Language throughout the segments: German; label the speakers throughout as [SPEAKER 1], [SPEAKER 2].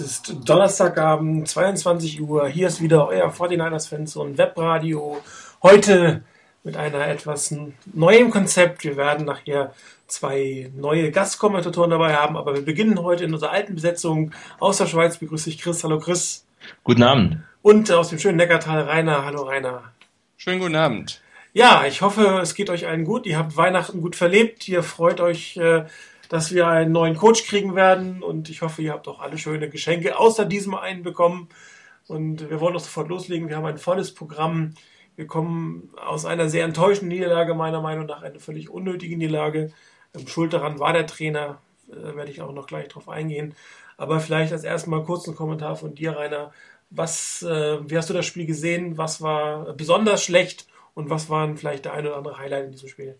[SPEAKER 1] Es ist Donnerstagabend, 22 Uhr. Hier ist wieder euer 49ers Fans und Webradio. Heute mit einer etwas neuen Konzept. Wir werden nachher zwei neue Gastkommentatoren dabei haben, aber wir beginnen heute in unserer alten Besetzung. Aus der Schweiz begrüße ich Chris. Hallo Chris.
[SPEAKER 2] Guten Abend.
[SPEAKER 1] Und aus dem schönen Neckartal Rainer. Hallo Rainer.
[SPEAKER 3] Schönen guten Abend.
[SPEAKER 1] Ja, ich hoffe, es geht euch allen gut. Ihr habt Weihnachten gut verlebt. Ihr freut euch, äh, dass wir einen neuen Coach kriegen werden. Und ich hoffe, ihr habt auch alle schöne Geschenke außer diesem einen bekommen. Und wir wollen auch sofort loslegen. Wir haben ein volles Programm. Wir kommen aus einer sehr enttäuschenden Niederlage, meiner Meinung nach, eine völlig unnötige Niederlage. Schuld daran war der Trainer. Da werde ich auch noch gleich drauf eingehen. Aber vielleicht als erstmal kurz ein Kommentar von dir, Rainer. Was, äh, wie hast du das Spiel gesehen? Was war besonders schlecht und was waren vielleicht der eine oder andere Highlight in diesem Spiel?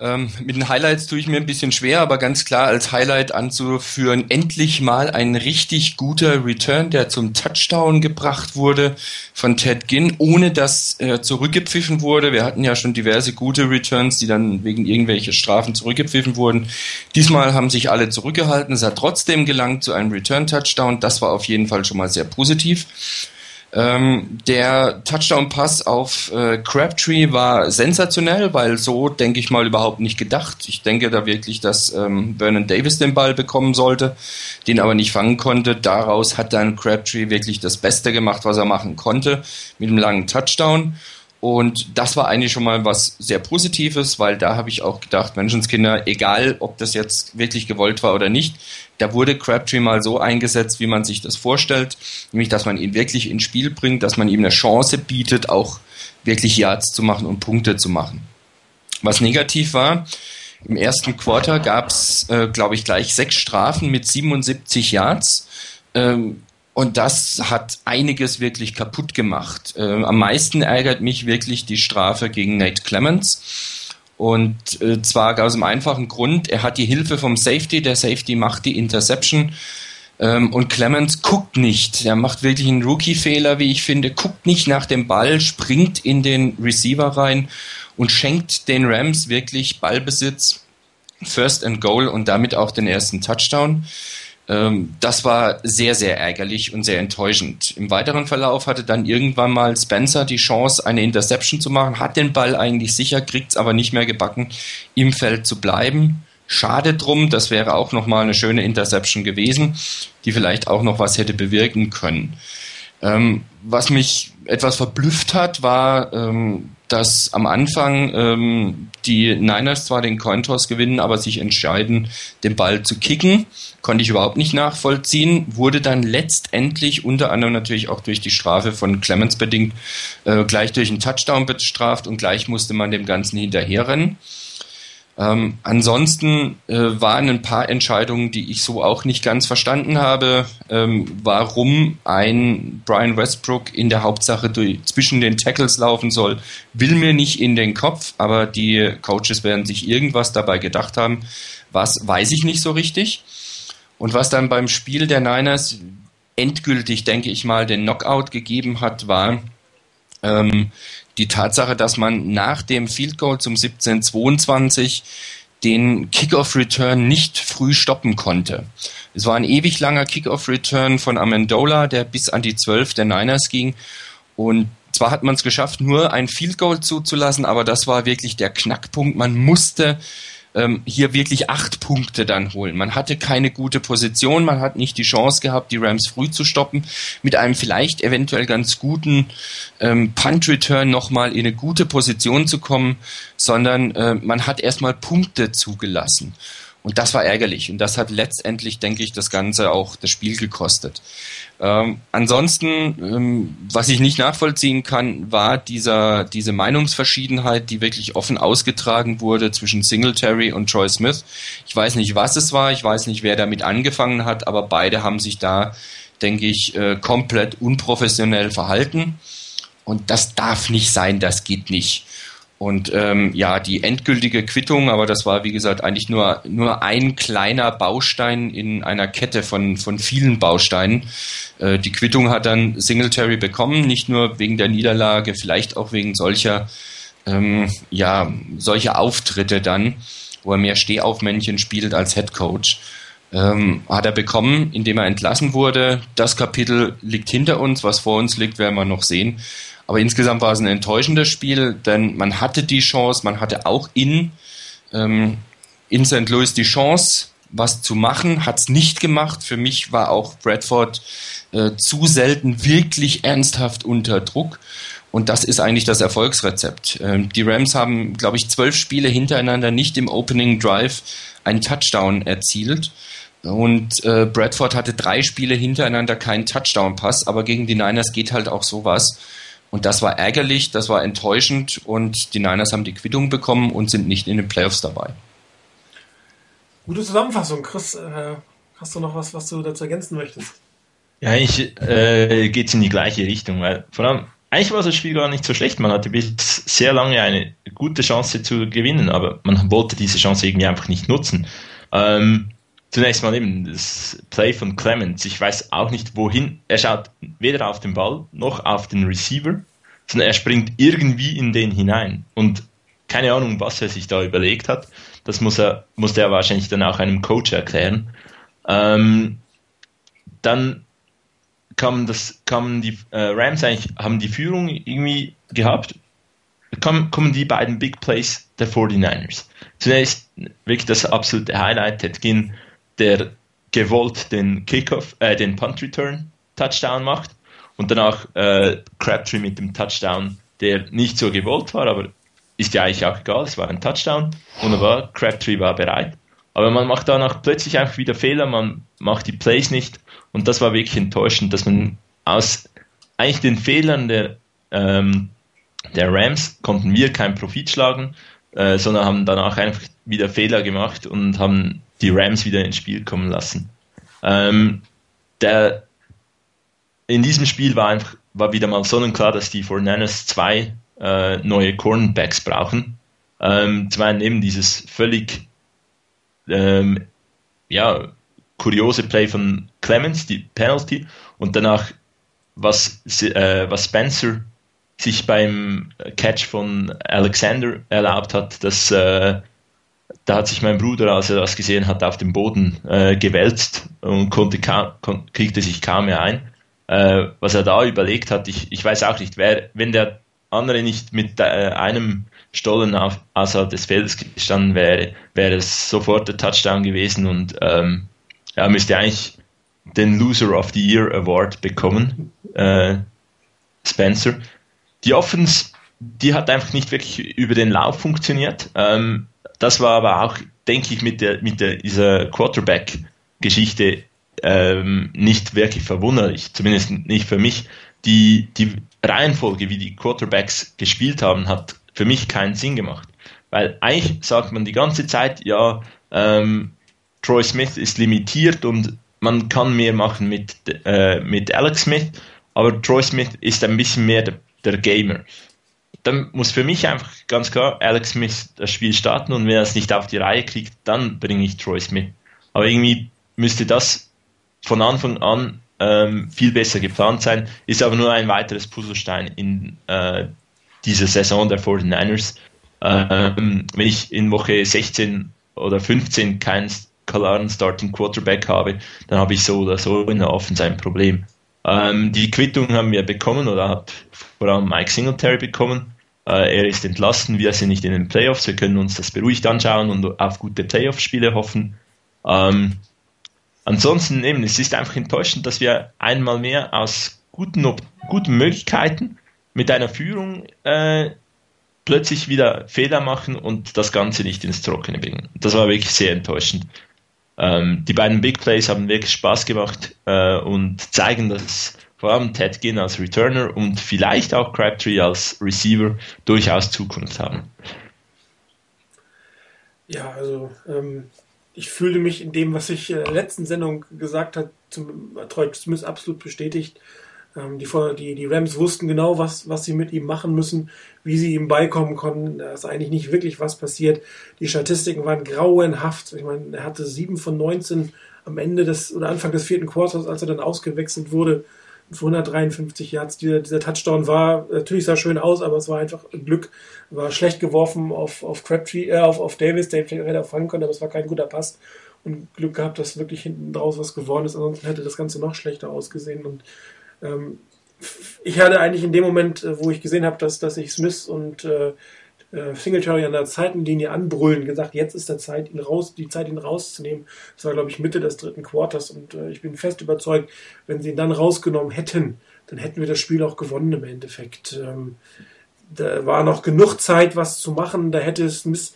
[SPEAKER 3] Ähm, mit den Highlights tue ich mir ein bisschen schwer, aber ganz klar als Highlight anzuführen, endlich mal ein richtig guter Return, der zum Touchdown gebracht wurde von Ted Ginn, ohne dass er zurückgepfiffen wurde. Wir hatten ja schon diverse gute Returns, die dann wegen irgendwelcher Strafen zurückgepfiffen wurden. Diesmal haben sich alle zurückgehalten. Es hat trotzdem gelangt zu einem Return-Touchdown. Das war auf jeden Fall schon mal sehr positiv. Ähm, der Touchdown-Pass auf äh, Crabtree war sensationell, weil so, denke ich mal, überhaupt nicht gedacht. Ich denke da wirklich, dass ähm, Vernon Davis den Ball bekommen sollte, den aber nicht fangen konnte. Daraus hat dann Crabtree wirklich das Beste gemacht, was er machen konnte, mit einem langen Touchdown. Und das war eigentlich schon mal was sehr Positives, weil da habe ich auch gedacht, Menschenskinder, egal ob das jetzt wirklich gewollt war oder nicht, da wurde Crabtree mal so eingesetzt, wie man sich das vorstellt, nämlich dass man ihn wirklich ins Spiel bringt, dass man ihm eine Chance bietet, auch wirklich Yards zu machen und Punkte zu machen. Was negativ war, im ersten Quarter gab es, äh, glaube ich, gleich sechs Strafen mit 77 Yards. Ähm, und das hat einiges wirklich kaputt gemacht. Äh, am meisten ärgert mich wirklich die Strafe gegen Nate Clemens. Und äh, zwar aus einem einfachen Grund, er hat die Hilfe vom Safety, der Safety macht die Interception ähm, und Clemens guckt nicht. Er macht wirklich einen Rookie-Fehler, wie ich finde, guckt nicht nach dem Ball, springt in den Receiver rein und schenkt den Rams wirklich Ballbesitz, First and Goal und damit auch den ersten Touchdown. Ähm, das war sehr, sehr ärgerlich und sehr enttäuschend. Im weiteren Verlauf hatte dann irgendwann mal Spencer die Chance, eine Interception zu machen, hat den Ball eigentlich sicher, kriegt es aber nicht mehr gebacken, im Feld zu bleiben. Schade drum, das wäre auch nochmal eine schöne Interception gewesen, die vielleicht auch noch was hätte bewirken können. Ähm, was mich etwas verblüfft hat, war, ähm, dass am Anfang ähm, die Niners zwar den Cointoss gewinnen, aber sich entscheiden, den Ball zu kicken. Konnte ich überhaupt nicht nachvollziehen. Wurde dann letztendlich unter anderem natürlich auch durch die Strafe von Clemens bedingt äh, gleich durch einen Touchdown bestraft und gleich musste man dem Ganzen hinterherrennen. Ähm, ansonsten äh, waren ein paar Entscheidungen, die ich so auch nicht ganz verstanden habe, ähm, warum ein Brian Westbrook in der Hauptsache durch, zwischen den Tackles laufen soll, will mir nicht in den Kopf, aber die Coaches werden sich irgendwas dabei gedacht haben. Was weiß ich nicht so richtig. Und was dann beim Spiel der Niners endgültig, denke ich mal, den Knockout gegeben hat, war ähm, die Tatsache, dass man nach dem Field Goal zum 17-22 den Kickoff-Return nicht früh stoppen konnte. Es war ein ewig langer Kickoff-Return von Amendola, der bis an die 12 der Niners ging. Und zwar hat man es geschafft, nur ein Field Goal zuzulassen, aber das war wirklich der Knackpunkt. Man musste ähm, hier wirklich acht Punkte dann holen. Man hatte keine gute Position, man hat nicht die Chance gehabt, die Rams früh zu stoppen, mit einem vielleicht eventuell ganz guten ähm, Punt-Return nochmal in eine gute Position zu kommen, sondern äh, man hat erstmal Punkte zugelassen. Und das war ärgerlich. Und das hat letztendlich, denke ich, das Ganze auch das Spiel gekostet. Ähm, ansonsten, ähm, was ich nicht nachvollziehen kann, war dieser, diese Meinungsverschiedenheit, die wirklich offen ausgetragen wurde zwischen Singletary und Troy Smith. Ich weiß nicht, was es war, ich weiß nicht, wer damit angefangen hat, aber beide haben sich da, denke ich, äh, komplett unprofessionell verhalten. Und das darf nicht sein, das geht nicht. Und ähm, ja, die endgültige Quittung, aber das war wie gesagt eigentlich nur, nur ein kleiner Baustein in einer Kette von, von vielen Bausteinen. Äh, die Quittung hat dann Singletary bekommen, nicht nur wegen der Niederlage, vielleicht auch wegen solcher, ähm, ja, solcher Auftritte dann, wo er mehr Stehaufmännchen spielt als Head Coach. ähm, hat er bekommen, indem er entlassen wurde. Das Kapitel liegt hinter uns, was vor uns liegt, werden wir noch sehen. Aber insgesamt war es ein enttäuschendes Spiel, denn man hatte die Chance, man hatte auch in, ähm, in St. Louis die Chance, was zu machen, hat es nicht gemacht. Für mich war auch Bradford äh, zu selten wirklich ernsthaft unter Druck. Und das ist eigentlich das Erfolgsrezept. Ähm, die Rams haben, glaube ich, zwölf Spiele hintereinander nicht im Opening Drive einen Touchdown erzielt. Und äh, Bradford hatte drei Spiele hintereinander keinen Touchdown-Pass, aber gegen die Niners geht halt auch sowas. Und das war ärgerlich, das war enttäuschend und die Niners haben die Quittung bekommen und sind nicht in den Playoffs dabei.
[SPEAKER 1] Gute Zusammenfassung. Chris, äh, hast du noch was, was du dazu ergänzen möchtest?
[SPEAKER 2] Ja, eigentlich äh, geht es in die gleiche Richtung, weil vor allem, eigentlich war das Spiel gar nicht so schlecht. Man hatte bis sehr lange eine gute Chance zu gewinnen, aber man wollte diese Chance irgendwie einfach nicht nutzen. Ähm, zunächst mal eben das Play von Clemens. Ich weiß auch nicht wohin. Er schaut weder auf den Ball noch auf den Receiver, sondern er springt irgendwie in den hinein. Und keine Ahnung, was er sich da überlegt hat. Das muss er, musste er wahrscheinlich dann auch einem Coach erklären. Ähm, dann kamen das, kamen die äh, Rams eigentlich, haben die Führung irgendwie gehabt. Kommen, kommen die beiden Big Plays der 49ers. Zunächst wirklich das absolute Highlight, Ted Ginn, der gewollt den Kickoff, äh, den Punt Return Touchdown macht und danach äh, Crabtree mit dem Touchdown, der nicht so gewollt war, aber ist ja eigentlich auch egal, es war ein Touchdown, wunderbar, Crabtree war bereit. Aber man macht danach plötzlich einfach wieder Fehler, man macht die Plays nicht und das war wirklich enttäuschend, dass man aus eigentlich den Fehlern der, ähm, der Rams konnten wir keinen Profit schlagen, äh, sondern haben danach einfach wieder Fehler gemacht und haben die Rams wieder ins Spiel kommen lassen. Ähm, der, in diesem Spiel war einfach war wieder mal sonnenklar, dass die 49ers zwei äh, neue Cornerbacks brauchen. Ähm, zum einen eben dieses völlig ähm, ja, kuriose Play von Clemens, die Penalty, und danach, was, äh, was Spencer sich beim Catch von Alexander erlaubt hat, dass äh, da hat sich mein Bruder, als er das gesehen hat, auf dem Boden äh, gewälzt und konnte kon kriegte sich kaum mehr ein. Äh, was er da überlegt hat, ich, ich weiß auch nicht, wer, wenn der andere nicht mit äh, einem Stollen auf, außerhalb des Feldes gestanden wäre, wäre es sofort der Touchdown gewesen und ähm, er müsste eigentlich den Loser of the Year Award bekommen, äh, Spencer. Die Offense, die hat einfach nicht wirklich über den Lauf funktioniert. Ähm, das war aber auch, denke ich, mit, der, mit der, dieser Quarterback-Geschichte ähm, nicht wirklich verwunderlich, zumindest nicht für mich. Die, die Reihenfolge, wie die Quarterbacks gespielt haben, hat für mich keinen Sinn gemacht. Weil eigentlich sagt man die ganze Zeit, ja, ähm, Troy Smith ist limitiert und man kann mehr machen mit, äh, mit Alex Smith, aber Troy Smith ist ein bisschen mehr der, der Gamer. Dann muss für mich einfach ganz klar Alex Smith das Spiel starten und wenn er es nicht auf die Reihe kriegt, dann bringe ich Troy Smith. Aber irgendwie müsste das von Anfang an ähm, viel besser geplant sein, ist aber nur ein weiteres Puzzlestein in äh, dieser Saison der 49ers. Ähm, wenn ich in Woche 16 oder 15 keinen klaren Starting Quarterback habe, dann habe ich so oder so in der Offense ein Problem. Ähm, die Quittung haben wir bekommen oder hat vor allem Mike Singletary bekommen. Äh, er ist entlassen, wir sind nicht in den Playoffs, wir können uns das beruhigt anschauen und auf gute Playoff-Spiele hoffen. Ähm, ansonsten eben, es ist einfach enttäuschend, dass wir einmal mehr aus guten, guten Möglichkeiten mit einer Führung äh, plötzlich wieder Fehler machen und das Ganze nicht ins Trockene bringen. Das war wirklich sehr enttäuschend. Ähm, die beiden Big Plays haben wirklich Spaß gemacht äh, und zeigen, dass vor allem Ted Ginn als Returner und vielleicht auch Crabtree als Receiver durchaus Zukunft haben.
[SPEAKER 1] Ja, also ähm, ich fühlte mich in dem, was ich in der letzten Sendung gesagt habe, zum Troy Smith absolut bestätigt. Ähm, die, die, die Rams wussten genau, was, was sie mit ihm machen müssen, wie sie ihm beikommen konnten. Da ist eigentlich nicht wirklich was passiert. Die Statistiken waren grauenhaft. Ich meine, er hatte sieben von 19 am Ende des oder Anfang des vierten Quartals, als er dann ausgewechselt wurde. Für 153 Yards. Dieser, dieser Touchdown war, natürlich sah schön aus, aber es war einfach Glück. War schlecht geworfen auf, auf Crabtree, äh, auf, auf Davis, der vielleicht hätte fangen können, aber es war kein guter Pass. und Glück gehabt, dass wirklich hinten draus was geworden ist. Ansonsten hätte das Ganze noch schlechter ausgesehen. Und ähm, ich hatte eigentlich in dem Moment, äh, wo ich gesehen habe, dass, dass ich Smith und äh, äh, Singletary an der Zeitenlinie anbrüllen, gesagt, jetzt ist der Zeit, ihn raus, die Zeit, ihn rauszunehmen. Das war, glaube ich, Mitte des dritten Quarters und äh, ich bin fest überzeugt, wenn sie ihn dann rausgenommen hätten, dann hätten wir das Spiel auch gewonnen im Endeffekt. Ähm, da war noch genug Zeit, was zu machen. Da hätte Smith,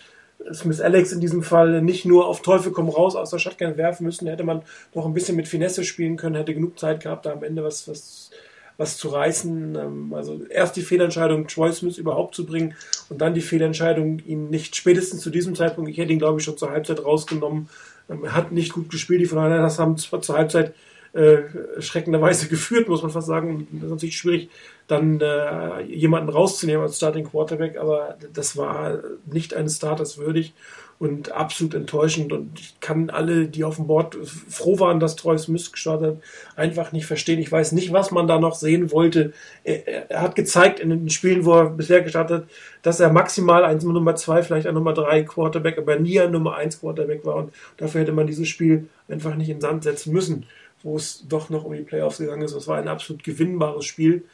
[SPEAKER 1] Smith Alex in diesem Fall nicht nur auf Teufel komm raus aus der Shotgun werfen müssen, da hätte man noch ein bisschen mit Finesse spielen können, hätte genug Zeit gehabt, da am Ende was, was was zu reißen. Ähm, also erst die Fehlentscheidung, Troy Smith überhaupt zu bringen und dann die Fehlentscheidung, ihn nicht spätestens zu diesem Zeitpunkt, ich hätte ihn glaube ich schon zur Halbzeit rausgenommen. Ähm, er hat nicht gut gespielt, die von das haben zur Halbzeit äh, schreckenderweise geführt, muss man fast sagen. Das ist natürlich schwierig, dann äh, jemanden rauszunehmen als Starting Quarterback, aber das war nicht eines Starters würdig und absolut enttäuschend. Und ich kann alle, die auf dem Board froh waren, dass Troy Smith gestartet hat, einfach nicht verstehen. Ich weiß nicht, was man da noch sehen wollte. Er, er hat gezeigt in den Spielen, wo er bisher gestartet hat, dass er maximal ein Nummer zwei, vielleicht ein Nummer drei Quarterback, aber nie ein Nummer eins Quarterback war. Und dafür hätte man dieses Spiel einfach nicht in den Sand setzen müssen, wo es doch noch um die Playoffs gegangen ist. Es war ein absolut gewinnbares Spiel.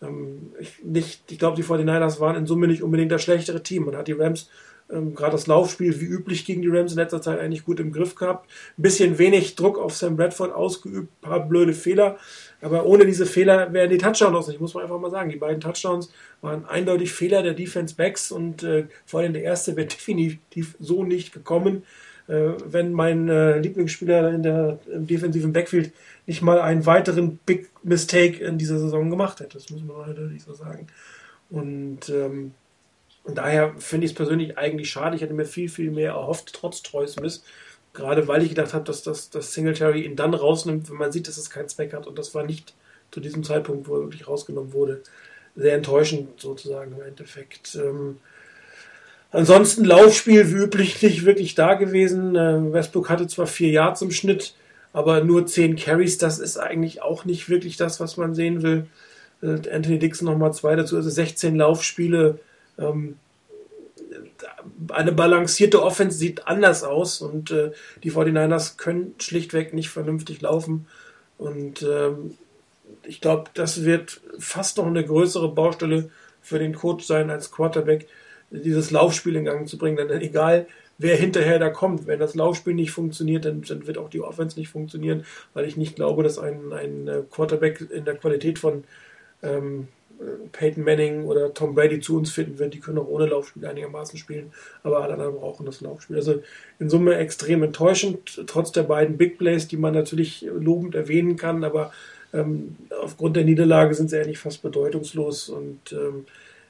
[SPEAKER 1] Ähm, ich, ich glaube, die 49ers waren in Summe nicht unbedingt das schlechtere Team. Man hat die Rams ähm, Gerade das Laufspiel, wie üblich gegen die Rams in letzter Zeit, eigentlich gut im Griff gehabt. Ein bisschen wenig Druck auf Sam Bradford ausgeübt, ein paar blöde Fehler. Aber ohne diese Fehler wären die Touchdowns nicht, muss man einfach mal sagen. Die beiden Touchdowns waren eindeutig Fehler der Defense Backs und äh, vor allem der erste wäre definitiv so nicht gekommen, äh, wenn mein äh, Lieblingsspieler in der im defensiven Backfield nicht mal einen weiteren Big Mistake in dieser Saison gemacht hätte. Das muss man eindeutig so sagen. Und ähm, und daher finde ich es persönlich eigentlich schade. Ich hätte mir viel, viel mehr erhofft, trotz Troy Smith. Gerade weil ich gedacht habe, dass das dass Singletary ihn dann rausnimmt, wenn man sieht, dass es keinen Zweck hat. Und das war nicht zu diesem Zeitpunkt, wo er wirklich rausgenommen wurde. Sehr enttäuschend sozusagen im Endeffekt. Ähm, ansonsten Laufspiel wie üblich nicht wirklich da gewesen. Äh, Westbrook hatte zwar vier Yards im Schnitt, aber nur zehn Carries. Das ist eigentlich auch nicht wirklich das, was man sehen will. Äh, Anthony Dixon nochmal zwei dazu, also 16 Laufspiele ähm, eine balancierte Offense sieht anders aus und äh, die 49ers können schlichtweg nicht vernünftig laufen. Und ähm, ich glaube, das wird fast noch eine größere Baustelle für den Coach sein als Quarterback, dieses Laufspiel in Gang zu bringen. Denn egal, wer hinterher da kommt, wenn das Laufspiel nicht funktioniert, dann, dann wird auch die Offense nicht funktionieren, weil ich nicht glaube, dass ein, ein äh, Quarterback in der Qualität von ähm, Peyton Manning oder Tom Brady zu uns finden wird, die können auch ohne Laufspiel einigermaßen spielen, aber alle anderen brauchen das Laufspiel. Also in Summe extrem enttäuschend, trotz der beiden Big Plays, die man natürlich lobend erwähnen kann, aber ähm, aufgrund der Niederlage sind sie eigentlich fast bedeutungslos und ähm,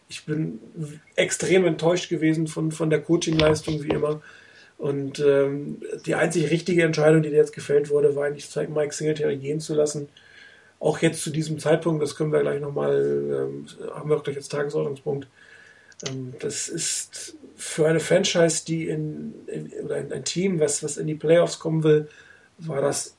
[SPEAKER 1] ich bin extrem enttäuscht gewesen von, von der Coachingleistung, wie immer. Und ähm, die einzig richtige Entscheidung, die jetzt gefällt wurde, war eigentlich Mike Singletary gehen zu lassen auch jetzt zu diesem Zeitpunkt, das können wir gleich nochmal, ähm, haben wir auch gleich als Tagesordnungspunkt, ähm, das ist für eine Franchise, die in, in oder ein, ein, Team, was, was in die Playoffs kommen will, war das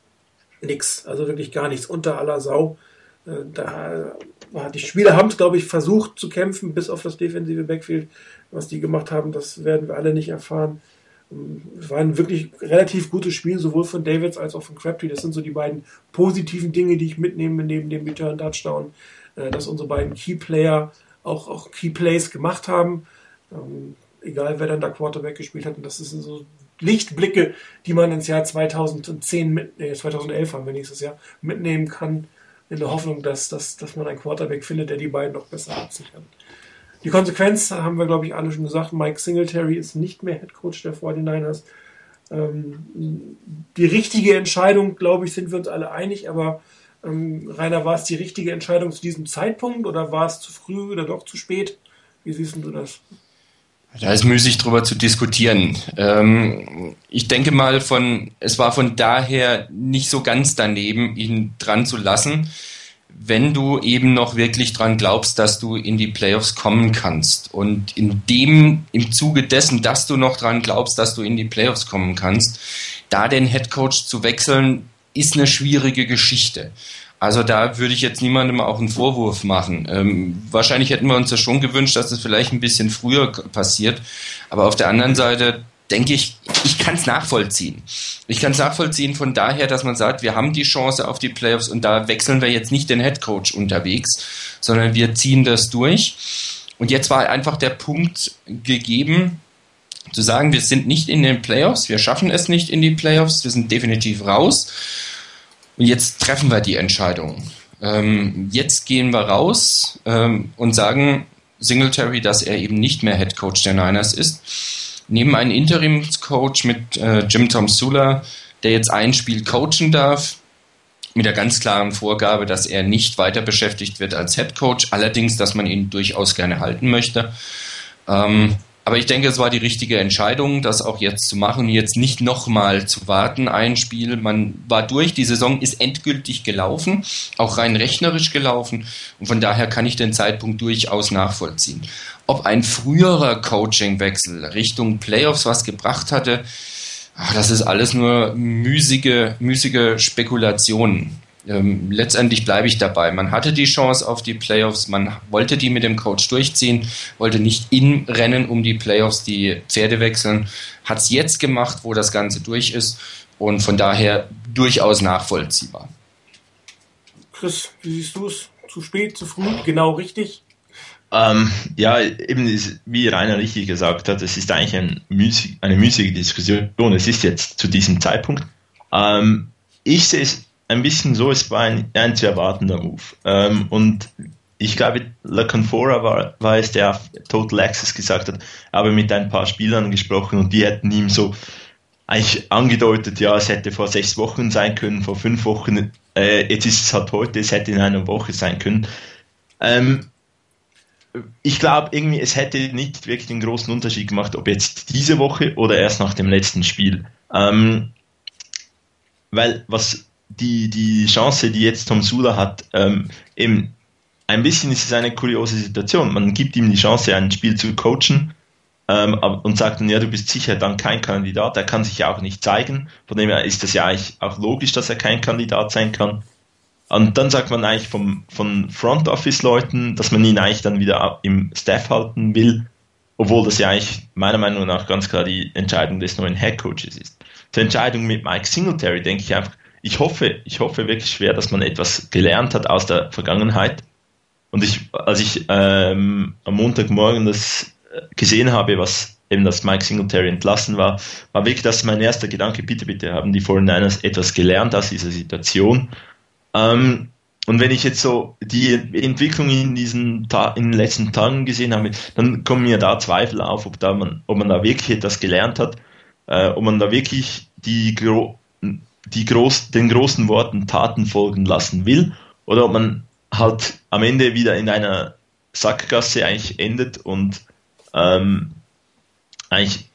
[SPEAKER 1] nix, also wirklich gar nichts, unter aller Sau. Äh, da war, die Spieler haben es, glaube ich, versucht zu kämpfen, bis auf das defensive Backfield. Was die gemacht haben, das werden wir alle nicht erfahren. Es war ein wirklich relativ gutes Spiel, sowohl von Davids als auch von Crabtree. Das sind so die beiden positiven Dinge, die ich mitnehme neben dem Return Touchdown, äh, dass unsere beiden Key Player auch, auch Key Plays gemacht haben. Ähm, egal wer dann da Quarterback gespielt hat. Und das sind so Lichtblicke, die man ins Jahr 2010 mit, nee, 2011 haben wir nächstes Jahr mitnehmen kann, in der Hoffnung, dass, dass, dass man einen Quarterback findet, der die beiden noch besser absichert. Die Konsequenz haben wir, glaube ich, alle schon gesagt. Mike Singletary ist nicht mehr Head Coach der 49ers. Ähm, die richtige Entscheidung, glaube ich, sind wir uns alle einig, aber ähm, Rainer, war es die richtige Entscheidung zu diesem Zeitpunkt oder war es zu früh oder doch zu spät? Wie siehst du das?
[SPEAKER 3] Da ist müßig drüber zu diskutieren. Ähm, ich denke mal, von, es war von daher nicht so ganz daneben, ihn dran zu lassen wenn du eben noch wirklich dran glaubst, dass du in die Playoffs kommen kannst. Und in dem, im Zuge dessen, dass du noch dran glaubst, dass du in die Playoffs kommen kannst, da den Headcoach zu wechseln, ist eine schwierige Geschichte. Also da würde ich jetzt niemandem auch einen Vorwurf machen. Ähm, wahrscheinlich hätten wir uns ja schon gewünscht, dass das vielleicht ein bisschen früher passiert. Aber auf der anderen Seite denke ich, ich kann es nachvollziehen. Ich kann es nachvollziehen von daher, dass man sagt, wir haben die Chance auf die Playoffs und da wechseln wir jetzt nicht den Head Coach unterwegs, sondern wir ziehen das durch. Und jetzt war einfach der Punkt gegeben, zu sagen, wir sind nicht in den Playoffs, wir schaffen es nicht in die Playoffs, wir sind definitiv raus. Und jetzt treffen wir die Entscheidung. Ähm, jetzt gehen wir raus ähm, und sagen Singletary, dass er eben nicht mehr Head Coach der Niners ist. Nehmen einen Interimscoach mit äh, Jim Tom Sula, der jetzt ein Spiel coachen darf, mit der ganz klaren Vorgabe, dass er nicht weiter beschäftigt wird als Head Coach, allerdings, dass man ihn durchaus gerne halten möchte. Ähm, aber ich denke, es war die richtige Entscheidung, das auch jetzt zu machen, jetzt nicht nochmal zu warten, ein Spiel. Man war durch, die Saison ist endgültig gelaufen, auch rein rechnerisch gelaufen. Und von daher kann ich den Zeitpunkt durchaus nachvollziehen. Ob ein früherer Coachingwechsel Richtung Playoffs was gebracht hatte, das ist alles nur müßige, müßige Spekulationen ähm, letztendlich bleibe ich dabei. Man hatte die Chance auf die Playoffs, man wollte die mit dem Coach durchziehen, wollte nicht im Rennen um die Playoffs die Pferde wechseln, hat es jetzt gemacht, wo das Ganze durch ist und von daher durchaus nachvollziehbar.
[SPEAKER 1] Chris, wie siehst du es? Zu spät, zu früh, genau richtig?
[SPEAKER 2] Ähm, ja, eben wie Rainer richtig gesagt hat, es ist eigentlich ein müßig, eine müßige Diskussion. Es ist jetzt zu diesem Zeitpunkt. Ähm, ich sehe es ein bisschen so, es war ein, ein zu erwartender Move. Ähm, und ich glaube, La Confora war, war es, der auf Total Access gesagt hat, aber mit ein paar Spielern gesprochen und die hätten ihm so eigentlich angedeutet, ja, es hätte vor sechs Wochen sein können, vor fünf Wochen, äh, jetzt ist es halt heute, es hätte in einer Woche sein können. Ähm, ich glaube irgendwie, es hätte nicht wirklich den großen Unterschied gemacht, ob jetzt diese Woche oder erst nach dem letzten Spiel. Ähm, weil was die, die Chance, die jetzt Tom Sula hat, ähm, eben ein bisschen ist es eine kuriose Situation. Man gibt ihm die Chance, ein Spiel zu coachen ähm, und sagt dann, ja, du bist sicher dann kein Kandidat. Er kann sich ja auch nicht zeigen. Von dem her ist das ja eigentlich auch logisch, dass er kein Kandidat sein kann. Und dann sagt man eigentlich vom, von Front Office Leuten, dass man ihn eigentlich dann wieder im Staff halten will, obwohl das ja eigentlich meiner Meinung nach ganz klar die Entscheidung des neuen Head Coaches ist. Zur Entscheidung mit Mike Singletary denke ich einfach, ich hoffe, ich hoffe wirklich schwer, dass man etwas gelernt hat aus der Vergangenheit. Und ich, als ich ähm, am Montagmorgen das äh, gesehen habe, was eben das Mike Singletary entlassen war, war wirklich das mein erster Gedanke, bitte, bitte haben die 49ers etwas gelernt aus dieser Situation. Ähm, und wenn ich jetzt so die Entwicklung in diesen Ta in den letzten Tagen gesehen habe, dann kommen mir da Zweifel auf, ob da man, ob man da wirklich etwas gelernt hat, äh, ob man da wirklich die die groß, den großen Worten Taten folgen lassen will oder ob man halt am Ende wieder in einer Sackgasse eigentlich endet und ähm, eigentlich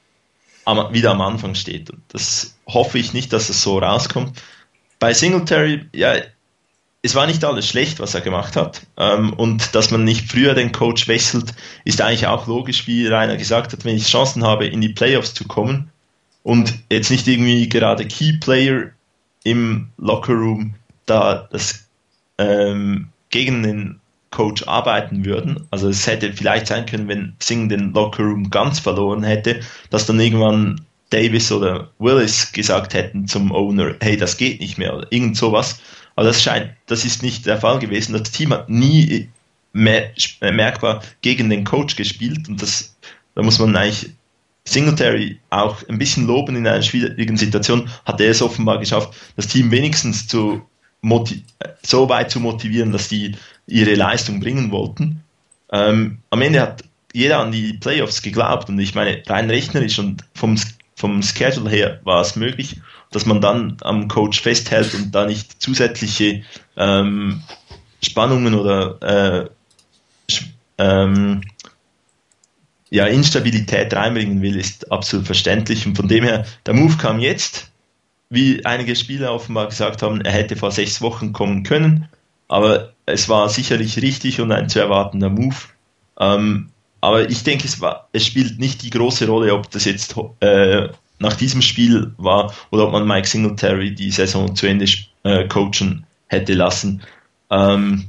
[SPEAKER 2] am, wieder am Anfang steht. Und das hoffe ich nicht, dass es so rauskommt. Bei Singletary, ja, es war nicht alles schlecht, was er gemacht hat. Ähm, und dass man nicht früher den Coach wechselt, ist eigentlich auch logisch, wie Rainer gesagt hat, wenn ich Chancen habe, in die Playoffs zu kommen und jetzt nicht irgendwie gerade Key Player im Lockerroom da das ähm, gegen den Coach arbeiten würden. Also es hätte vielleicht sein können, wenn Singh den Lockerroom ganz verloren hätte, dass dann irgendwann Davis oder Willis gesagt hätten zum Owner, hey, das geht nicht mehr oder irgend sowas. Aber das scheint, das ist nicht der Fall gewesen. Das Team hat nie merkbar gegen den Coach gespielt und das, da muss man eigentlich Singletary auch ein bisschen loben in einer schwierigen Situation, hat er es offenbar geschafft, das Team wenigstens zu so weit zu motivieren, dass die ihre Leistung bringen wollten. Ähm, am Ende hat jeder an die Playoffs geglaubt und ich meine, rein rechnerisch und vom, vom Schedule her war es möglich, dass man dann am Coach festhält und da nicht zusätzliche ähm, Spannungen oder äh, ähm, ja, Instabilität reinbringen will, ist absolut verständlich. Und von dem her, der Move kam jetzt, wie einige Spieler offenbar gesagt haben, er hätte vor sechs Wochen kommen können, aber es war sicherlich richtig und ein zu erwartender Move. Ähm, aber ich denke, es, war, es spielt nicht die große Rolle, ob das jetzt äh, nach diesem Spiel war oder ob man Mike Singletary die Saison zu Ende äh, coachen hätte lassen. Ähm,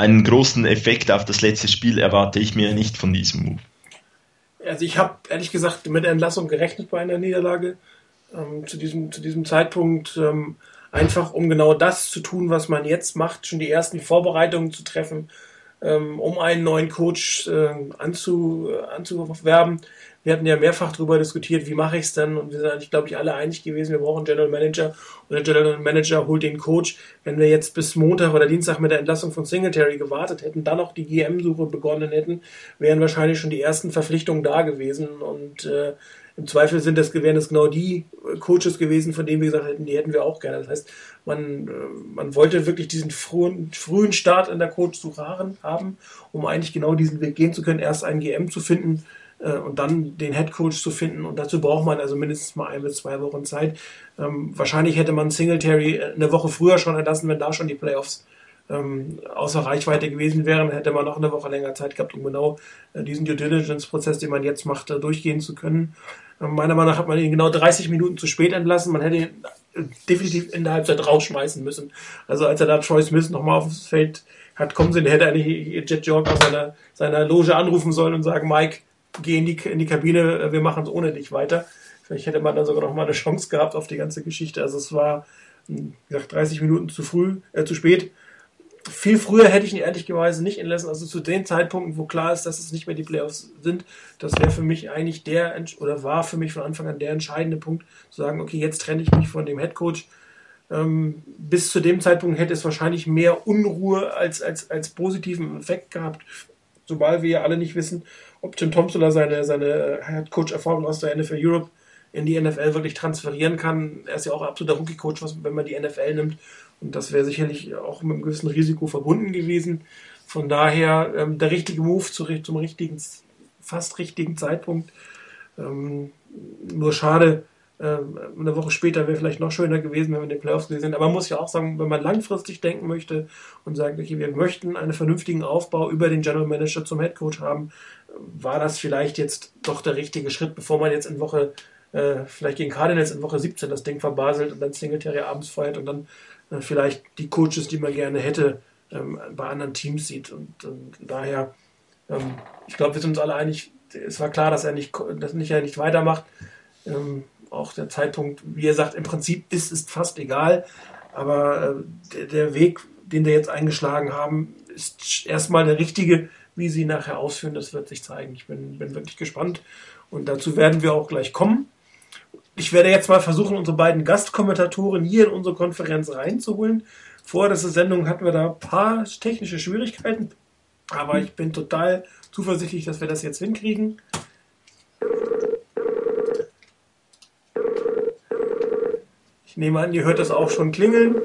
[SPEAKER 2] einen großen Effekt auf das letzte Spiel erwarte ich mir nicht von diesem Move.
[SPEAKER 1] Also ich habe ehrlich gesagt mit Entlassung gerechnet bei einer Niederlage ähm, zu, diesem, zu diesem Zeitpunkt. Ähm, einfach um genau das zu tun, was man jetzt macht, schon die ersten Vorbereitungen zu treffen, ähm, um einen neuen Coach äh, anzu, anzuwerben. Wir hatten ja mehrfach darüber diskutiert, wie mache ich es denn? Und wir sind eigentlich, glaube ich, alle einig gewesen, wir brauchen einen General Manager und der General Manager holt den Coach. Wenn wir jetzt bis Montag oder Dienstag mit der Entlassung von Singletary gewartet hätten, dann auch die GM-Suche begonnen hätten, wären wahrscheinlich schon die ersten Verpflichtungen da gewesen. Und äh, im Zweifel sind das, wären das genau die Coaches gewesen, von denen wir gesagt hätten, die hätten wir auch gerne. Das heißt, man, äh, man wollte wirklich diesen frühen, frühen Start in der Coach-Suche haben, um eigentlich genau diesen Weg gehen zu können, erst einen GM zu finden, äh, und dann den Head Coach zu finden. Und dazu braucht man also mindestens mal ein bis zwei Wochen Zeit. Ähm, wahrscheinlich hätte man Singletary eine Woche früher schon entlassen, wenn da schon die Playoffs ähm, außer Reichweite gewesen wären, hätte man noch eine Woche länger Zeit gehabt, um genau äh, diesen Due Diligence-Prozess, den man jetzt macht, äh, durchgehen zu können. Ähm, meiner Meinung nach hat man ihn genau 30 Minuten zu spät entlassen. Man hätte ihn äh, definitiv in der Halbzeit rausschmeißen müssen. Also als er da Troy Smith nochmal aufs Feld hat kommen sehen, hätte eigentlich Jet York aus seiner, seiner Loge anrufen sollen und sagen, Mike, geh in die, in die Kabine, wir machen es ohne dich weiter. Vielleicht hätte man dann sogar noch mal eine Chance gehabt auf die ganze Geschichte. Also es war, wie gesagt, 30 Minuten zu früh, äh, zu spät. Viel früher hätte ich ihn ehrlicherweise nicht entlassen. Also zu den Zeitpunkten, wo klar ist, dass es nicht mehr die Playoffs sind, das wäre für mich eigentlich der, oder war für mich von Anfang an der entscheidende Punkt, zu sagen, okay, jetzt trenne ich mich von dem Headcoach. Ähm, bis zu dem Zeitpunkt hätte es wahrscheinlich mehr Unruhe als, als, als positiven Effekt gehabt, sobald wir ja alle nicht wissen, ob Jim Thompson seine, seine Head Coach Erfahrung aus der NFL Europe in die NFL wirklich transferieren kann. Er ist ja auch absoluter Rookie-Coach, wenn man die NFL nimmt. Und das wäre sicherlich auch mit einem gewissen Risiko verbunden gewesen. Von daher ähm, der richtige Move zu, zum richtigen, fast richtigen Zeitpunkt. Ähm, nur schade, eine Woche später wäre vielleicht noch schöner gewesen, wenn wir in den Playoffs gewesen sind. Aber man muss ja auch sagen, wenn man langfristig denken möchte und sagt, okay, wir möchten einen vernünftigen Aufbau über den General Manager zum Head Coach haben, war das vielleicht jetzt doch der richtige Schritt, bevor man jetzt in Woche, äh, vielleicht gegen Cardinals in Woche 17 das Ding verbaselt und dann Singletary abends feiert und dann äh, vielleicht die Coaches, die man gerne hätte, ähm, bei anderen Teams sieht. Und, und daher, ähm, ich glaube, wir sind uns alle einig, es war klar, dass er nicht, dass er nicht weitermacht. Ähm, auch der Zeitpunkt, wie er sagt, im Prinzip ist es fast egal. Aber äh, der, der, Weg, den wir jetzt eingeschlagen haben, ist erstmal der richtige. Wie sie nachher ausführen, das wird sich zeigen. Ich bin, bin wirklich gespannt. Und dazu werden wir auch gleich kommen. Ich werde jetzt mal versuchen, unsere beiden Gastkommentatoren hier in unsere Konferenz reinzuholen. Vor dieser Sendung hatten wir da ein paar technische Schwierigkeiten. Aber ich bin total zuversichtlich, dass wir das jetzt hinkriegen. Ich nehme an, ihr hört das auch schon klingeln.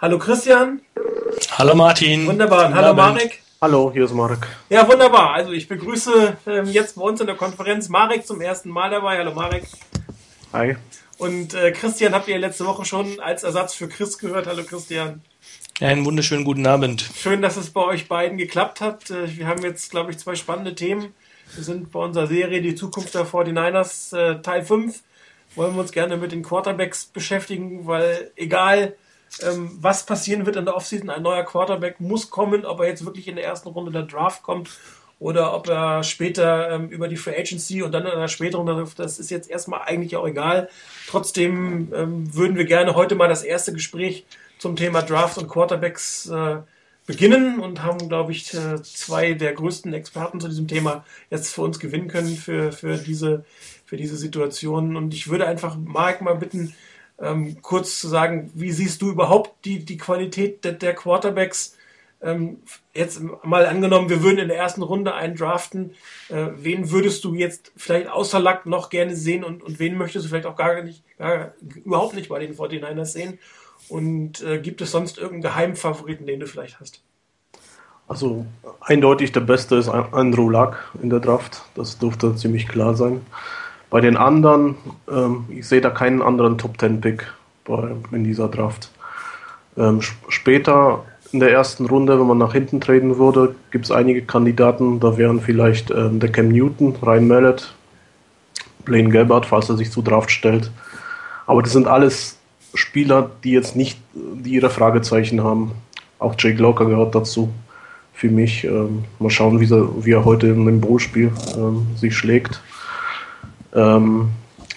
[SPEAKER 1] Hallo Christian.
[SPEAKER 4] Hallo Martin.
[SPEAKER 1] Wunderbar. Hallo Marek.
[SPEAKER 5] Hallo, hier ist Marek.
[SPEAKER 1] Ja, wunderbar. Also ich begrüße ähm, jetzt bei uns in der Konferenz Marek zum ersten Mal dabei. Hallo Marek.
[SPEAKER 5] Hi.
[SPEAKER 1] Und äh, Christian habt ihr letzte Woche schon als Ersatz für Chris gehört. Hallo Christian.
[SPEAKER 4] Ja, einen wunderschönen guten Abend.
[SPEAKER 1] Schön, dass es bei euch beiden geklappt hat. Äh, wir haben jetzt, glaube ich, zwei spannende Themen. Wir sind bei unserer Serie Die Zukunft der 49ers äh, Teil 5 wollen wir uns gerne mit den Quarterbacks beschäftigen, weil egal ähm, was passieren wird in der Offseason, ein neuer Quarterback muss kommen, ob er jetzt wirklich in der ersten Runde der Draft kommt oder ob er später ähm, über die Free Agency und dann in einer späteren das ist jetzt erstmal eigentlich auch egal. Trotzdem ähm, würden wir gerne heute mal das erste Gespräch zum Thema Draft und Quarterbacks äh, beginnen und haben, glaube ich, äh, zwei der größten Experten zu diesem Thema jetzt für uns gewinnen können für, für diese für diese Situation. Und ich würde einfach Mark mal bitten, ähm, kurz zu sagen, wie siehst du überhaupt die, die Qualität der, der Quarterbacks? Ähm, jetzt mal angenommen, wir würden in der ersten Runde einen draften. Äh, wen würdest du jetzt vielleicht außer Lack noch gerne sehen und, und wen möchtest du vielleicht auch gar nicht, gar, überhaupt nicht bei den 49ers sehen? Und äh, gibt es sonst irgendeinen Geheimfavoriten, den du vielleicht hast?
[SPEAKER 5] Also eindeutig der Beste ist Andrew Luck in der Draft. Das dürfte ziemlich klar sein. Bei den anderen, ähm, ich sehe da keinen anderen Top Ten Pick in dieser Draft. Ähm, später in der ersten Runde, wenn man nach hinten treten würde, gibt es einige Kandidaten. Da wären vielleicht ähm, der Cam Newton, Ryan Mallet, Blaine Gabbard, falls er sich zu Draft stellt. Aber das sind alles Spieler, die jetzt nicht die ihre Fragezeichen haben. Auch Jake Locker gehört dazu für mich. Ähm, mal schauen, wie er, wie er heute in dem Bowl-Spiel ähm, sich schlägt. Ähm,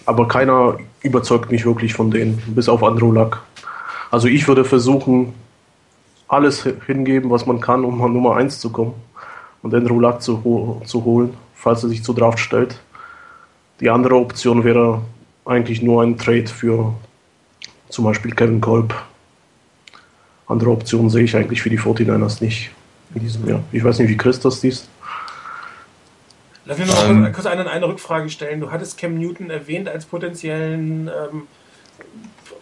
[SPEAKER 5] aber keiner überzeugt mich wirklich von denen, bis auf Andrew Luck. Also ich würde versuchen, alles hingeben, was man kann, um an Nummer 1 zu kommen und Andrew Luck zu, zu holen, falls er sich zur Draft stellt. Die andere Option wäre eigentlich nur ein Trade für zum Beispiel Kevin Kolb. Andere Optionen sehe ich eigentlich für die 49ers nicht in diesem Jahr. Ich weiß nicht, wie Chris das siehst.
[SPEAKER 1] Lass mich noch ähm, kurz eine, eine Rückfrage stellen. Du hattest Cam Newton erwähnt als potenziellen ähm,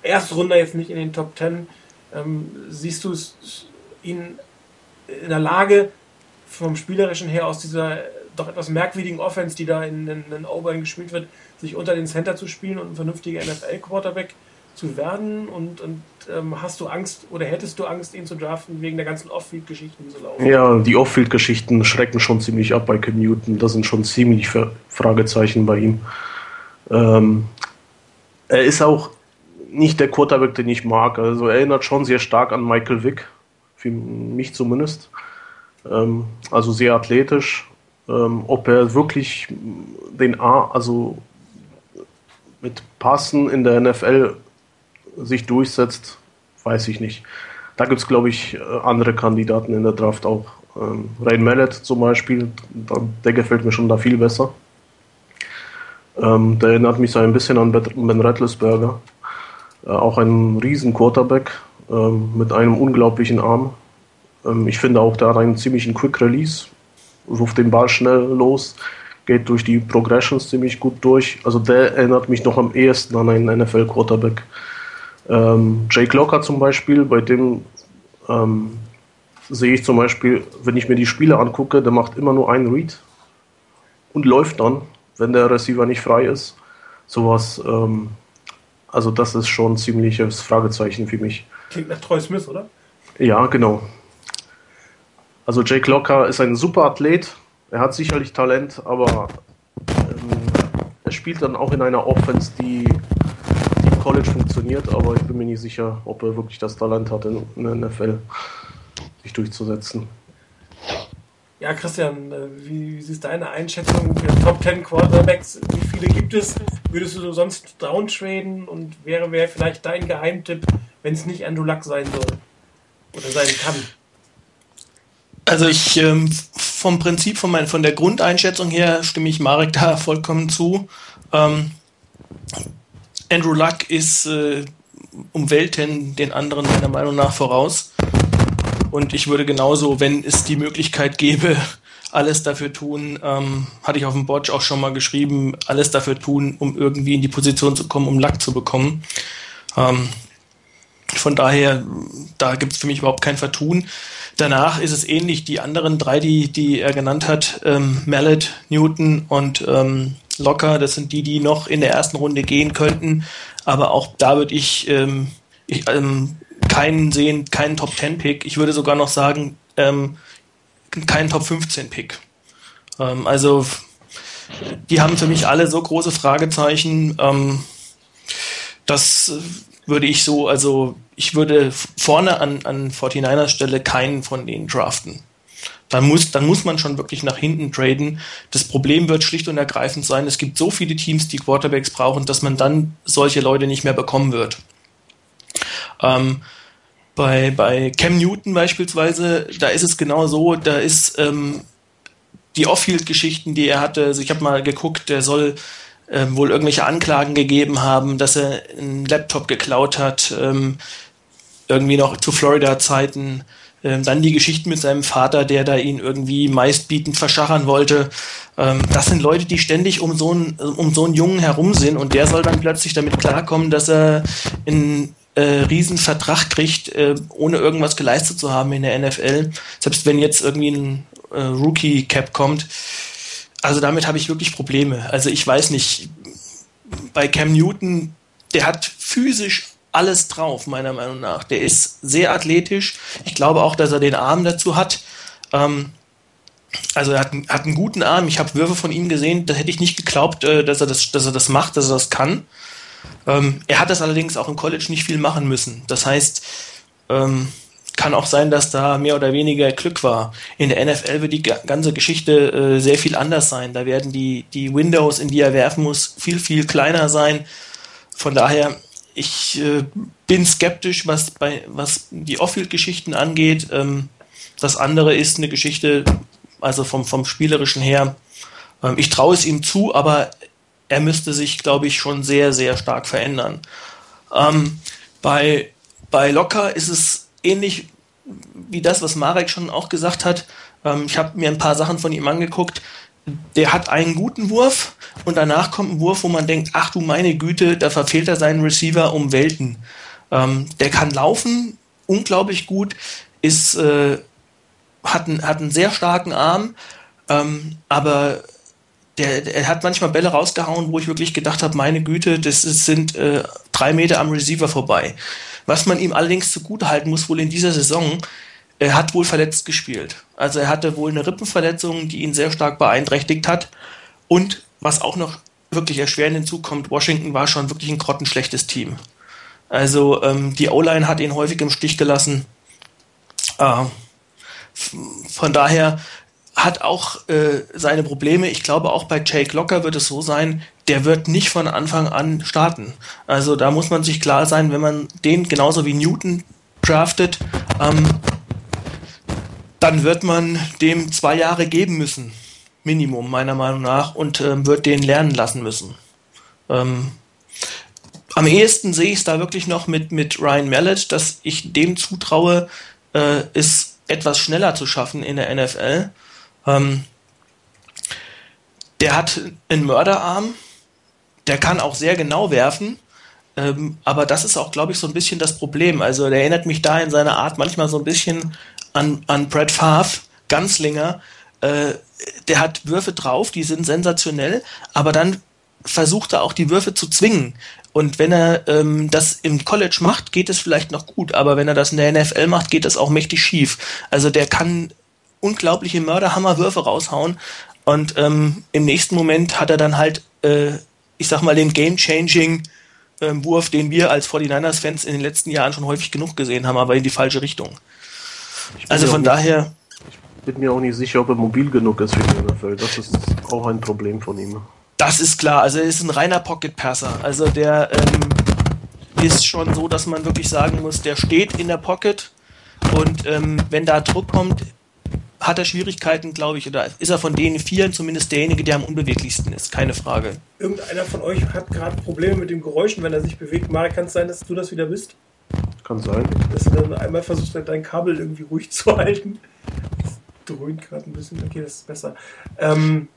[SPEAKER 1] Erstrunder jetzt nicht in den Top Ten. Ähm, siehst du ihn in der Lage, vom Spielerischen her aus dieser doch etwas merkwürdigen Offense, die da in, in, in Auburn gespielt wird, sich unter den Center zu spielen und ein vernünftiger NFL-Quarterback zu werden? Und, und ähm, hast du Angst oder hättest du Angst, ihn zu draften wegen der ganzen Off-Field-Geschichten, die laufen?
[SPEAKER 5] Ja, die Off-Field-Geschichten schrecken schon ziemlich ab bei Cam Newton. Das sind schon ziemlich Fragezeichen bei ihm. Ähm, er ist auch nicht der Quarterback, den ich mag. Also er erinnert schon sehr stark an Michael Vick, für mich zumindest. Ähm, also sehr athletisch. Ähm, ob er wirklich den A, also mit Passen in der NFL sich durchsetzt, weiß ich nicht. Da gibt es, glaube ich, äh, andere Kandidaten in der Draft auch. Ähm, Rain Mallet zum Beispiel, der gefällt mir schon da viel besser. Ähm, der erinnert mich so ein bisschen an Ben Rattlesberger. Äh, auch ein riesen Quarterback ähm, mit einem unglaublichen Arm. Ähm, ich finde auch, der hat einen ziemlichen Quick Release, ruft den Ball schnell los, geht durch die Progressions ziemlich gut durch. Also der erinnert mich noch am ehesten an einen NFL-Quarterback. Ähm, Jake Locker zum Beispiel, bei dem ähm, sehe ich zum Beispiel, wenn ich mir die Spiele angucke, der macht immer nur einen Read und läuft dann, wenn der Receiver nicht frei ist. Sowas, ähm, also das ist schon ein ziemliches Fragezeichen für mich.
[SPEAKER 1] Klingt nach Troy Smith, oder?
[SPEAKER 5] Ja, genau. Also Jake Locker ist ein super Athlet. Er hat sicherlich Talent, aber ähm, er spielt dann auch in einer Offense, die College funktioniert, aber ich bin mir nicht sicher, ob er wirklich das Talent hat, in, in der NFL sich durchzusetzen.
[SPEAKER 1] Ja, Christian, äh, wie, wie ist deine Einschätzung der Top 10 Quarterbacks? Wie viele gibt es? Würdest du sonst downtraden und wäre, wäre vielleicht dein Geheimtipp, wenn es nicht Andrew Luck sein soll oder sein kann?
[SPEAKER 4] Also ich ähm, vom Prinzip, von, mein, von der Grundeinschätzung her stimme ich Marek da vollkommen zu. Ähm, Andrew Luck ist äh, um Welten den anderen meiner Meinung nach voraus. Und ich würde genauso, wenn es die Möglichkeit gäbe, alles dafür tun, ähm, hatte ich auf dem Botch auch schon mal geschrieben, alles dafür tun, um irgendwie in die Position zu kommen, um Luck zu bekommen. Ähm, von daher, da gibt es für mich überhaupt kein Vertun. Danach ist es ähnlich, die anderen drei, die, die er genannt hat, ähm, Mallet, Newton und ähm, locker. Das sind die, die noch in der ersten Runde gehen könnten. Aber auch da würde ich, ähm, ich ähm, keinen sehen, keinen Top 10 Pick. Ich würde sogar noch sagen, ähm, keinen Top 15 Pick. Ähm, also, die haben für mich alle so große Fragezeichen. Ähm, das würde ich so, also ich würde vorne an, an 49ers Stelle keinen von denen draften dann muss, dann muss man schon wirklich nach hinten traden. Das Problem wird schlicht und ergreifend sein, es gibt so viele Teams, die Quarterbacks brauchen, dass man dann solche Leute nicht mehr bekommen wird. Ähm, bei, bei Cam Newton beispielsweise, da ist es genau so, da ist ähm, die Off-Field-Geschichten, die er hatte, also ich habe mal geguckt, der soll ähm, wohl irgendwelche Anklagen gegeben haben, dass er einen Laptop geklaut hat, ähm, irgendwie noch zu Florida-Zeiten ähm, dann die Geschichten mit seinem Vater, der da ihn irgendwie meistbietend verschachern wollte. Ähm, das sind Leute, die ständig um so, einen, um so einen Jungen herum sind und der soll dann plötzlich damit klarkommen, dass er einen äh, riesen Vertrag kriegt, äh, ohne irgendwas geleistet zu haben in der NFL. Selbst wenn jetzt irgendwie ein äh, Rookie-Cap kommt. Also damit habe ich wirklich Probleme. Also ich weiß nicht, bei Cam Newton, der hat physisch alles drauf, meiner Meinung nach. Der ist sehr athletisch. Ich glaube auch, dass er den Arm dazu hat. Ähm, also er hat, hat, einen guten Arm. Ich habe Würfe von ihm gesehen, da hätte ich nicht geglaubt, äh, dass, er das, dass er das macht, dass er das kann. Ähm, er hat das allerdings auch im College nicht viel machen müssen. Das heißt, ähm, kann auch sein, dass da mehr oder weniger Glück war. In der NFL wird die ganze Geschichte äh, sehr viel anders sein. Da werden die, die Windows, in die er werfen muss, viel, viel kleiner sein. Von daher, ich äh, bin skeptisch, was bei was die Off-Field-Geschichten angeht. Ähm, das andere ist eine Geschichte, also vom, vom Spielerischen her. Ähm, ich traue es ihm zu, aber er müsste sich, glaube ich, schon sehr, sehr stark verändern. Ähm, bei, bei Locker ist es ähnlich wie das, was Marek schon auch gesagt hat. Ähm, ich habe mir ein paar Sachen von ihm angeguckt. Der hat einen guten Wurf und danach kommt ein Wurf, wo man denkt, ach du meine Güte, da verfehlt er seinen Receiver um Welten. Ähm, der kann laufen, unglaublich gut, ist, äh, hat, einen, hat einen sehr starken Arm, ähm, aber der, der hat manchmal Bälle rausgehauen, wo ich wirklich gedacht habe, meine Güte, das ist, sind äh, drei Meter am Receiver vorbei. Was man ihm allerdings zugutehalten muss, wohl in dieser Saison, er hat wohl verletzt gespielt. Also er hatte wohl eine Rippenverletzung, die ihn sehr stark beeinträchtigt hat. Und was auch noch wirklich erschwerend hinzukommt, Washington war schon wirklich ein grottenschlechtes Team. Also ähm, die O-Line hat ihn häufig im Stich gelassen. Äh, von daher hat auch äh, seine Probleme. Ich glaube, auch bei Jake Locker wird es so sein, der wird nicht von Anfang an starten. Also da muss man sich klar sein, wenn man den genauso wie Newton draftet, ähm, dann wird man dem zwei Jahre geben müssen. Minimum, meiner Meinung nach, und ähm, wird den lernen lassen müssen. Ähm, am ehesten sehe ich es da wirklich noch mit, mit Ryan Mallet, dass ich dem zutraue, äh, es etwas schneller zu schaffen in der NFL. Ähm, der hat einen Mörderarm, der kann auch sehr genau werfen, ähm, aber das ist auch, glaube ich, so ein bisschen das Problem. Also der erinnert mich da in seiner Art manchmal so ein bisschen an, an Brad Favre, Ganzlinger. Äh, der hat Würfe drauf, die sind sensationell, aber dann versucht er auch die Würfe zu zwingen. Und wenn er ähm, das im College macht, geht es vielleicht noch gut, aber wenn er das in der NFL macht, geht das auch mächtig schief. Also der kann unglaubliche Mörderhammerwürfe raushauen. Und ähm, im nächsten Moment hat er dann halt, äh, ich sag mal, den Game-Changing ähm, Wurf, den wir als 49ers-Fans in den letzten Jahren schon häufig genug gesehen haben, aber in die falsche Richtung. Also von daher.
[SPEAKER 5] Ich bin mir auch nicht sicher, ob er mobil genug ist für die NFL. Das ist auch ein Problem von ihm.
[SPEAKER 4] Das ist klar. Also er ist ein reiner Pocket-Passer. Also der ähm, ist schon so, dass man wirklich sagen muss, der steht in der Pocket und ähm, wenn da Druck kommt, hat er Schwierigkeiten, glaube ich, oder ist er von den Vieren zumindest derjenige, der am unbeweglichsten ist, keine Frage.
[SPEAKER 1] Irgendeiner von euch hat gerade Probleme mit dem Geräuschen, wenn er sich bewegt. Marek, kann es sein, dass du das wieder bist?
[SPEAKER 5] Kann sein.
[SPEAKER 1] Dass du dann einmal versuchst, dein Kabel irgendwie ruhig zu halten. Das dröhnt gerade ein bisschen. Okay, das ist besser. Ähm,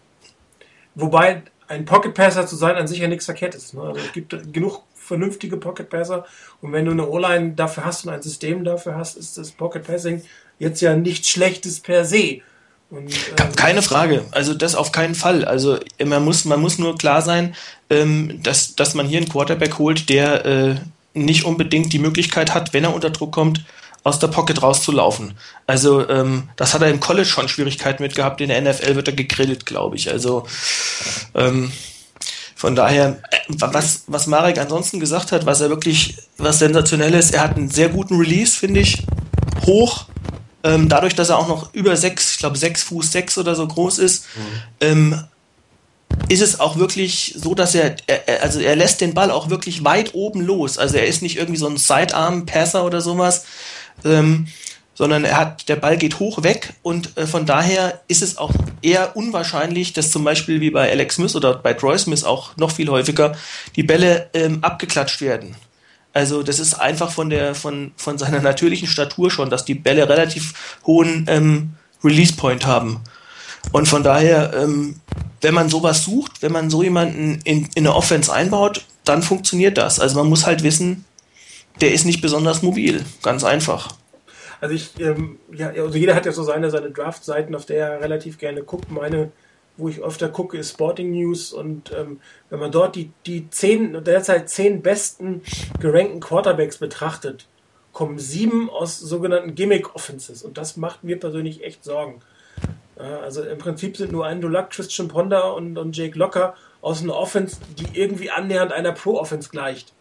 [SPEAKER 1] wobei ein Pocket Passer zu sein an sich ja nichts verkehrt ist. Ne? Also es gibt genug vernünftige Pocket Passer und wenn du eine O-Line dafür hast und ein System dafür hast, ist das Pocket Passing jetzt ja nichts Schlechtes per se.
[SPEAKER 4] Und, äh, Keine Frage, also das auf keinen Fall. Also man muss, man muss nur klar sein, ähm, dass, dass man hier einen Quarterback holt, der äh, nicht unbedingt die Möglichkeit hat, wenn er unter Druck kommt, aus der Pocket rauszulaufen. Also ähm, das hat er im College schon Schwierigkeiten mit gehabt, in der NFL wird er gegrillt, glaube ich. Also ähm, von daher, äh, was, was Marek ansonsten gesagt hat, was er wirklich, was sensationell ist, er hat einen sehr guten Release, finde ich, hoch, ähm, dadurch, dass er auch noch über sechs, ich glaube sechs Fuß sechs oder so groß ist, mhm. Ist es auch wirklich so, dass er, er, also er lässt den Ball auch wirklich weit oben los. Also er ist nicht irgendwie so ein Sidearm-Passer oder sowas, ähm, sondern er hat, der Ball geht hoch weg und äh, von daher ist es auch eher unwahrscheinlich, dass zum Beispiel wie bei Alex Smith oder bei Troy Smith auch noch viel häufiger die Bälle ähm, abgeklatscht werden. Also das ist einfach von der von von seiner natürlichen Statur schon, dass die Bälle relativ hohen ähm, Release Point haben. Und von daher, ähm, wenn man sowas sucht, wenn man so jemanden in, in eine Offense einbaut, dann funktioniert das. Also man muss halt wissen, der ist nicht besonders mobil, ganz einfach.
[SPEAKER 1] Also ich, ähm, ja, also jeder hat ja so seine seine Draft-Seiten, auf der er relativ gerne guckt. Meine wo ich öfter gucke, ist Sporting News und ähm, wenn man dort die, die zehn, derzeit zehn besten gerankten Quarterbacks betrachtet, kommen sieben aus sogenannten Gimmick Offenses und das macht mir persönlich echt Sorgen. Also im Prinzip sind nur Andrew Luck, Christian Ponder und, und Jake Locker aus einer Offense, die irgendwie annähernd einer Pro-Offense gleicht.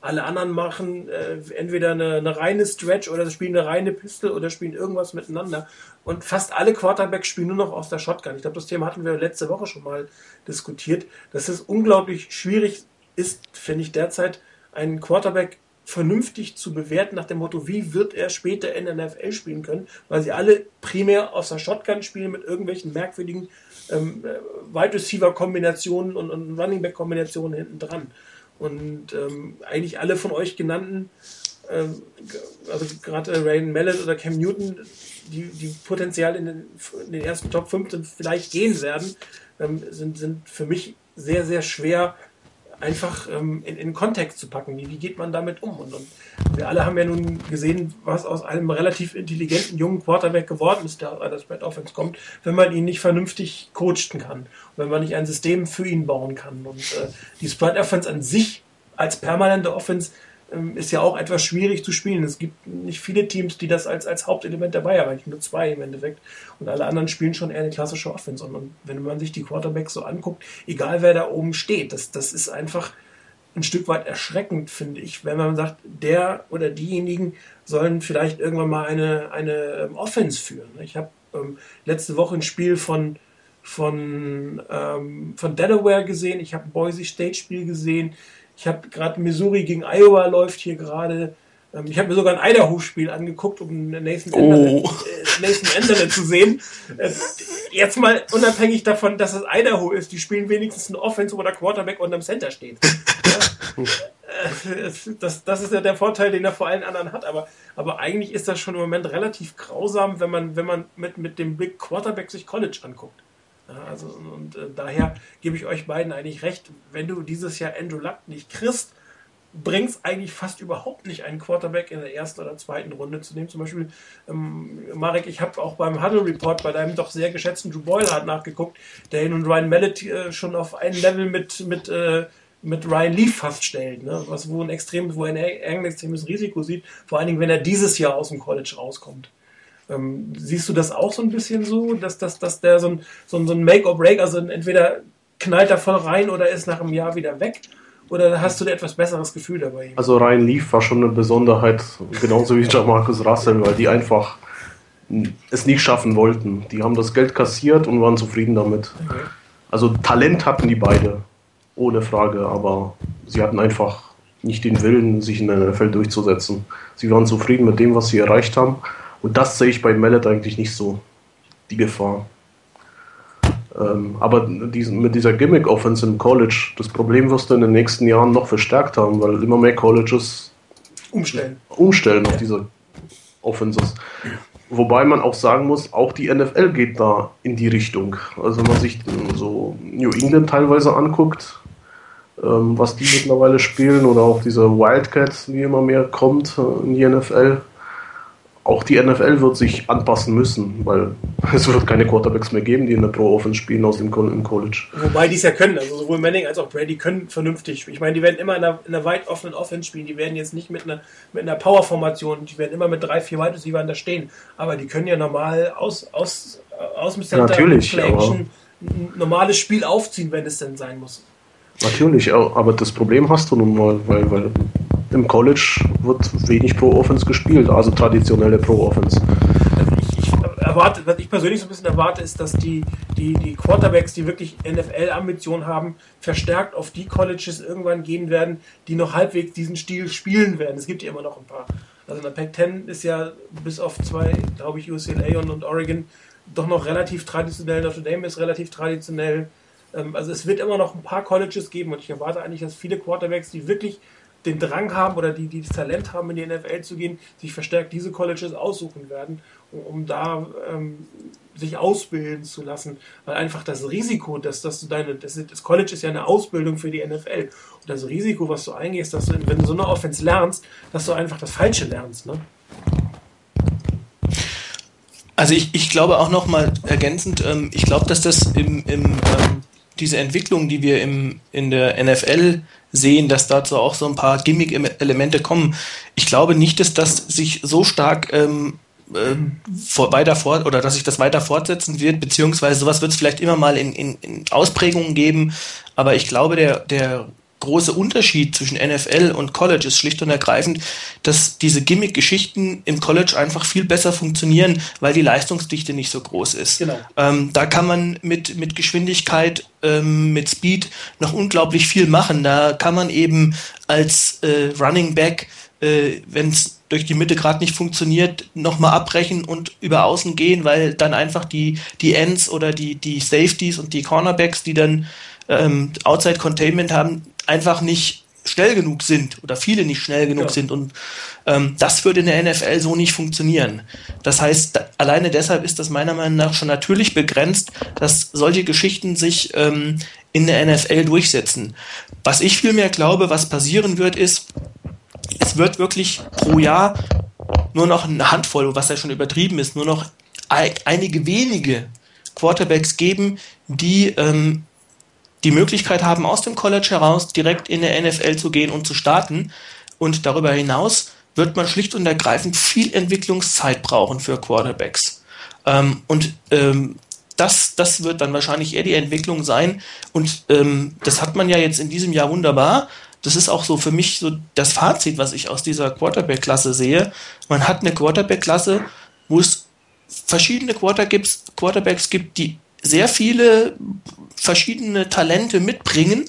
[SPEAKER 1] Alle anderen machen äh, entweder eine, eine, reine Stretch oder spielen eine reine Pistol oder spielen irgendwas miteinander. Und fast alle Quarterbacks spielen nur noch aus der Shotgun. Ich glaube, das Thema hatten wir letzte Woche schon mal diskutiert, dass es unglaublich schwierig ist, finde ich derzeit, einen Quarterback vernünftig zu bewerten nach dem Motto, wie wird er später in der NFL spielen können, weil sie alle primär aus der Shotgun spielen mit irgendwelchen merkwürdigen ähm, äh, Wide Receiver Kombinationen und, und Running Back Kombinationen hinten dran. Und ähm, eigentlich alle von euch genannten, äh, also gerade Rain Mallet oder Cam Newton, die, die potenziell in den, in den ersten Top 15 vielleicht gehen werden, ähm, sind, sind für mich sehr, sehr schwer einfach ähm, in, in Kontext zu packen. Wie, wie geht man damit um? Und, und, wir alle haben ja nun gesehen, was aus einem relativ intelligenten jungen Quarterback geworden ist, der aus einer Spread Offense kommt, wenn man ihn nicht vernünftig coachen kann und wenn man nicht ein System für ihn bauen kann. Und äh, die Spread Offense an sich als permanente Offense ist ja auch etwas schwierig zu spielen. Es gibt nicht viele Teams, die das als, als Hauptelement dabei haben, eigentlich nur zwei im Endeffekt. Und alle anderen spielen schon eher eine klassische Offense. Und, und wenn man sich die Quarterbacks so anguckt, egal wer da oben steht, das, das ist einfach ein Stück weit erschreckend, finde ich, wenn man sagt, der oder diejenigen sollen vielleicht irgendwann mal eine, eine ähm, Offense führen. Ich habe ähm, letzte Woche ein Spiel von, von, ähm, von Delaware gesehen, ich habe ein Boise State Spiel gesehen, ich habe gerade Missouri gegen Iowa läuft hier gerade. Ähm, ich habe mir sogar ein Idaho-Spiel angeguckt, um Nathan oh. Äh, zu sehen. Äh, jetzt mal unabhängig davon, dass es Idaho ist, die spielen wenigstens ein Offense, wo der Quarterback unterm Center steht. Ja? Äh, das, das ist ja der Vorteil, den er vor allen anderen hat. Aber, aber eigentlich ist das schon im Moment relativ grausam, wenn man, wenn man mit, mit dem Blick Quarterback sich College anguckt. Ja, also, und äh, daher gebe ich euch beiden eigentlich recht, wenn du dieses Jahr Andrew Luck nicht kriegst, bringst eigentlich fast überhaupt nicht einen Quarterback in der ersten oder zweiten Runde zu nehmen. Zum Beispiel, ähm, Marek, ich habe auch beim Huddle Report bei deinem doch sehr geschätzten Drew Boyle hat nachgeguckt, der nun Ryan Mallet äh, schon auf ein Level mit, mit, äh, mit Ryan Leaf fast stellt, ne? was wo ein extrem, wo er ein extremes Risiko sieht, vor allen Dingen, wenn er dieses Jahr aus dem College rauskommt. Ähm, siehst du das auch so ein bisschen so, dass, dass, dass der so ein, so ein, so ein Make-or-Break, also entweder knallt er voll rein oder ist nach einem Jahr wieder weg? Oder hast du ein etwas besseres Gefühl dabei?
[SPEAKER 5] Also Ryan Leaf war schon eine Besonderheit, genauso wie Jamarcus Russell, weil die einfach es nicht schaffen wollten. Die haben das Geld kassiert und waren zufrieden damit. Okay. Also Talent hatten die beide, ohne Frage, aber sie hatten einfach nicht den Willen, sich in der NFL durchzusetzen. Sie waren zufrieden mit dem, was sie erreicht haben und das sehe ich bei Mallet eigentlich nicht so, die Gefahr. Ähm, aber diesen, mit dieser Gimmick-Offense im College, das Problem wirst du in den nächsten Jahren noch verstärkt haben, weil immer mehr Colleges
[SPEAKER 1] umstellen,
[SPEAKER 5] umstellen auf diese Offenses. Wobei man auch sagen muss, auch die NFL geht da in die Richtung. Also wenn man sich so New England teilweise anguckt, ähm, was die mittlerweile spielen, oder auch diese Wildcats, die immer mehr kommt äh, in die NFL, auch die NFL wird sich anpassen müssen, weil es wird keine Quarterbacks mehr geben, die in der Pro-Offense spielen aus dem College.
[SPEAKER 1] Wobei die es ja können, also sowohl Manning als auch Brady können vernünftig. Ich meine, die werden immer in einer, in einer weit offenen Offense spielen, die werden jetzt nicht mit einer, mit einer Power-Formation, die werden immer mit drei, vier Wide Receivers da stehen, aber die können ja normal aus, aus, aus dem
[SPEAKER 5] Center Natürlich,
[SPEAKER 1] ein normales Spiel aufziehen, wenn es denn sein muss.
[SPEAKER 5] Natürlich, aber das Problem hast du nun mal, weil, weil im College wird wenig Pro-Offense gespielt, also traditionelle Pro-Offense.
[SPEAKER 1] Ich, ich erwarte, was ich persönlich so ein bisschen erwarte, ist, dass die, die, die Quarterbacks, die wirklich NFL-Ambitionen haben, verstärkt auf die Colleges irgendwann gehen werden, die noch halbwegs diesen Stil spielen werden. Es gibt ja immer noch ein paar. Also in der Pac-10 ist ja bis auf zwei, glaube ich, UCLA und, und Oregon doch noch relativ traditionell. Notre Dame ist relativ traditionell. Ähm, also es wird immer noch ein paar Colleges geben und ich erwarte eigentlich, dass viele Quarterbacks, die wirklich den Drang haben oder die, die das Talent haben, in die NFL zu gehen, sich verstärkt diese Colleges aussuchen werden, um, um da ähm, sich ausbilden zu lassen. Weil einfach das Risiko, dass, dass du deine, das, das, College ist ja eine Ausbildung für die NFL. Und das Risiko, was du eingehst, dass du, wenn du so eine Offense lernst, dass du einfach das Falsche lernst. Ne?
[SPEAKER 4] Also ich, ich glaube auch nochmal ergänzend, ähm, ich glaube, dass das im, im ähm, diese Entwicklung, die wir im, in der NFL sehen, dass dazu auch so ein paar Gimmick-Elemente kommen. Ich glaube nicht, dass das sich so stark ähm, äh, vor, weiter fort oder dass sich das weiter fortsetzen wird, beziehungsweise sowas wird es vielleicht immer mal in, in, in Ausprägungen geben, aber ich glaube, der, der große Unterschied zwischen NFL und College ist schlicht und ergreifend, dass diese Gimmick-Geschichten im College einfach viel besser funktionieren, weil die Leistungsdichte nicht so groß ist.
[SPEAKER 1] Genau.
[SPEAKER 4] Ähm, da kann man mit, mit Geschwindigkeit, ähm, mit Speed noch unglaublich viel machen. Da kann man eben als äh, Running Back, äh, wenn es durch die Mitte gerade nicht funktioniert, nochmal abbrechen und über außen gehen, weil dann einfach die, die Ends oder die, die Safeties und die Cornerbacks, die dann ähm, Outside Containment haben, einfach nicht schnell genug sind oder viele nicht schnell genug ja. sind und ähm, das würde in der NFL so nicht funktionieren. Das heißt, da, alleine deshalb ist das meiner Meinung nach schon natürlich begrenzt, dass solche Geschichten sich ähm, in der NFL durchsetzen. Was ich vielmehr glaube, was passieren wird, ist, es wird wirklich pro Jahr nur noch eine Handvoll, was ja schon übertrieben ist, nur noch einige wenige Quarterbacks geben, die ähm, die Möglichkeit haben, aus dem College heraus direkt in der NFL zu gehen und zu starten. Und darüber hinaus wird man schlicht und ergreifend viel Entwicklungszeit brauchen für Quarterbacks. Ähm, und ähm, das, das wird dann wahrscheinlich eher die Entwicklung sein. Und ähm, das hat man ja jetzt in diesem Jahr wunderbar. Das ist auch so für mich so das Fazit, was ich aus dieser Quarterback-Klasse sehe. Man hat eine Quarterback-Klasse, wo es verschiedene Quarterbacks gibt, die sehr viele verschiedene Talente mitbringen,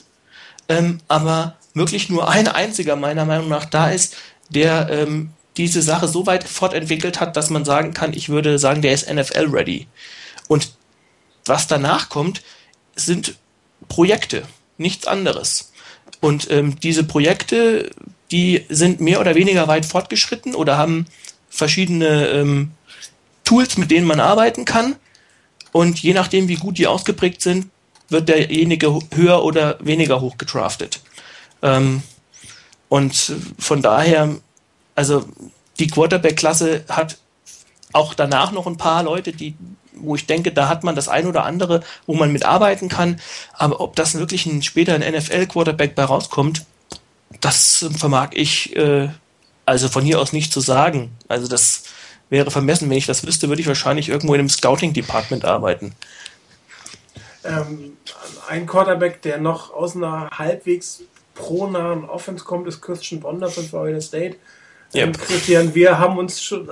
[SPEAKER 4] ähm, aber wirklich nur ein einziger meiner Meinung nach da ist, der ähm, diese Sache so weit fortentwickelt hat, dass man sagen kann, ich würde sagen, der ist NFL-ready. Und was danach kommt, sind Projekte, nichts anderes. Und ähm, diese Projekte, die sind mehr oder weniger weit fortgeschritten oder haben verschiedene ähm, Tools, mit denen man arbeiten kann. Und je nachdem, wie gut die ausgeprägt sind, wird derjenige höher oder weniger hoch gedraftet. Ähm, und von daher, also die Quarterback-Klasse hat auch danach noch ein paar Leute, die, wo ich denke, da hat man das ein oder andere, wo man mitarbeiten kann. Aber ob das wirklich ein, später ein NFL-Quarterback bei rauskommt, das vermag ich äh, also von hier aus nicht zu sagen. Also das wäre vermessen. Wenn ich das wüsste, würde ich wahrscheinlich irgendwo in einem Scouting-Department arbeiten.
[SPEAKER 1] Ähm, ein Quarterback, der noch aus einer halbwegs pro-nahen Offense kommt, ist Christian Bonder von Florida State. Ähm, yep. Christian, wir haben uns schon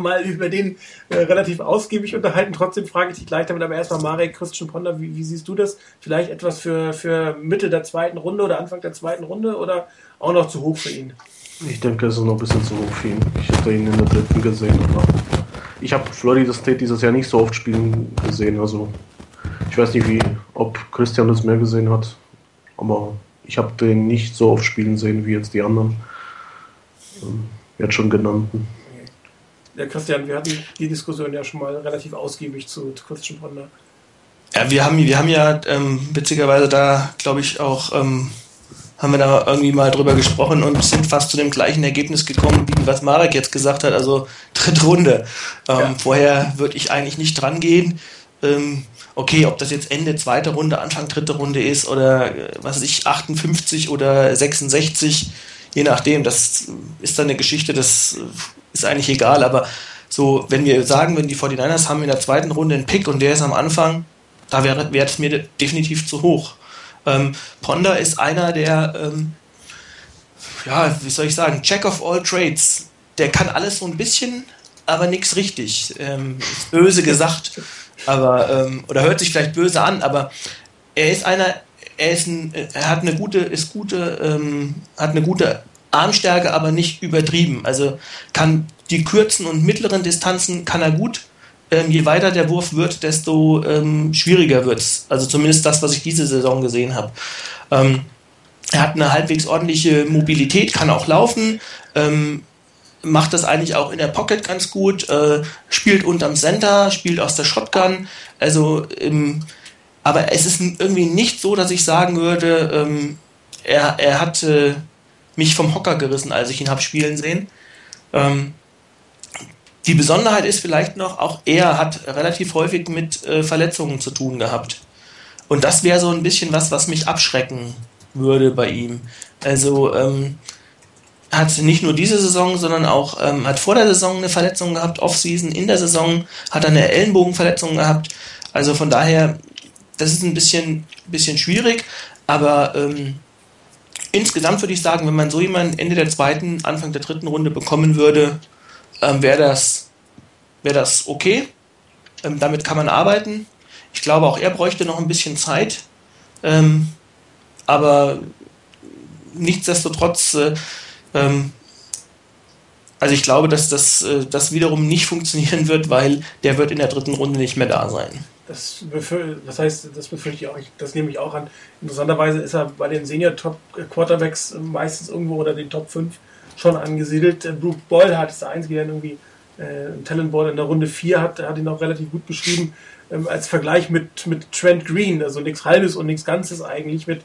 [SPEAKER 1] mal über den äh, relativ ausgiebig unterhalten. Trotzdem frage ich dich gleich damit, aber erstmal Marek, Christian Ponder, wie, wie, siehst du das? Vielleicht etwas für, für Mitte der zweiten Runde oder Anfang der zweiten Runde oder auch noch zu hoch für ihn?
[SPEAKER 5] Ich denke, es ist noch ein bisschen zu hoch für ihn. Ich hätte ihn in der dritten gesehen, aber ich habe Florida State dieses Jahr nicht so oft spielen gesehen. Also ich weiß nicht, wie, ob Christian das mehr gesehen hat, aber ich habe den nicht so oft spielen sehen wie jetzt die anderen. Ähm, jetzt schon genannten.
[SPEAKER 1] Ja, Christian, wir hatten die Diskussion ja schon mal relativ ausgiebig zu Christian Ponder.
[SPEAKER 4] Ja, wir haben, wir haben ja ähm, witzigerweise da, glaube ich, auch ähm, haben wir da irgendwie mal drüber gesprochen und sind fast zu dem gleichen Ergebnis gekommen, wie was Marek jetzt gesagt hat, also Drittrunde. Ähm, ja. Vorher würde ich eigentlich nicht dran gehen. Ähm, okay, ob das jetzt Ende zweite Runde, Anfang dritte Runde ist oder äh, was weiß ich, 58 oder 66, je nachdem, das ist dann eine Geschichte, das ist eigentlich egal, aber so, wenn wir sagen, wenn die 49ers haben in der zweiten Runde einen Pick und der ist am Anfang, da wäre es mir definitiv zu hoch. Ähm, Ponder ist einer der, ähm, ja, wie soll ich sagen, Check of all Trades. Der kann alles so ein bisschen, aber nichts richtig. Ähm, ist böse gesagt, aber ähm, oder hört sich vielleicht böse an, aber er ist einer, er ist ein, er hat eine gute, ist gute, ähm, hat eine gute Armstärke, aber nicht übertrieben. Also kann die kurzen und mittleren Distanzen kann er gut ähm, je weiter der Wurf wird, desto ähm, schwieriger wird es. Also zumindest das, was ich diese Saison gesehen habe. Ähm, er hat eine halbwegs ordentliche Mobilität, kann auch laufen, ähm, macht das eigentlich auch in der Pocket ganz gut, äh, spielt unterm Center, spielt aus der Shotgun. Also, ähm, aber es ist irgendwie nicht so, dass ich sagen würde, ähm, er, er hat äh, mich vom Hocker gerissen, als ich ihn habe spielen sehen. Die Besonderheit ist vielleicht noch, auch er hat relativ häufig mit äh, Verletzungen zu tun gehabt. Und das wäre so ein bisschen was, was mich abschrecken würde bei ihm. Also ähm, hat nicht nur diese Saison, sondern auch ähm, hat vor der Saison eine Verletzung gehabt, Offseason, in der Saison hat er eine Ellenbogenverletzung gehabt. Also von daher, das ist ein bisschen, bisschen schwierig, aber ähm, insgesamt würde ich sagen, wenn man so jemanden Ende der zweiten, Anfang der dritten Runde bekommen würde, ähm, wäre das, wär das okay. Ähm, damit kann man arbeiten. Ich glaube, auch er bräuchte noch ein bisschen Zeit. Ähm, aber nichtsdestotrotz, äh, ähm, also ich glaube, dass das, äh, das wiederum nicht funktionieren wird, weil der wird in der dritten Runde nicht mehr da sein.
[SPEAKER 1] Das, das heißt, das befürchte ich auch, das nehme ich auch an. Interessanterweise ist er bei den Senior-Top-Quarterbacks meistens irgendwo unter den Top 5 schon angesiedelt. Äh, Brooke Boyle hat es der Einzige, der irgendwie äh, ein Talentboard in der Runde 4 hat, hat ihn auch relativ gut beschrieben, ähm, als Vergleich mit, mit Trent Green, also nichts Halbes und nichts Ganzes eigentlich, mit,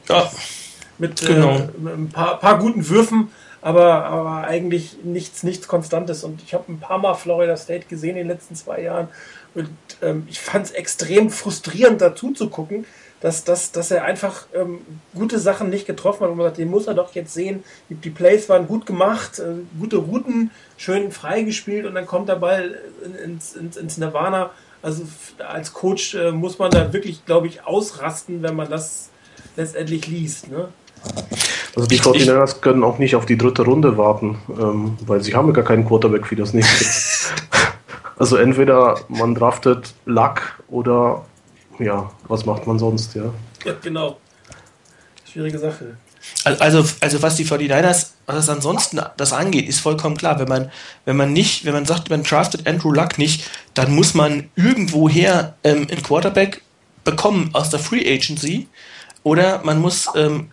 [SPEAKER 1] mit äh, genau. äh, ein paar, paar guten Würfen, aber, aber eigentlich nichts, nichts Konstantes. Und ich habe ein paar Mal Florida State gesehen in den letzten zwei Jahren und ähm, ich fand es extrem frustrierend dazu zu gucken, dass, dass, dass er einfach ähm, gute Sachen nicht getroffen hat und man sagt, den muss er doch jetzt sehen. Die, die Plays waren gut gemacht, äh, gute Routen, schön freigespielt und dann kommt der Ball ins, ins, ins Nirvana. Also als Coach äh, muss man da wirklich, glaube ich, ausrasten, wenn man das letztendlich liest. Ne?
[SPEAKER 5] Also die 49 können auch nicht auf die dritte Runde warten, ähm, weil sie haben ja gar keinen Quarterback für das nächste. also entweder man draftet Luck oder ja, was macht man sonst, ja?
[SPEAKER 1] Ja, genau. Schwierige Sache.
[SPEAKER 4] Also, also was die 49ers, was es ansonsten das angeht, ist vollkommen klar. Wenn man, wenn man nicht, wenn man sagt, man draftet Andrew Luck nicht, dann muss man irgendwoher ähm, einen Quarterback bekommen aus der Free Agency oder man muss, ähm,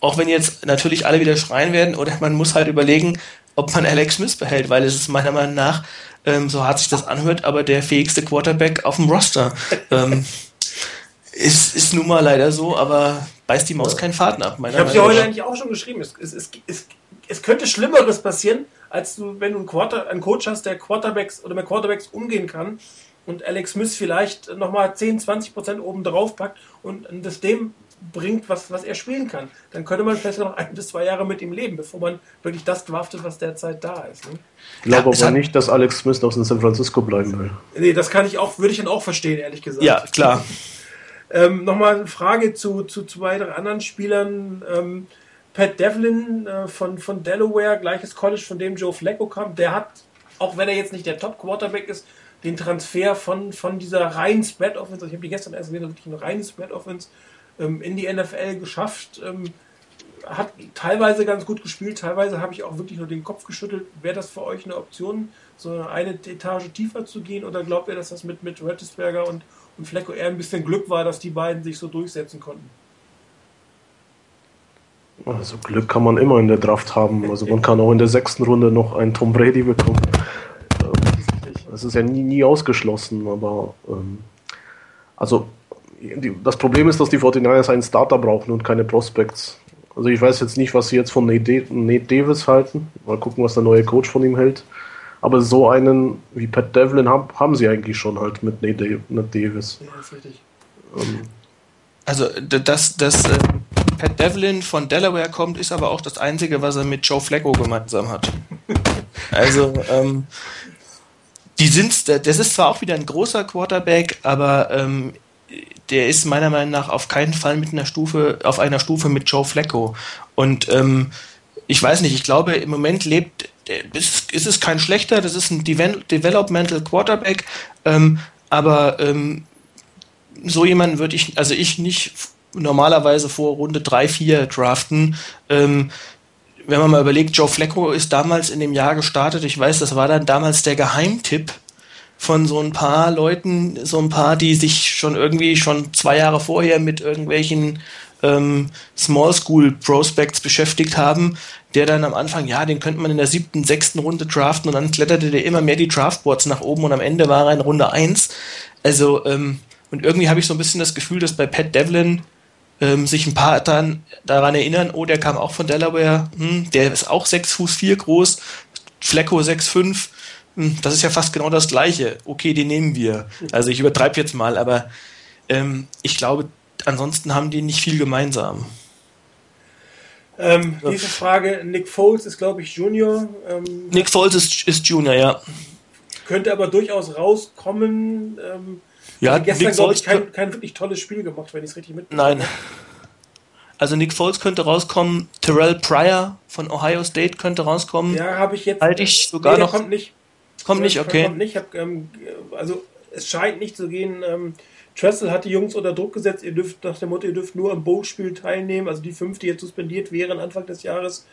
[SPEAKER 4] auch wenn jetzt natürlich alle wieder schreien werden, oder man muss halt überlegen, ob man Alex Smith behält, weil es ist meiner Meinung nach ähm, so hart sich das anhört, aber der fähigste Quarterback auf dem Roster. ähm, ist, ist nun mal leider so, aber beißt die Maus keinen Faden ab.
[SPEAKER 1] ich habe ja heute eigentlich auch schon geschrieben, es, es, es, es, es könnte Schlimmeres passieren, als du, wenn du einen, Quarter, einen Coach hast, der Quarterbacks oder mit Quarterbacks umgehen kann und Alex Smith vielleicht nochmal 10, 20 Prozent oben drauf packt und das dem bringt, was, was er spielen kann. Dann könnte man vielleicht noch ein bis zwei Jahre mit ihm leben, bevor man wirklich das draftet, was derzeit da ist. Ne?
[SPEAKER 5] Ich glaube ja, aber nicht, dass Alex Smith noch in San Francisco bleiben will.
[SPEAKER 1] Nee, das kann ich auch, würde ich dann auch verstehen, ehrlich gesagt.
[SPEAKER 4] Ja, klar.
[SPEAKER 1] ähm, Nochmal eine Frage zu, zu zwei, drei anderen Spielern. Ähm, Pat Devlin äh, von, von Delaware, gleiches College, von dem Joe Flacco kam, der hat, auch wenn er jetzt nicht der Top-Quarterback ist, den Transfer von, von dieser reinen Spread-Offense, ich habe die gestern erst gesehen, wirklich eine reine Spread-Offense, ähm, in die NFL geschafft. Ähm, hat teilweise ganz gut gespielt, teilweise habe ich auch wirklich nur den Kopf geschüttelt. Wäre das für euch eine Option, so eine Etage tiefer zu gehen oder glaubt ihr, dass das mit, mit Rettisberger und, und Flecko eher ein bisschen Glück war, dass die beiden sich so durchsetzen konnten?
[SPEAKER 5] Also Glück kann man immer in der Draft haben. Also man kann auch in der sechsten Runde noch einen Tom Brady bekommen. Das ist ja nie, nie ausgeschlossen, aber ähm, also das Problem ist, dass die 49ers einen Starter brauchen und keine Prospects. Also ich weiß jetzt nicht, was sie jetzt von Nate, Davis halten. Mal gucken, was der neue Coach von ihm hält. Aber so einen wie Pat Devlin haben, haben sie eigentlich schon halt mit Nate, Davis. Ja, ist richtig.
[SPEAKER 4] Ähm. Also dass, dass äh, Pat Devlin von Delaware kommt, ist aber auch das Einzige, was er mit Joe Flacco gemeinsam hat. also ähm, die sind, das ist zwar auch wieder ein großer Quarterback, aber ähm, der ist meiner Meinung nach auf keinen Fall mit einer Stufe, auf einer Stufe mit Joe Flacco. Und ähm, ich weiß nicht, ich glaube, im Moment lebt, ist, ist es kein schlechter, das ist ein Developmental Quarterback, ähm, aber ähm, so jemanden würde ich, also ich nicht normalerweise vor Runde 3, 4 draften. Ähm, wenn man mal überlegt, Joe Flacco ist damals in dem Jahr gestartet, ich weiß, das war dann damals der Geheimtipp von so ein paar Leuten, so ein paar, die sich schon irgendwie schon zwei Jahre vorher mit irgendwelchen ähm, Small School Prospects beschäftigt haben, der dann am Anfang, ja, den könnte man in der siebten, sechsten Runde draften und dann kletterte der immer mehr die Draftboards nach oben und am Ende war er in Runde eins. Also, ähm, und irgendwie habe ich so ein bisschen das Gefühl, dass bei Pat Devlin ähm, sich ein paar dann daran erinnern, oh, der kam auch von Delaware, hm, der ist auch sechs Fuß vier groß, Flecko 6'5, hm, das ist ja fast genau das Gleiche. Okay, die nehmen wir. Also ich übertreibe jetzt mal, aber ähm, ich glaube, ansonsten haben die nicht viel gemeinsam.
[SPEAKER 1] Ähm, diese Frage, Nick Foles ist, glaube ich, Junior. Ähm,
[SPEAKER 4] Nick Foles ist, ist Junior, ja.
[SPEAKER 1] Könnte aber durchaus rauskommen. Ähm, ja, gestern, glaube ich, kein, kein wirklich tolles Spiel gemacht, wenn ich es richtig mitbekomme.
[SPEAKER 4] Nein. Also Nick Foles könnte rauskommen, Terrell Pryor von Ohio State könnte rauskommen.
[SPEAKER 1] Ja, habe ich jetzt.
[SPEAKER 4] Halte ich sogar
[SPEAKER 1] nee, der
[SPEAKER 4] noch.
[SPEAKER 1] kommt nicht.
[SPEAKER 4] Kommt nicht, okay.
[SPEAKER 1] Kommt nicht. Hab, ähm, also es scheint nicht zu gehen. Ähm, Tressel hat die Jungs unter Druck gesetzt. Ihr dürft nach dem Motto, ihr dürft nur am Bowl-Spiel teilnehmen. Also die fünf, die jetzt suspendiert wären Anfang des Jahres.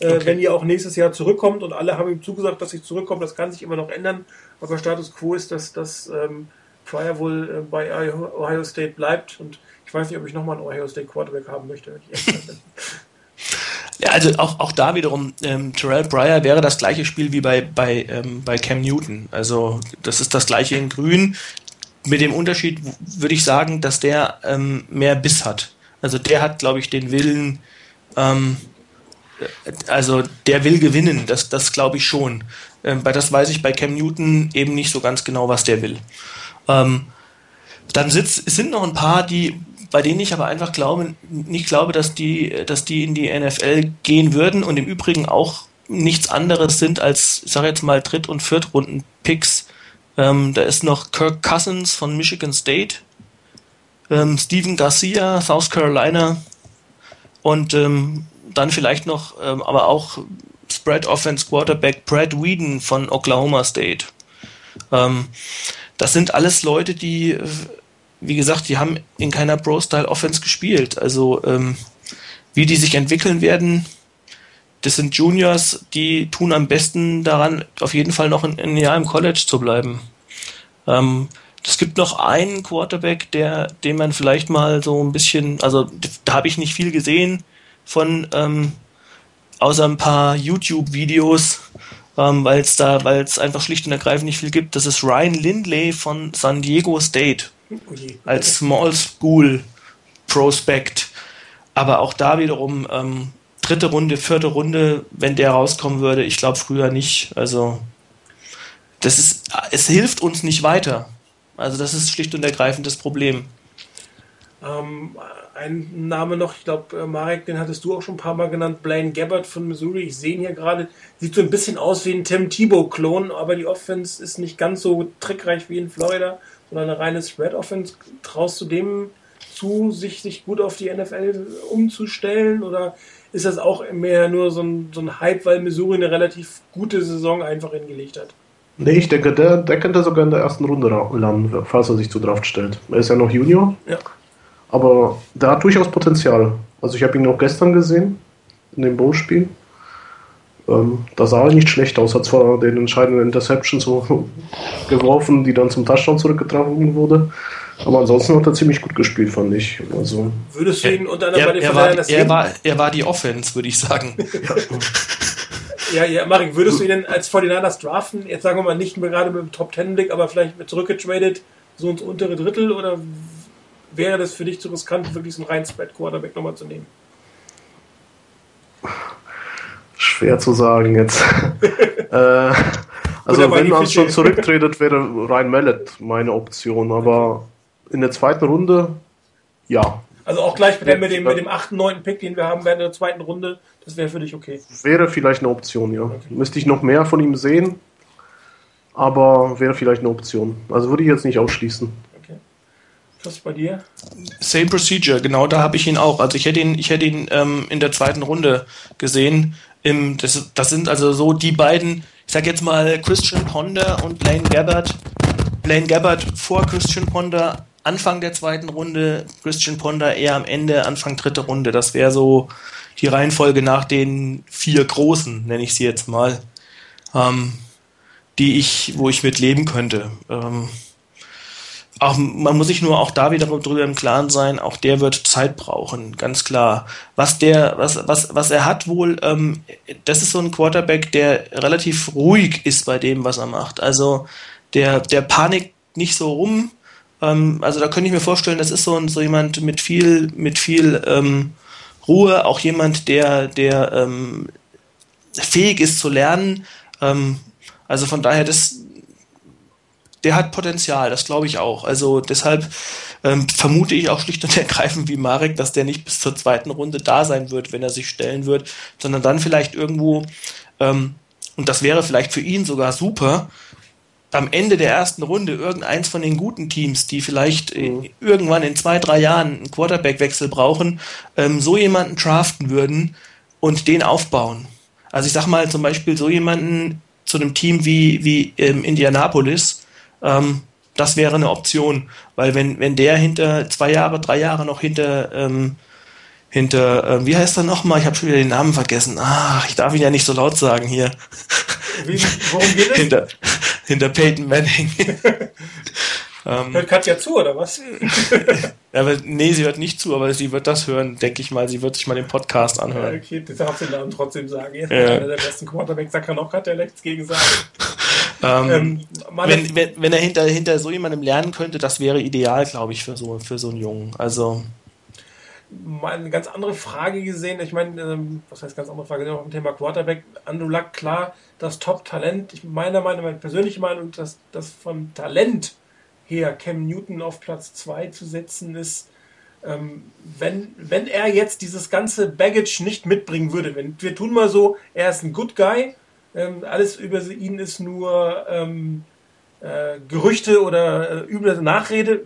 [SPEAKER 1] Äh,
[SPEAKER 4] Okay.
[SPEAKER 1] Wenn ihr auch nächstes Jahr zurückkommt und alle haben ihm zugesagt, dass sie zurückkommen, das kann sich immer noch ändern. Aber Status quo ist, dass, dass ähm, Pryor wohl äh, bei Ohio Ohio State bleibt und ich weiß nicht, ob ich nochmal einen Ohio State Quarterback haben möchte.
[SPEAKER 4] also auch, auch da wiederum, ähm, Terrell Pryor wäre das gleiche Spiel wie bei, bei, ähm, bei Cam Newton. Also das ist das gleiche in Grün. Mit dem Unterschied würde ich sagen, dass der ähm, mehr Biss hat. Also der hat, glaube ich, den Willen, ähm, äh, also der will gewinnen, das, das glaube ich schon. Ähm, das weiß ich bei Cam Newton eben nicht so ganz genau, was der will. Ähm, dann sitzt, es sind noch ein paar, die, bei denen ich aber einfach glaube, nicht glaube, dass die, dass die in die NFL gehen würden und im Übrigen auch nichts anderes sind als, ich sage jetzt mal, Dritt- und Viertrunden-Picks. Ähm, da ist noch Kirk Cousins von Michigan State, ähm, Steven Garcia, South Carolina und ähm, dann vielleicht noch, ähm, aber auch Spread Offense Quarterback Brad Whedon von Oklahoma State. Ähm, das sind alles Leute, die, äh, wie gesagt, die haben in keiner Pro-Style-Offense gespielt. Also ähm, wie die sich entwickeln werden, das sind Juniors, die tun am besten daran, auf jeden Fall noch ein, ein Jahr im College zu bleiben. Ähm, es gibt noch einen Quarterback, der, den man vielleicht mal so ein bisschen, also da habe ich nicht viel gesehen von, ähm, außer ein paar YouTube-Videos, ähm, weil es da, weil es einfach schlicht und ergreifend nicht viel gibt. Das ist Ryan Lindley von San Diego State. Als Small School Prospect. Aber auch da wiederum ähm, dritte Runde, vierte Runde, wenn der rauskommen würde, ich glaube früher nicht. Also das ist, es hilft uns nicht weiter. Also das ist schlicht und ergreifend das Problem.
[SPEAKER 1] Ähm, ein Name noch, ich glaube, äh, Marek, den hattest du auch schon ein paar Mal genannt, Blaine Gabbard von Missouri. Ich sehe ihn hier gerade, sieht so ein bisschen aus wie ein Tim Tebow-Klon, aber die Offense ist nicht ganz so trickreich wie in Florida, sondern eine reine Spread-Offense. Traust du dem zu, sich, sich gut auf die NFL umzustellen oder ist das auch mehr nur so ein, so ein Hype, weil Missouri eine relativ gute Saison einfach hingelegt hat?
[SPEAKER 5] Nee, ich denke, der, der könnte sogar in der ersten Runde landen, falls er sich zu Draft stellt. Er ist ja noch Junior,
[SPEAKER 1] Ja.
[SPEAKER 5] aber der hat durchaus Potenzial. Also ich habe ihn auch gestern gesehen, in dem Bowl-Spiel. Ähm, da sah er nicht schlecht aus, hat zwar den entscheidenden Interception so geworfen, die dann zum Touchdown zurückgetragen wurde, aber ansonsten hat er ziemlich gut gespielt, fand ich. Also,
[SPEAKER 1] Würdest du ihn unter anderem
[SPEAKER 4] Er,
[SPEAKER 1] bei den
[SPEAKER 4] er, war, er, war, er war die Offense, würde ich sagen.
[SPEAKER 1] Ja, ja, Marek, würdest du ihn denn als 49ers draften? Jetzt sagen wir mal nicht mehr gerade mit dem Top Ten Blick, aber vielleicht mit zurückgetradet, so ins untere Drittel oder wäre das für dich zu riskant, wirklich so einen reinen Spread Quarterback nochmal zu nehmen?
[SPEAKER 5] Schwer zu sagen jetzt. äh, also wenn man schon zurücktretet, wäre Ryan Mallet meine Option, aber in der zweiten Runde, ja,
[SPEAKER 1] Also auch gleich mit, dem- mit, dem, mit dem 8., 9. Pick, den wir haben während der zweiten Runde, das wäre für dich okay.
[SPEAKER 5] wäre vielleicht eine Option, ja. Müsste ich noch mehr von ihm sehen, aber wäre vielleicht eine Option. Also würde ich jetzt nicht ausschließen.
[SPEAKER 1] okay. Was bei dir?
[SPEAKER 4] Same Procedure, genau da habe ich ihn auch. Also ich hätte ihn, ich hätte ihn ähm, in der zweiten Runde gesehen. Im, das, das sind also so die beiden, ich sag jetzt mal Christian Ponder und Blaine Gabbard. Blaine Gabbard vor Christian Ponder, Anfang der zweiten Runde, Christian Ponder eher am Ende, Anfang dritte Runde. Das wäre so die Reihenfolge nach den vier großen, nenne ich sie jetzt mal, ähm, die ich, wo ich mit leben könnte. Ähm, auch, man muss sich nur auch da wieder drüber im Klaren sein, auch der wird Zeit brauchen, ganz klar. Was der, was, was, was er hat wohl, ähm, das ist so ein Quarterback, der relativ ruhig ist bei dem, was er macht. Also der, der panikt nicht so rum. Ähm, also da könnte ich mir vorstellen, das ist so, ein, so jemand mit viel, mit viel ähm, Ruhe, auch jemand, der, der ähm, fähig ist zu lernen. Ähm, also von daher, das, der hat Potenzial, das glaube ich auch. Also deshalb ähm, vermute ich auch schlicht und ergreifend wie Marek, dass der nicht bis zur zweiten Runde da sein wird, wenn er sich stellen wird, sondern dann vielleicht irgendwo, ähm, und das wäre vielleicht für ihn sogar super, am Ende der ersten Runde irgendeins von den guten Teams, die vielleicht mhm. irgendwann in zwei, drei Jahren einen Quarterback-Wechsel brauchen, ähm, so jemanden draften würden und den aufbauen. Also ich sag mal zum Beispiel so jemanden zu einem Team wie, wie ähm, Indianapolis, ähm, das wäre eine Option, weil wenn, wenn der hinter zwei Jahre, drei Jahre noch hinter ähm, hinter, äh, wie heißt er nochmal? Ich habe schon wieder den Namen vergessen. Ach, ich darf ihn ja nicht so laut sagen hier.
[SPEAKER 1] Wie, worum geht es?
[SPEAKER 4] hinter, hinter Peyton Manning.
[SPEAKER 1] ähm, hört Katja zu, oder was?
[SPEAKER 4] aber, nee, sie hört nicht zu, aber sie wird das hören, denke ich mal. Sie wird sich mal den Podcast anhören.
[SPEAKER 1] Ja, okay, das darfst du den Namen trotzdem sagen. Jetzt ja. einer der besten Quarterbacks, da kann auch Katja nichts gegen sagen.
[SPEAKER 4] Ähm, ähm, wenn, wenn, wenn er hinter, hinter so jemandem lernen könnte, das wäre ideal, glaube ich, für so, für so einen Jungen. Also
[SPEAKER 1] mal eine ganz andere Frage gesehen. Ich meine, ähm, was heißt ganz andere Frage? Auch im Thema Quarterback. Andrew Luck, klar, das Top-Talent. Ich meiner Meinung, meine persönliche Meinung, dass das vom Talent her Cam Newton auf Platz 2 zu setzen ist. Ähm, wenn, wenn er jetzt dieses ganze Baggage nicht mitbringen würde, wenn wir tun mal so, er ist ein Good Guy, ähm, alles über ihn ist nur ähm, äh, Gerüchte oder äh, üble Nachrede,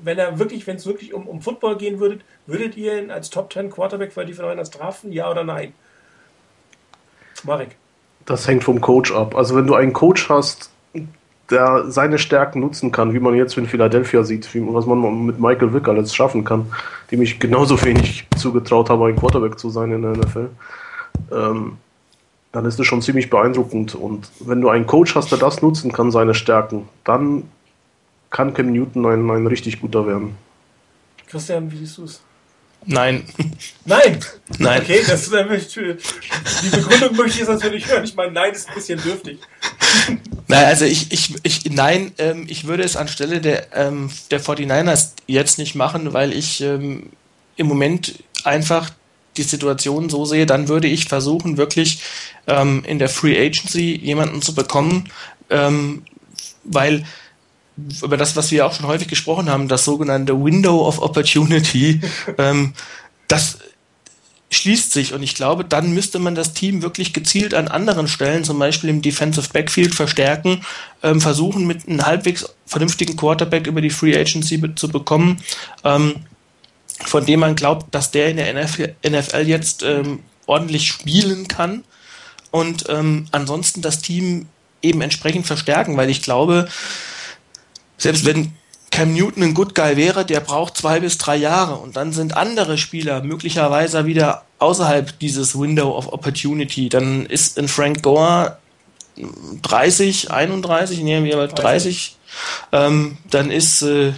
[SPEAKER 1] wenn er wirklich, wenn es wirklich um, um Football gehen würde, würdet ihr ihn als Top 10 Quarterback für die Niners draften? Ja oder nein? Marek.
[SPEAKER 5] Das hängt vom Coach ab. Also wenn du einen Coach hast, der seine Stärken nutzen kann, wie man jetzt in Philadelphia sieht, wie, was man mit Michael Vick alles schaffen kann, dem ich genauso wenig zugetraut habe, ein Quarterback zu sein in der NFL, ähm, dann ist das schon ziemlich beeindruckend. Und wenn du einen Coach hast, der das nutzen kann, seine Stärken, dann kann Cam Newton ein, ein richtig guter werden.
[SPEAKER 1] Christian, wie siehst du es?
[SPEAKER 4] Nein.
[SPEAKER 1] Nein?
[SPEAKER 4] Nein.
[SPEAKER 1] Okay, das, die Begründung möchte ich jetzt natürlich hören. Ich meine, nein ist ein bisschen dürftig.
[SPEAKER 4] Nein, also ich, ich, ich nein, ähm, ich würde es anstelle der, ähm, der 49ers jetzt nicht machen, weil ich ähm, im Moment einfach die Situation so sehe, dann würde ich versuchen, wirklich ähm, in der Free Agency jemanden zu bekommen, ähm, weil über das, was wir auch schon häufig gesprochen haben, das sogenannte Window of Opportunity, ähm, das schließt sich. Und ich glaube, dann müsste man das Team wirklich gezielt an anderen Stellen, zum Beispiel im Defensive Backfield verstärken, ähm, versuchen mit einem halbwegs vernünftigen Quarterback über die Free Agency zu bekommen, ähm, von dem man glaubt, dass der in der NFL, NFL jetzt ähm, ordentlich spielen kann. Und ähm, ansonsten das Team eben entsprechend verstärken, weil ich glaube, selbst wenn Cam Newton ein Good Guy wäre, der braucht zwei bis drei Jahre und dann sind andere Spieler möglicherweise wieder außerhalb dieses Window of Opportunity. Dann ist ein Frank Gore 30, 31, nehmen wir mal 30. Ähm, dann ist äh,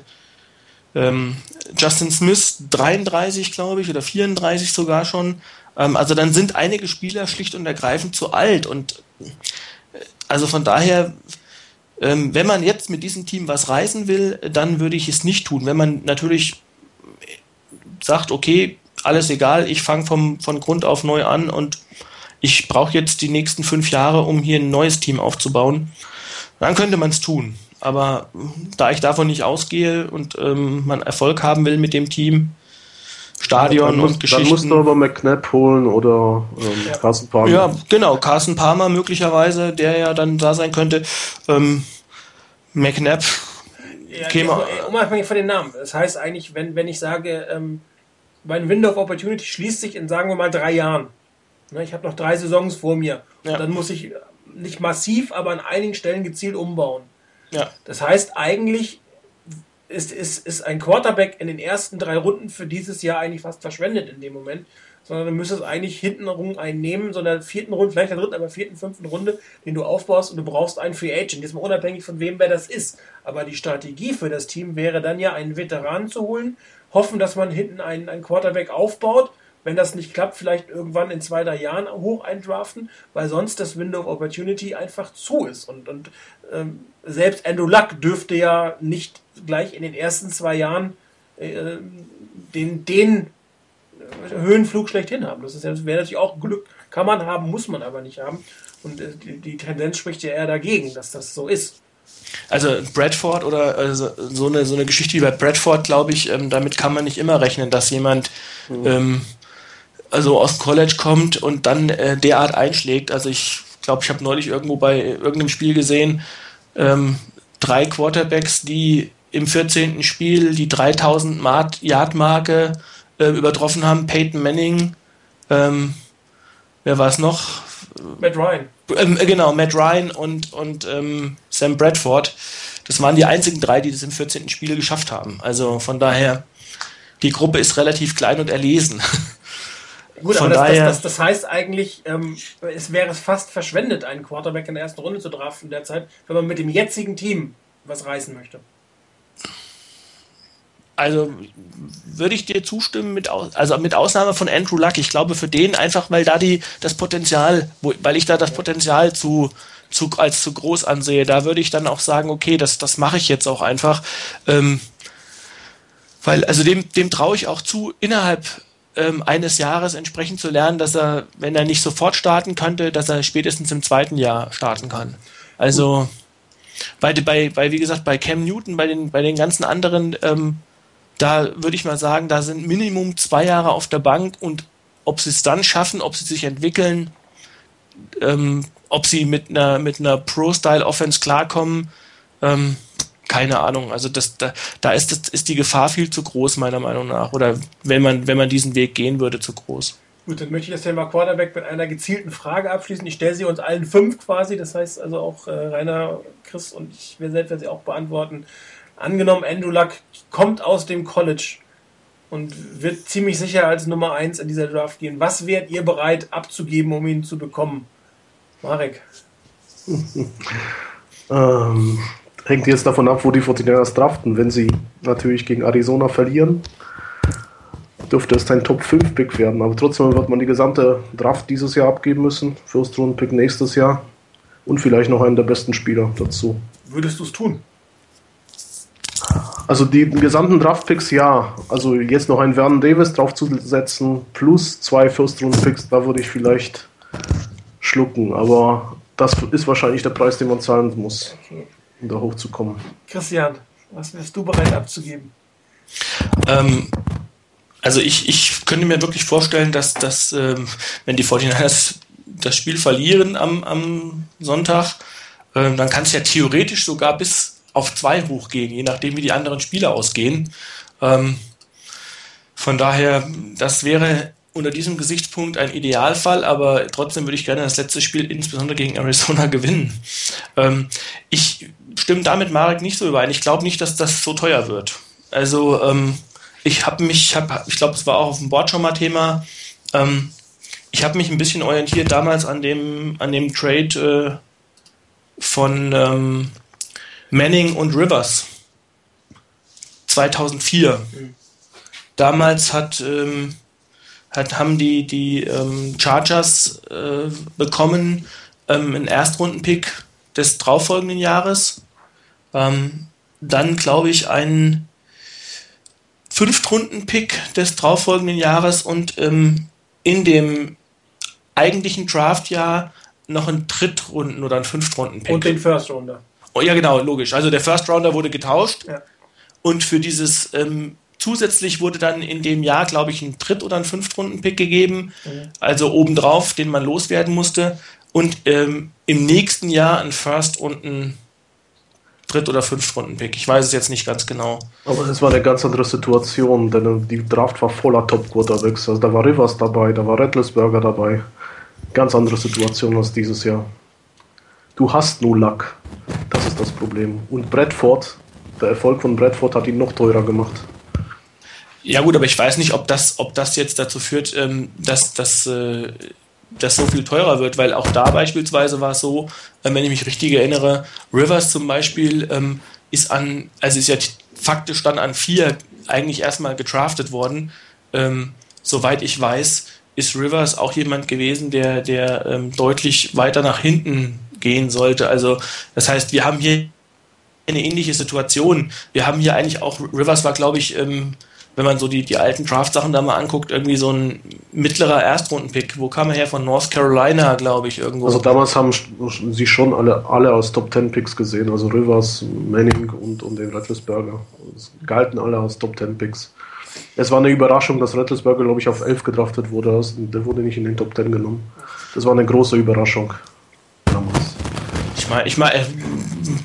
[SPEAKER 4] ähm, Justin Smith 33, glaube ich, oder 34 sogar schon. Ähm, also dann sind einige Spieler schlicht und ergreifend zu alt und äh, also von daher ähm, wenn man jetzt mit diesem Team was reißen will, dann würde ich es nicht tun. Wenn man natürlich sagt, okay, alles egal, ich fange von Grund auf neu an und ich brauche jetzt die nächsten fünf Jahre, um hier ein neues Team aufzubauen, dann könnte man es tun. Aber da ich davon nicht ausgehe und ähm, man Erfolg haben will mit dem Team, Stadion
[SPEAKER 5] ja,
[SPEAKER 4] und Geschichten.
[SPEAKER 5] Dann musst du aber McNabb holen oder ähm, ja. Carsten Palmer.
[SPEAKER 4] Ja, genau, Carsten Palmer möglicherweise, der ja dann da sein könnte. Ähm, McNabb
[SPEAKER 1] ja, käme. Unabhängig von den Namen. Das heißt eigentlich, wenn, wenn ich sage, ähm, mein Window of Opportunity schließt sich in, sagen wir mal, drei Jahren. Ne, ich habe noch drei Saisons vor mir. Ja. dann muss ich nicht massiv, aber an einigen Stellen gezielt umbauen.
[SPEAKER 4] Ja.
[SPEAKER 1] Das heißt, eigentlich ist, ist, ist ein Quarterback in den ersten drei Runden für dieses Jahr eigentlich fast verschwendet in dem Moment. Sondern du müsstest eigentlich hintenrum einen nehmen, so in vierten Runde, vielleicht der dritten, aber vierten, fünften Runde, den du aufbaust und du brauchst einen Free Agent. Jetzt mal unabhängig von wem wer das ist. Aber die Strategie für das Team wäre dann ja, einen Veteran zu holen, hoffen, dass man hinten einen, einen Quarterback aufbaut. Wenn das nicht klappt, vielleicht irgendwann in zwei, drei Jahren hoch eindraften, weil sonst das Window of Opportunity einfach zu ist. Und, und ähm, selbst Andrew Luck dürfte ja nicht gleich in den ersten zwei Jahren äh, den, den Höhenflug schlechthin haben. Das, das wäre natürlich auch Glück. Kann man haben, muss man aber nicht haben. Und äh, die, die, Tendenz spricht ja eher dagegen, dass das so ist.
[SPEAKER 4] Also Bradford oder also so, eine, so eine Geschichte wie bei Bradford, glaube ich, ähm, damit kann man nicht immer rechnen, dass jemand mhm. ähm, also aus College kommt und dann äh, derart einschlägt. Also ich glaube, ich habe neulich irgendwo bei irgendeinem Spiel gesehen, ähm, drei Quarterbacks, die im 14. Spiel die 3000 Yard Marke äh, übertroffen haben. Peyton Manning, ähm, wer war es noch?
[SPEAKER 1] Matt Ryan.
[SPEAKER 4] Ähm, genau, Matt Ryan und, und ähm, Sam Bradford. Das waren die einzigen drei, die das im 14. Spiel geschafft haben. Also von daher, die Gruppe ist relativ klein und erlesen.
[SPEAKER 1] Gut, Von aber das, daher, das, das, das, heißt eigentlich, ähm, es wäre fast verschwendet, einen Quarterback in der ersten Runde zu draften derzeit, wenn man mit dem jetzigen Team was reißen möchte.
[SPEAKER 4] Also würde ich dir zustimmen, mit, also mit Ausnahme von Andrew Luck. Ich glaube für den einfach, weil da die das Potenzial, weil ich da das Potenzial zu, zu als zu groß ansehe, da würde ich dann auch sagen, okay, das, das mache ich jetzt auch einfach. Ähm, weil, also dem, dem traue ich auch zu, innerhalb ähm, eines Jahres entsprechend zu lernen, dass er, wenn er nicht sofort starten könnte, dass er spätestens im zweiten Jahr starten kann. Also bei, bei, bei wie gesagt, bei Cam Newton, bei den, bei den ganzen anderen, ähm, da würde ich mal sagen, da sind Minimum zwei Jahre auf der Bank und ob sie es dann schaffen, ob sie sich entwickeln, ähm, ob sie mit einer, mit einer Pro-Style-Offense klarkommen, ähm, keine Ahnung. Also das, da, da ist, das, ist die Gefahr viel zu groß, meiner Meinung nach. Oder wenn man, wenn man diesen Weg gehen würde, zu groß.
[SPEAKER 1] Gut, dann möchte ich das Thema Quarterback mit einer gezielten Frage abschließen. Ich stelle sie uns allen fünf quasi. Das heißt also auch äh, Rainer, Chris und ich, wir selbst werden sie auch beantworten. Angenommen, Andrew Luck kommt aus dem College und wird ziemlich sicher als Nummer 1 in dieser Draft gehen. Was wärt ihr bereit abzugeben, um ihn zu bekommen? Marek.
[SPEAKER 5] ähm, hängt jetzt davon ab, wo die 49ers draften. Wenn sie natürlich gegen Arizona verlieren, dürfte es ein Top 5 Pick werden. Aber trotzdem wird man die gesamte Draft dieses Jahr abgeben müssen. First Round Pick nächstes Jahr. Und vielleicht noch einen der besten Spieler dazu.
[SPEAKER 1] Würdest du es tun?
[SPEAKER 5] Also die gesamten Draft-Picks ja. Also jetzt noch einen Vernon Davis draufzusetzen, plus zwei First-Round-Picks, da würde ich vielleicht schlucken. Aber das ist wahrscheinlich der Preis, den man zahlen muss. Um da hochzukommen.
[SPEAKER 1] Christian, was wärst du bereit abzugeben?
[SPEAKER 4] Ähm, also ich, ich könnte mir wirklich vorstellen, dass, dass ähm, wenn die 49ers das Spiel verlieren am, am Sonntag, ähm, dann kann es ja theoretisch sogar bis auf zwei hochgehen, je nachdem wie die anderen Spiele ausgehen. Ähm, von daher, das wäre unter diesem Gesichtspunkt ein Idealfall, aber trotzdem würde ich gerne das letzte Spiel insbesondere gegen Arizona gewinnen. Ähm, ich stimme damit Marek nicht so überein. Ich glaube nicht, dass das so teuer wird. Also ähm, ich habe mich, hab, ich glaube, es war auch auf dem Board schon mal Thema. Ähm, ich habe mich ein bisschen orientiert damals an dem, an dem Trade äh, von ähm, Manning und Rivers 2004. Mhm. Damals hat, ähm, hat, haben die, die ähm, Chargers äh, bekommen ähm, einen Erstrundenpick des darauffolgenden Jahres ähm, dann glaube ich einen Fünftrunden-Pick des darauffolgenden Jahres und ähm, in dem eigentlichen Draftjahr noch einen Drittrunden- oder einen Fünftrunden-Pick.
[SPEAKER 1] Und den First Rounder.
[SPEAKER 4] Oh, ja, genau, logisch. Also der First Rounder wurde getauscht. Ja. Und für dieses ähm, zusätzlich wurde dann in dem Jahr, glaube ich, ein Dritt- oder ein Fünftrunden-Pick gegeben. Mhm. Also obendrauf, den man loswerden musste. Und ähm, im nächsten Jahr ein First und ein Dritt- oder Fünftrunden-Pick. Ich weiß es jetzt nicht ganz genau.
[SPEAKER 5] Aber es war eine ganz andere Situation, denn die Draft war voller Top-Quarterbacks. Also da war Rivers dabei, da war Rattlesberger dabei. Ganz andere Situation als dieses Jahr. Du hast nur Luck. Das ist das Problem. Und Bradford, der Erfolg von Bradford hat ihn noch teurer gemacht.
[SPEAKER 4] Ja gut, aber ich weiß nicht, ob das, ob das jetzt dazu führt, ähm, dass, dass äh, das so viel teurer wird, weil auch da beispielsweise war es so, äh, wenn ich mich richtig erinnere, Rivers zum Beispiel ähm, ist an, also ist ja faktisch dann an vier eigentlich erstmal getraftet worden. Ähm, soweit ich weiß, ist Rivers auch jemand gewesen, der, der ähm, deutlich weiter nach hinten gehen sollte. Also das heißt, wir haben hier eine ähnliche Situation. Wir haben hier eigentlich auch, Rivers war, glaube ich, ähm, wenn man so die, die alten Draft-Sachen da mal anguckt, irgendwie so ein mittlerer Erstrunden-Pick. Wo kam er her? Von North Carolina, glaube ich, irgendwo.
[SPEAKER 5] Also damals haben sie schon alle, alle als Top 10 Picks gesehen, also Rivers, Manning und, und den Rattlesberger. Es galten alle als Top 10 Picks. Es war eine Überraschung, dass Rattlesberger, glaube ich, auf 11 gedraftet wurde. Der wurde nicht in den Top 10 genommen. Das war eine große Überraschung
[SPEAKER 4] damals. Ich meine, ich mein,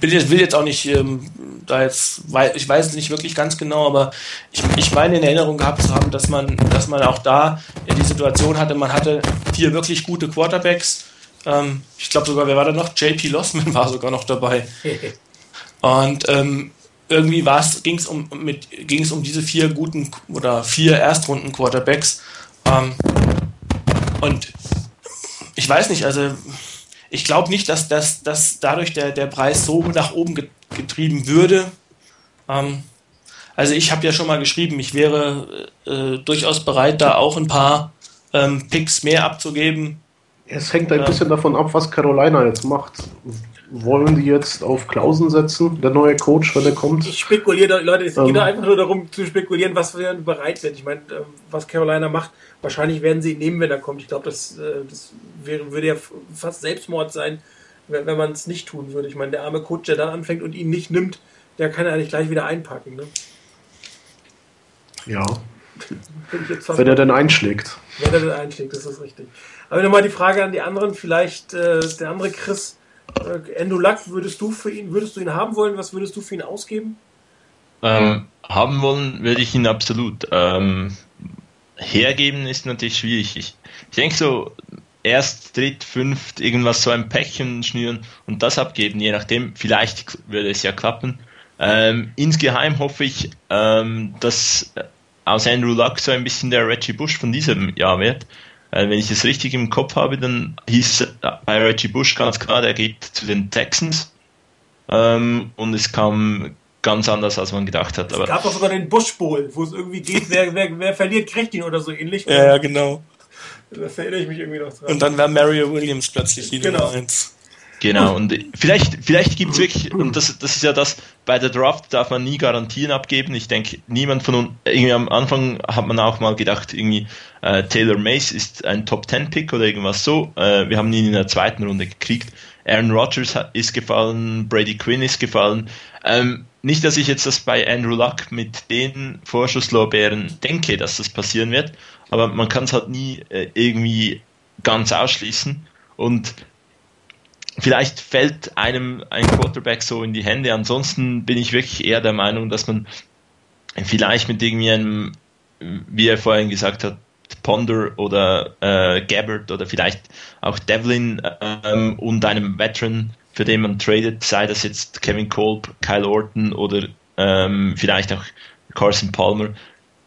[SPEAKER 4] will jetzt, will jetzt auch nicht ähm, da jetzt, weil ich weiß es nicht wirklich ganz genau, aber ich, ich meine in Erinnerung gehabt zu haben, dass man, dass man auch da die Situation hatte, man hatte vier wirklich gute Quarterbacks. Ähm, ich glaube sogar, wer war da noch? JP Lossman war sogar noch dabei. Und ähm, irgendwie ging es um, um diese vier guten oder vier Erstrunden-Quarterbacks. Ähm, und ich weiß nicht, also ich glaube nicht, dass, dass, dass dadurch der, der Preis so nach oben getrieben würde. Ähm, also ich habe ja schon mal geschrieben, ich wäre äh, durchaus bereit, da auch ein paar ähm, Picks mehr abzugeben.
[SPEAKER 5] Es hängt ein ja. bisschen davon ab, was Carolina jetzt macht. Wollen die jetzt auf Klausen setzen, der neue Coach, wenn er kommt?
[SPEAKER 1] Ich spekuliere, Leute, es ähm, geht einfach nur darum zu spekulieren, was wir bereit sind. Ich meine, ähm, was Carolina macht, wahrscheinlich werden sie ihn nehmen, wenn er kommt. Ich glaube, das, äh, das wäre, würde ja fast Selbstmord sein, wenn, wenn man es nicht tun würde. Ich meine, der arme Coach, der dann anfängt und ihn nicht nimmt, der kann eigentlich gleich wieder einpacken. Ne?
[SPEAKER 5] Ja. wenn er denn einschlägt.
[SPEAKER 1] Wenn er denn einschlägt, das ist richtig. Aber nochmal die Frage an die anderen, vielleicht äh, der andere Chris, äh, Endo Luck, würdest du für ihn, würdest du ihn haben wollen? Was würdest du für ihn ausgeben?
[SPEAKER 2] Ähm, haben wollen würde ich ihn absolut. Ähm, hergeben ist natürlich schwierig. Ich, ich denke so, erst, dritt, fünft, irgendwas so ein Päckchen schnüren und das abgeben, je nachdem, vielleicht würde es ja klappen. Ähm, insgeheim hoffe ich, ähm, dass aus Andrew Luck so ein bisschen der Reggie Bush von diesem Jahr wird. Äh, wenn ich es richtig im Kopf habe, dann hieß bei Reggie Bush ganz klar, der geht zu den Texans. Ähm, und es kam ganz anders, als man gedacht hat.
[SPEAKER 1] Aber es gab doch sogar den Bush Bowl, wo es irgendwie geht, wer, wer, wer verliert, kriegt ihn oder so ähnlich.
[SPEAKER 4] Ja, ja, genau.
[SPEAKER 1] Das erinnere ich mich irgendwie noch dran.
[SPEAKER 4] Und dann war Mario Williams plötzlich die genau. Nummer 1.
[SPEAKER 2] Genau, und vielleicht, vielleicht gibt es wirklich, und das, das ist ja das, bei der Draft darf man nie Garantien abgeben. Ich denke, niemand von uns, irgendwie am Anfang hat man auch mal gedacht, irgendwie äh, Taylor Mace ist ein Top 10 Pick oder irgendwas so. Äh, wir haben ihn in der zweiten Runde gekriegt. Aaron Rodgers ist gefallen, Brady Quinn ist gefallen. Ähm, nicht, dass ich jetzt das bei Andrew Luck mit den Vorschusslorbeeren denke, dass das passieren wird, aber man kann es halt nie äh, irgendwie ganz ausschließen. Und vielleicht fällt einem ein Quarterback so in die Hände. Ansonsten bin ich wirklich eher der Meinung, dass man vielleicht mit irgendwie einem, wie er vorhin gesagt hat, Ponder oder äh, Gabbard oder vielleicht auch Devlin ähm, und einem Veteran, für den man tradet, sei das jetzt Kevin Kolb, Kyle Orton oder ähm, vielleicht auch Carson Palmer,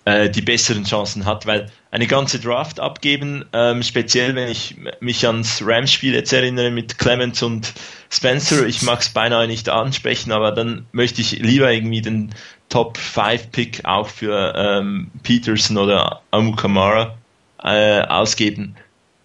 [SPEAKER 2] äh, die besseren Chancen hat, weil eine ganze Draft abgeben, ähm, speziell wenn ich mich ans Rams-Spiel jetzt erinnere mit Clemens und Spencer, ich mag es beinahe nicht ansprechen, aber dann möchte ich lieber irgendwie den Top 5 Pick auch für ähm, Peterson oder Amukamara äh, ausgeben,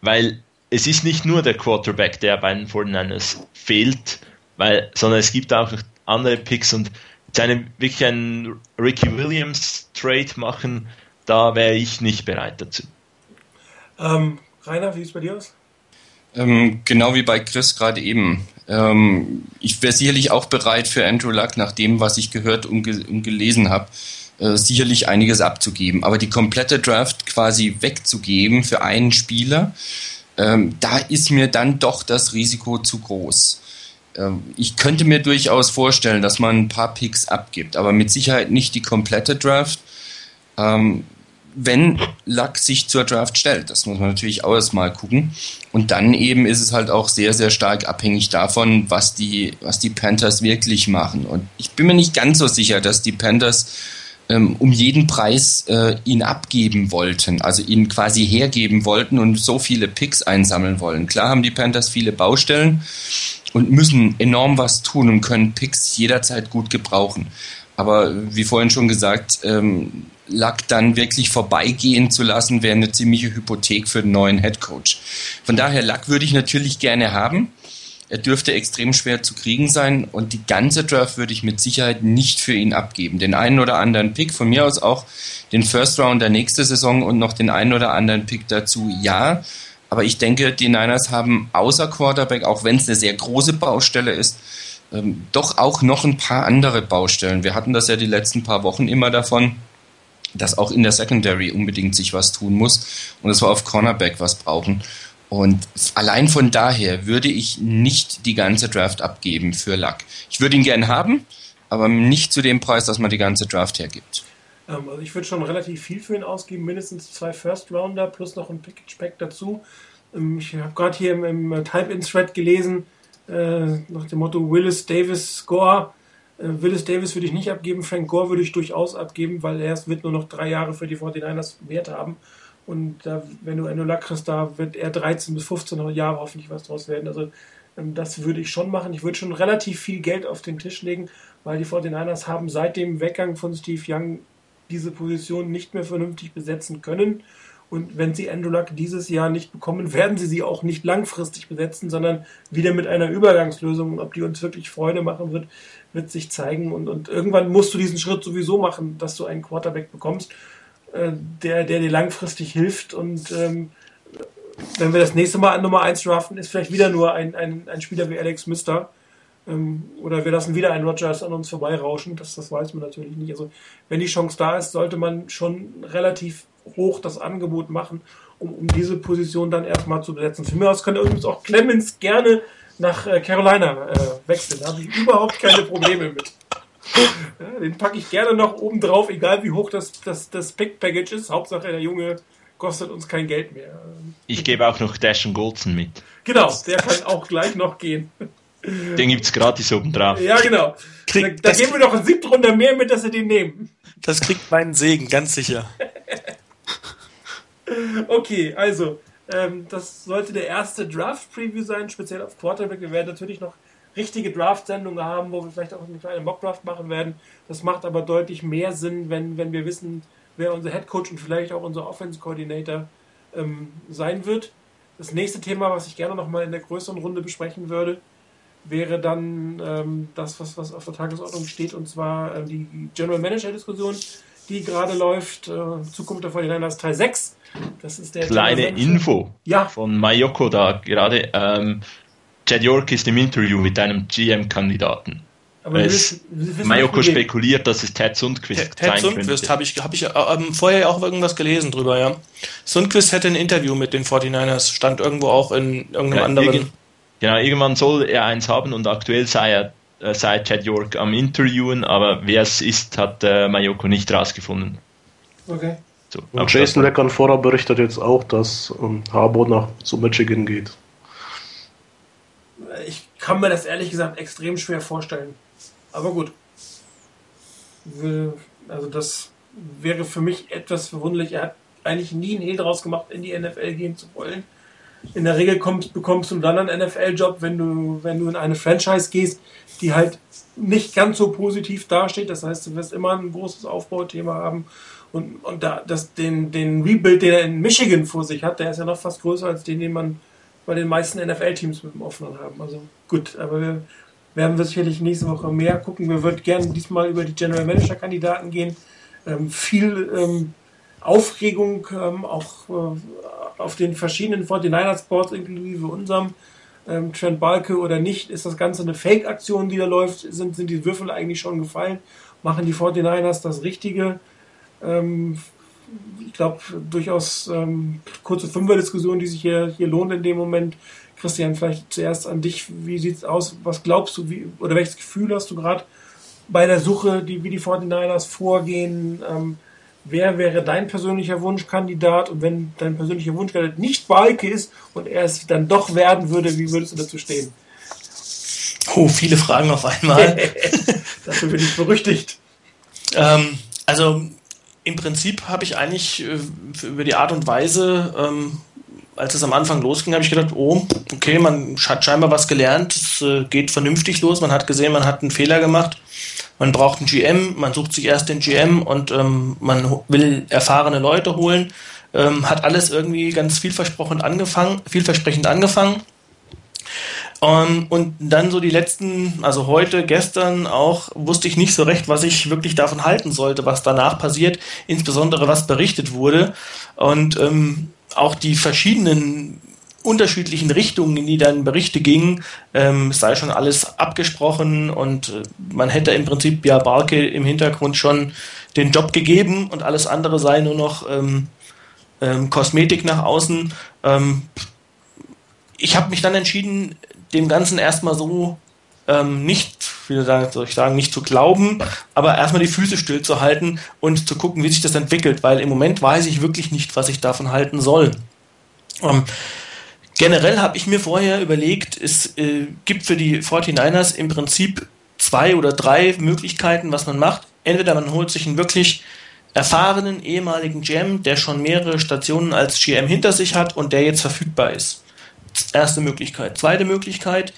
[SPEAKER 2] weil es ist nicht nur der Quarterback, der bei den 49ers fehlt, weil, sondern es gibt auch andere Picks und seine, wirklich einen Ricky Williams Trade machen, da wäre ich nicht bereit dazu.
[SPEAKER 1] Ähm, Rainer, wie sieht es bei dir aus?
[SPEAKER 3] Ähm, genau wie bei Chris gerade eben. Ähm, ich wäre sicherlich auch bereit für Andrew Luck, nach dem, was ich gehört und, ge und gelesen habe, äh, sicherlich einiges abzugeben. Aber die komplette Draft quasi wegzugeben für einen Spieler, ähm, da ist mir dann doch das Risiko zu groß. Ähm, ich könnte mir durchaus vorstellen, dass man ein paar Picks abgibt, aber mit Sicherheit nicht die komplette Draft. Ähm, wenn Luck sich zur Draft stellt, das muss man natürlich auch erstmal gucken. Und dann eben ist es halt auch sehr, sehr stark abhängig davon, was die, was die Panthers wirklich machen. Und ich bin mir nicht ganz so sicher, dass die Panthers ähm, um jeden Preis äh, ihn abgeben wollten, also ihn quasi hergeben wollten und so viele Picks einsammeln wollen. Klar haben die Panthers viele Baustellen, und müssen enorm was tun und können Picks jederzeit gut gebrauchen. Aber wie vorhin schon gesagt, ähm, Luck dann wirklich vorbeigehen zu lassen, wäre eine ziemliche Hypothek für den neuen Head Coach. Von daher, Luck würde ich natürlich gerne haben. Er dürfte extrem schwer zu kriegen sein und die ganze Draft würde ich mit Sicherheit nicht für ihn abgeben. Den einen oder anderen Pick, von mir aus auch den First Round der nächste Saison und noch den einen oder anderen Pick dazu, ja. Aber ich denke, die Niners haben außer Quarterback, auch wenn es eine sehr große Baustelle ist, ähm, doch auch noch ein paar andere Baustellen. Wir hatten das ja die letzten paar Wochen immer davon, dass auch in der Secondary unbedingt sich was tun muss und dass wir auf Cornerback was brauchen. Und allein von daher würde ich nicht die ganze Draft abgeben für Luck. Ich würde ihn gern haben, aber nicht zu dem Preis, dass man die ganze Draft hergibt.
[SPEAKER 1] Ähm, also ich würde schon relativ viel für ihn ausgeben, mindestens zwei First Rounder plus noch ein Package Pack dazu. Ähm, ich habe gerade hier im, im Type-In-Thread gelesen, äh, nach dem Motto Willis Davis Gore. Äh, Willis Davis würde ich nicht abgeben, Frank Gore würde ich durchaus abgeben, weil er wird nur noch drei Jahre für die 49ers Wert haben. Und äh, wenn du Endo kriegst, da wird er 13 bis 15 Jahre hoffentlich was draus werden. Also ähm, das würde ich schon machen. Ich würde schon relativ viel Geld auf den Tisch legen, weil die 49ers haben seit dem Weggang von Steve Young diese Position nicht mehr vernünftig besetzen können. Und wenn sie Andrew Luck dieses Jahr nicht bekommen, werden sie sie auch nicht langfristig besetzen, sondern wieder mit einer Übergangslösung. Ob die uns wirklich Freude machen wird, wird sich zeigen. Und, und irgendwann musst du diesen Schritt sowieso machen, dass du einen Quarterback bekommst, äh, der, der dir langfristig hilft. Und ähm, wenn wir das nächste Mal an Nummer 1 draften, ist vielleicht wieder nur ein, ein, ein Spieler wie Alex Mister. Ähm, oder wir lassen wieder einen Rogers an uns vorbeirauschen. Das, das weiß man natürlich nicht. Also, wenn die Chance da ist, sollte man schon relativ hoch das Angebot machen, um, um diese Position dann erstmal zu besetzen. Für mich aus könnte übrigens auch Clemens gerne nach äh, Carolina äh, wechseln. Da habe ich überhaupt keine Probleme mit. Ja, den packe ich gerne noch oben drauf, egal wie hoch das, das, das Pick-Package ist. Hauptsache, der Junge kostet uns kein Geld mehr.
[SPEAKER 2] Ich gebe auch noch Dash und Goldson mit.
[SPEAKER 1] Genau, der kann auch gleich noch gehen.
[SPEAKER 2] Den gibt es gratis oben drauf.
[SPEAKER 1] Ja, genau. Krieg, da, da geben wir noch einen siebten Runde mehr mit, dass sie den nehmen.
[SPEAKER 4] Das kriegt meinen Segen, ganz sicher.
[SPEAKER 1] Okay, also, ähm, das sollte der erste Draft-Preview sein, speziell auf Quarterback. Wir werden natürlich noch richtige Draft-Sendungen haben, wo wir vielleicht auch eine kleine Mock-Draft machen werden. Das macht aber deutlich mehr Sinn, wenn, wenn wir wissen, wer unser Head Coach und vielleicht auch unser Offense-Coordinator ähm, sein wird. Das nächste Thema, was ich gerne nochmal in der größeren Runde besprechen würde, wäre dann ähm, das, was, was auf der Tagesordnung steht, und zwar äh, die General Manager-Diskussion, die gerade läuft. Äh, Zukunft der 49ers Teil 6.
[SPEAKER 2] Das ist der Kleine Info ja. von Mayoko da gerade. Ähm, Chad York ist im Interview mit einem GM-Kandidaten. Aber es, Mayoko spekuliert, dass es Ted Sundquist
[SPEAKER 4] Ted, Ted Sundquist habe ich, hab ich ähm, vorher auch irgendwas gelesen drüber, ja. Sundquist hätte ein Interview mit den 49ers, stand irgendwo auch in irgendeinem ja, anderen. Irgend,
[SPEAKER 2] genau, irgendwann soll er eins haben und aktuell sei er äh, sei Chad York am Interviewen, aber wer es ist, hat äh, Mayoko nicht rausgefunden.
[SPEAKER 5] Okay. So, und Jason Leckern vorher berichtet jetzt auch, dass um, Harbour nach zu Michigan geht.
[SPEAKER 1] Ich kann mir das ehrlich gesagt extrem schwer vorstellen. Aber gut. Also das wäre für mich etwas verwunderlich. Er hat eigentlich nie einen Hehl draus gemacht, in die NFL gehen zu wollen. In der Regel kommst, bekommst du dann einen NFL-Job, wenn du, wenn du in eine Franchise gehst, die halt nicht ganz so positiv dasteht. Das heißt, du wirst immer ein großes Aufbauthema haben und, und da, das, den, den Rebuild, den er in Michigan vor sich hat, der ist ja noch fast größer als den, den man bei den meisten NFL-Teams mit dem offenen haben. Also gut, aber wir werden sicherlich nächste Woche mehr gucken. Wir würden gerne diesmal über die General Manager-Kandidaten gehen. Ähm, viel ähm, Aufregung ähm, auch äh, auf den verschiedenen 49ers Boards, inklusive unserem. Ähm, Trent Balke oder nicht, ist das Ganze eine Fake-Aktion, die da läuft? Sind, sind die Würfel eigentlich schon gefallen? Machen die 49ers das Richtige? Ähm, ich glaube, durchaus ähm, kurze Fünfer-Diskussion, die sich hier, hier lohnt in dem Moment. Christian, vielleicht zuerst an dich. Wie sieht es aus? Was glaubst du, wie, oder welches Gefühl hast du gerade bei der Suche, die, wie die 49ers vorgehen? Ähm, wer wäre dein persönlicher Wunschkandidat? Und wenn dein persönlicher Wunschkandidat nicht Balke ist und er es dann doch werden würde, wie würdest du dazu stehen?
[SPEAKER 4] Oh, viele Fragen auf einmal.
[SPEAKER 1] Dafür bin ich berüchtigt.
[SPEAKER 4] Ähm, also im Prinzip habe ich eigentlich äh, über die Art und Weise, ähm, als es am Anfang losging, habe ich gedacht, oh, okay, man hat scheinbar was gelernt, es äh, geht vernünftig los, man hat gesehen, man hat einen Fehler gemacht, man braucht einen GM, man sucht sich erst den GM und ähm, man will erfahrene Leute holen, ähm, hat alles irgendwie ganz vielversprechend angefangen, vielversprechend angefangen um, ähm, und dann so die letzten, also heute, gestern auch, wusste ich nicht so recht, was ich wirklich davon halten sollte, was danach passiert, insbesondere was berichtet wurde. Und ähm, auch die verschiedenen unterschiedlichen Richtungen, in die dann Berichte gingen, ähm, sei schon alles abgesprochen und äh, man hätte im Prinzip ja Barke im Hintergrund schon den Job gegeben und alles andere sei nur noch ähm, ähm, Kosmetik nach außen. Ähm, ich habe mich dann entschieden, dem Ganzen erstmal so ähm, nicht, wie soll ich sagen, nicht zu glauben, aber erstmal die Füße stillzuhalten und zu gucken, wie sich das entwickelt, weil im Moment weiß ich wirklich nicht, was ich davon halten soll. Ähm, generell habe ich mir vorher überlegt, es äh, gibt für die 49ers im Prinzip zwei oder drei Möglichkeiten, was man macht. Entweder man holt sich einen wirklich erfahrenen ehemaligen GM, der schon mehrere Stationen als GM hinter sich hat und der jetzt verfügbar ist. Erste Möglichkeit. Zweite Möglichkeit,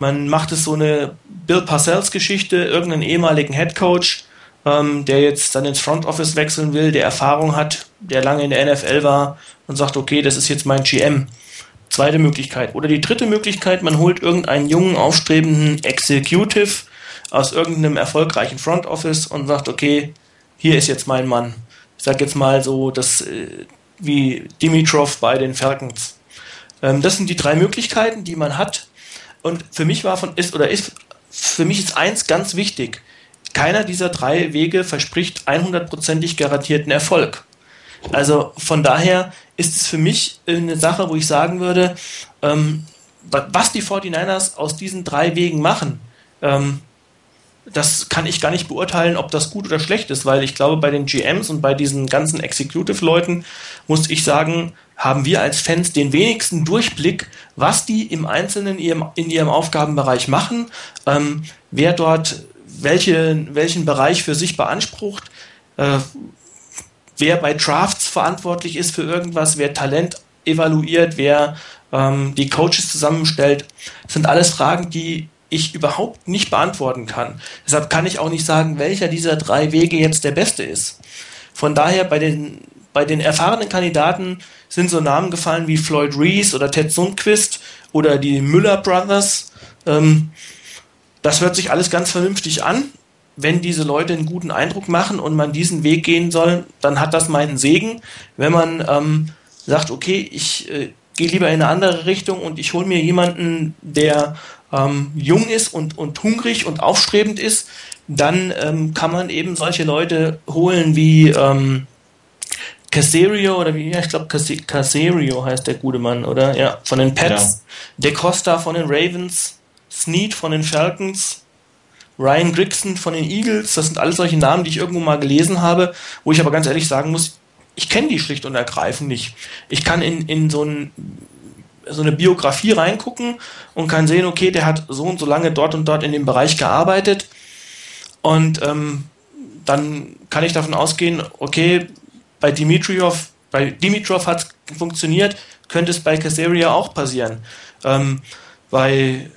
[SPEAKER 4] man macht es so eine Bill Parcells Geschichte, irgendeinen ehemaligen Head Coach, ähm, der jetzt dann ins Front Office wechseln will, der Erfahrung hat, der lange in der NFL war und sagt, okay, das ist jetzt mein GM. Zweite Möglichkeit. Oder die dritte Möglichkeit, man holt irgendeinen jungen, aufstrebenden Executive aus irgendeinem erfolgreichen Front Office und sagt, okay, hier ist jetzt mein Mann. Ich sag jetzt mal so, das äh, wie Dimitrov bei den Falcons. Ähm, das sind die drei Möglichkeiten, die man hat. Und für mich war von ist oder ist für mich ist eins ganz wichtig. Keiner dieser drei Wege verspricht 100%ig garantierten Erfolg. Also von daher ist es für mich eine Sache, wo ich sagen würde, ähm, was die 49ers aus diesen drei Wegen machen, ähm, das kann ich gar nicht beurteilen, ob das gut oder schlecht ist, weil ich glaube, bei den GMs und bei diesen ganzen Executive-Leuten muss ich sagen, haben wir als Fans den wenigsten Durchblick, was die im Einzelnen in ihrem, in ihrem Aufgabenbereich machen, ähm, wer dort welche, welchen Bereich für sich beansprucht, äh, wer bei Drafts verantwortlich ist für irgendwas, wer Talent evaluiert, wer ähm, die Coaches zusammenstellt. Das sind alles Fragen, die ich überhaupt nicht beantworten kann. Deshalb kann ich auch nicht sagen, welcher dieser drei Wege jetzt der beste ist. Von daher bei den, bei den erfahrenen Kandidaten sind so Namen gefallen wie Floyd Reese oder Ted Sundquist oder die Müller Brothers. Ähm, das hört sich alles ganz vernünftig an. Wenn diese Leute einen guten Eindruck machen und man diesen Weg gehen soll, dann hat das meinen Segen. Wenn man ähm, sagt, okay, ich äh, gehe lieber in eine andere Richtung und ich hole mir jemanden, der ähm, jung ist und, und hungrig und aufstrebend ist, dann ähm, kann man eben solche Leute holen wie ähm, Casario oder wie, ja, ich glaube Casario heißt der gute Mann, oder? Ja, von den Pets. Ja. De Costa von den Ravens, Snead von den Falcons, Ryan Grigson von den Eagles, das sind alles solche Namen, die ich irgendwo mal gelesen habe, wo ich aber ganz ehrlich sagen muss, ich kenne die schlicht und ergreifend nicht. Ich kann in, in so ein so eine Biografie reingucken und kann sehen, okay, der hat so und so lange dort und dort in dem Bereich gearbeitet. Und ähm, dann kann ich davon ausgehen, okay, bei Dimitrov, bei Dimitrov hat es funktioniert, könnte es bei Casaria auch passieren. Ähm, bei,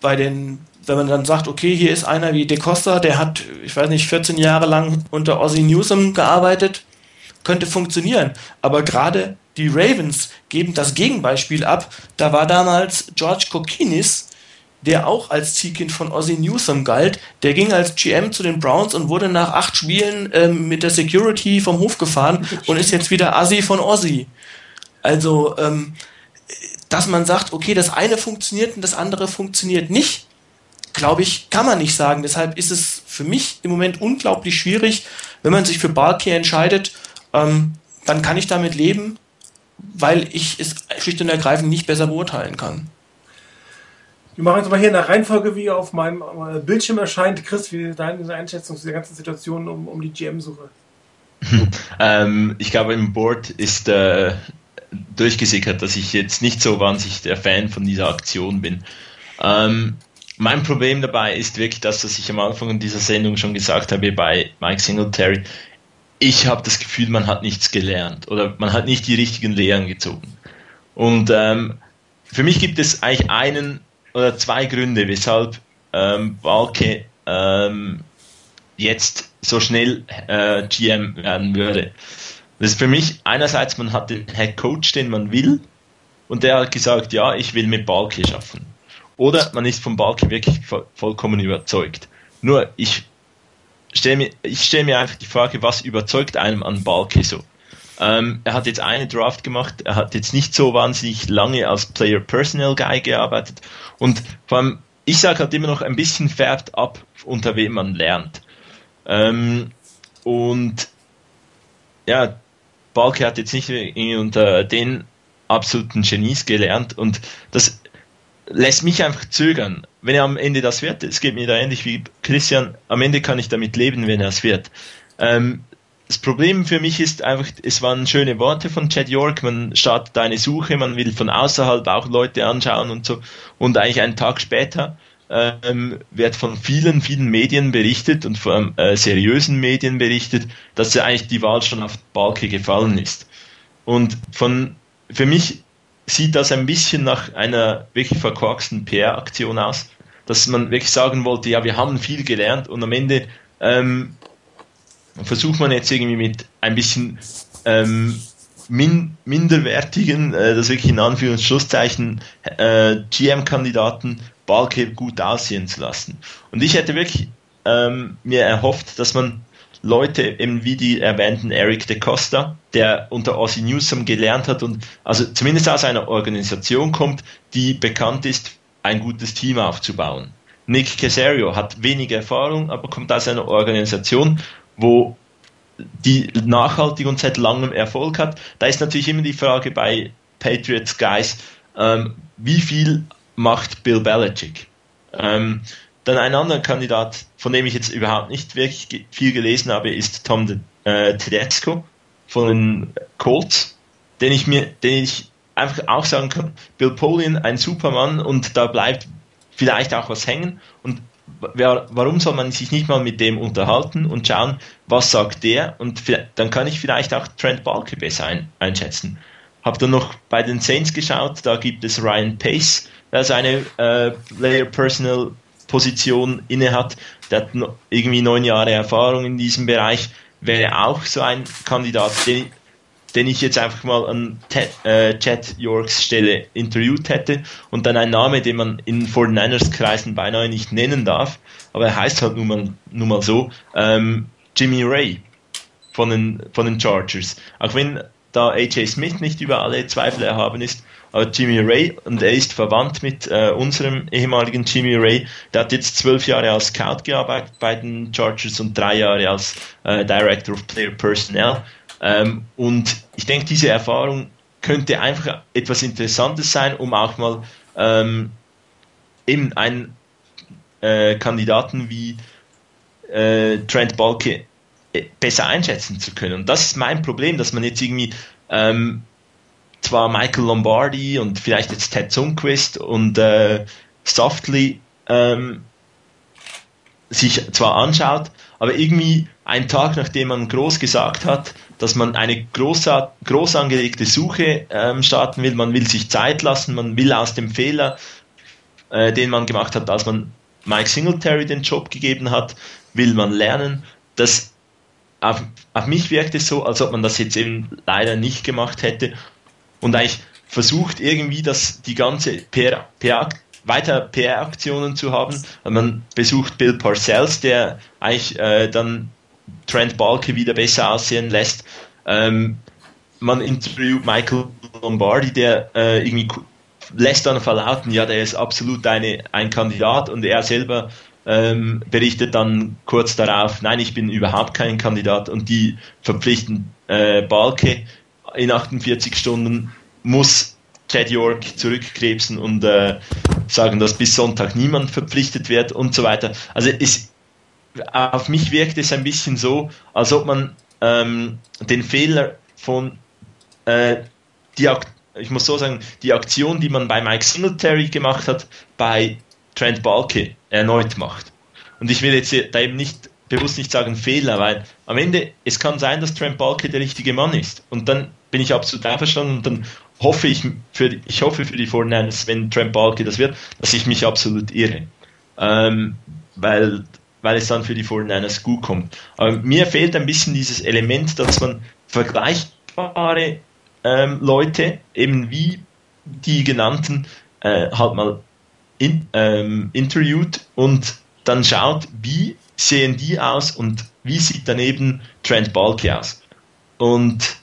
[SPEAKER 4] bei den, wenn man dann sagt, okay, hier ist einer wie De Costa, der hat, ich weiß nicht, 14 Jahre lang unter Ozzy Newsom gearbeitet, könnte funktionieren. Aber gerade die Ravens geben das Gegenbeispiel ab. Da war damals George Kokinis, der auch als Ziehkind von Ozzy Newsom galt. Der ging als GM zu den Browns und wurde nach acht Spielen ähm, mit der Security vom Hof gefahren und ist jetzt wieder Assi von Ozzy. Also, ähm, dass man sagt, okay, das eine funktioniert und das andere funktioniert nicht, glaube ich, kann man nicht sagen. Deshalb ist es für mich im Moment unglaublich schwierig, wenn man sich für Barkey entscheidet, ähm, dann kann ich damit leben, weil ich es schlicht und ergreifend nicht besser beurteilen kann.
[SPEAKER 1] Wir machen jetzt mal hier eine Reihenfolge, wie auf meinem äh, Bildschirm erscheint. Chris, wie ist deine Einschätzung zu der ganzen Situation um, um die GM-Suche?
[SPEAKER 2] ähm, ich glaube, im Board ist äh, durchgesickert, dass ich jetzt nicht so wahnsinnig der Fan von dieser Aktion bin. Ähm, mein Problem dabei ist wirklich das, was ich am Anfang dieser Sendung schon gesagt habe bei Mike Singletary ich habe das Gefühl, man hat nichts gelernt oder man hat nicht die richtigen Lehren gezogen. Und ähm, für mich gibt es eigentlich einen oder zwei Gründe, weshalb ähm, Balke ähm, jetzt so schnell äh, GM werden würde. Das ist für mich einerseits, man hat den Head Coach, den man will, und der hat gesagt, ja, ich will mit Balke schaffen. Oder man ist von Balke wirklich vollkommen überzeugt. Nur ich stell mir, ich stelle mir einfach die Frage, was überzeugt einem an Balke so? Ähm, er hat jetzt eine Draft gemacht, er hat jetzt nicht so wahnsinnig lange als Player Personnel Guy gearbeitet und vor allem, ich sage halt immer noch ein bisschen färbt ab, unter wem man lernt. Ähm, und ja, Balke hat jetzt nicht unter den absoluten Genies gelernt und das lässt mich einfach zögern. Wenn er am Ende das wird, es geht mir da ähnlich wie Christian, am Ende kann ich damit leben, wenn er es wird. Ähm, das Problem für mich ist einfach, es waren schöne Worte von Chad York, man startet eine Suche, man will von außerhalb auch Leute anschauen und so. Und eigentlich einen Tag später ähm, wird von vielen, vielen Medien berichtet und von äh, seriösen Medien berichtet, dass ja eigentlich die Wahl schon auf Balke gefallen ist. Und von, für mich sieht das ein bisschen nach einer wirklich verkorksten PR-Aktion aus, dass man wirklich sagen wollte, ja, wir haben viel gelernt und am Ende ähm, versucht man jetzt irgendwie mit ein bisschen ähm, min minderwertigen, äh, das wirklich in Anführungszeichen, äh, GM-Kandidaten Balke gut aussehen zu lassen. Und ich hätte wirklich ähm, mir erhofft, dass man Leute eben wie die erwähnten Eric de Costa, der unter Ozzy Newsom gelernt hat und also zumindest aus einer Organisation kommt, die bekannt ist, ein gutes Team aufzubauen. Nick Casario hat wenig Erfahrung, aber kommt aus einer Organisation, wo die nachhaltig und seit langem Erfolg hat. Da ist natürlich immer die Frage bei Patriots Guys, ähm, wie viel macht Bill Belichick? Ähm, dann ein anderer Kandidat, von dem ich jetzt überhaupt nicht wirklich viel gelesen habe, ist Tom äh, Tedesco von den Colts, den ich mir, den ich einfach auch sagen kann, Bill Polian, ein Supermann und da bleibt vielleicht auch was hängen. Und wer, warum soll man sich nicht mal mit dem unterhalten und schauen, was sagt der? Und dann kann ich vielleicht auch Trent Balke besser ein, einschätzen. Hab dann noch bei den Saints geschaut, da gibt es Ryan Pace, der seine äh, Player Personal Position innehat, der hat irgendwie neun Jahre Erfahrung in diesem Bereich, wäre auch so ein Kandidat, den, den ich jetzt einfach mal an Ted, äh, Chad Yorks Stelle interviewt hätte und dann ein Name, den man in 49ers Kreisen beinahe nicht nennen darf, aber er heißt halt nun mal, nun mal so, ähm, Jimmy Ray von den, von den Chargers. Auch wenn da AJ Smith nicht über alle Zweifel erhaben ist, aber Jimmy Ray, und er ist verwandt mit äh, unserem ehemaligen Jimmy Ray, der hat jetzt zwölf Jahre als Scout gearbeitet bei den Chargers und drei Jahre als äh, Director of Player Personnel. Ähm, und ich denke, diese Erfahrung könnte einfach etwas Interessantes sein, um auch mal ähm, eben einen äh, Kandidaten wie äh, Trent Balke äh, besser einschätzen zu können. Und das ist mein Problem, dass man jetzt irgendwie ähm, zwar Michael Lombardi und vielleicht jetzt Ted Sundquist und äh, Softly ähm, sich zwar anschaut, aber irgendwie einen Tag nachdem man groß gesagt hat, dass man eine groß, groß angelegte Suche ähm, starten will, man will sich Zeit lassen, man will aus dem Fehler, äh, den man gemacht hat, als man Mike Singletary den Job gegeben hat, will man lernen. Das auf, auf mich wirkt es so, als ob man das jetzt eben leider nicht gemacht hätte und eigentlich versucht irgendwie das die ganze PR, PR weiter PR-Aktionen zu haben. Man besucht Bill Parcells, der eigentlich äh, dann Trent Balke wieder besser aussehen lässt. Ähm, man interviewt Michael Lombardi, der äh, irgendwie lässt dann verlauten, ja, der ist absolut eine, ein Kandidat und er selber ähm, berichtet dann kurz darauf, nein, ich bin überhaupt kein Kandidat und die verpflichten äh, Balke in 48 Stunden muss Chad York zurückkrebsen und äh, sagen, dass bis Sonntag niemand verpflichtet wird und so weiter. Also es, auf mich wirkt es ein bisschen so, als ob man ähm, den Fehler von äh, die ich muss so sagen, die Aktion, die man bei Mike Singletary gemacht hat, bei Trent Balke erneut macht. Und ich will jetzt da eben nicht bewusst nicht sagen Fehler, weil am Ende es kann sein, dass Trent Balke der richtige Mann ist. Und dann bin ich absolut einverstanden und dann hoffe ich für die, ich hoffe für die 49 wenn Trent Balke das wird, dass ich mich absolut irre. Ähm, weil, weil es dann für die 49 gut kommt. Aber mir fehlt ein bisschen dieses Element, dass man vergleichbare ähm, Leute, eben wie die genannten, äh, halt mal in, ähm, interviewt und dann schaut, wie sehen die aus und wie sieht daneben Trent Balke aus. Und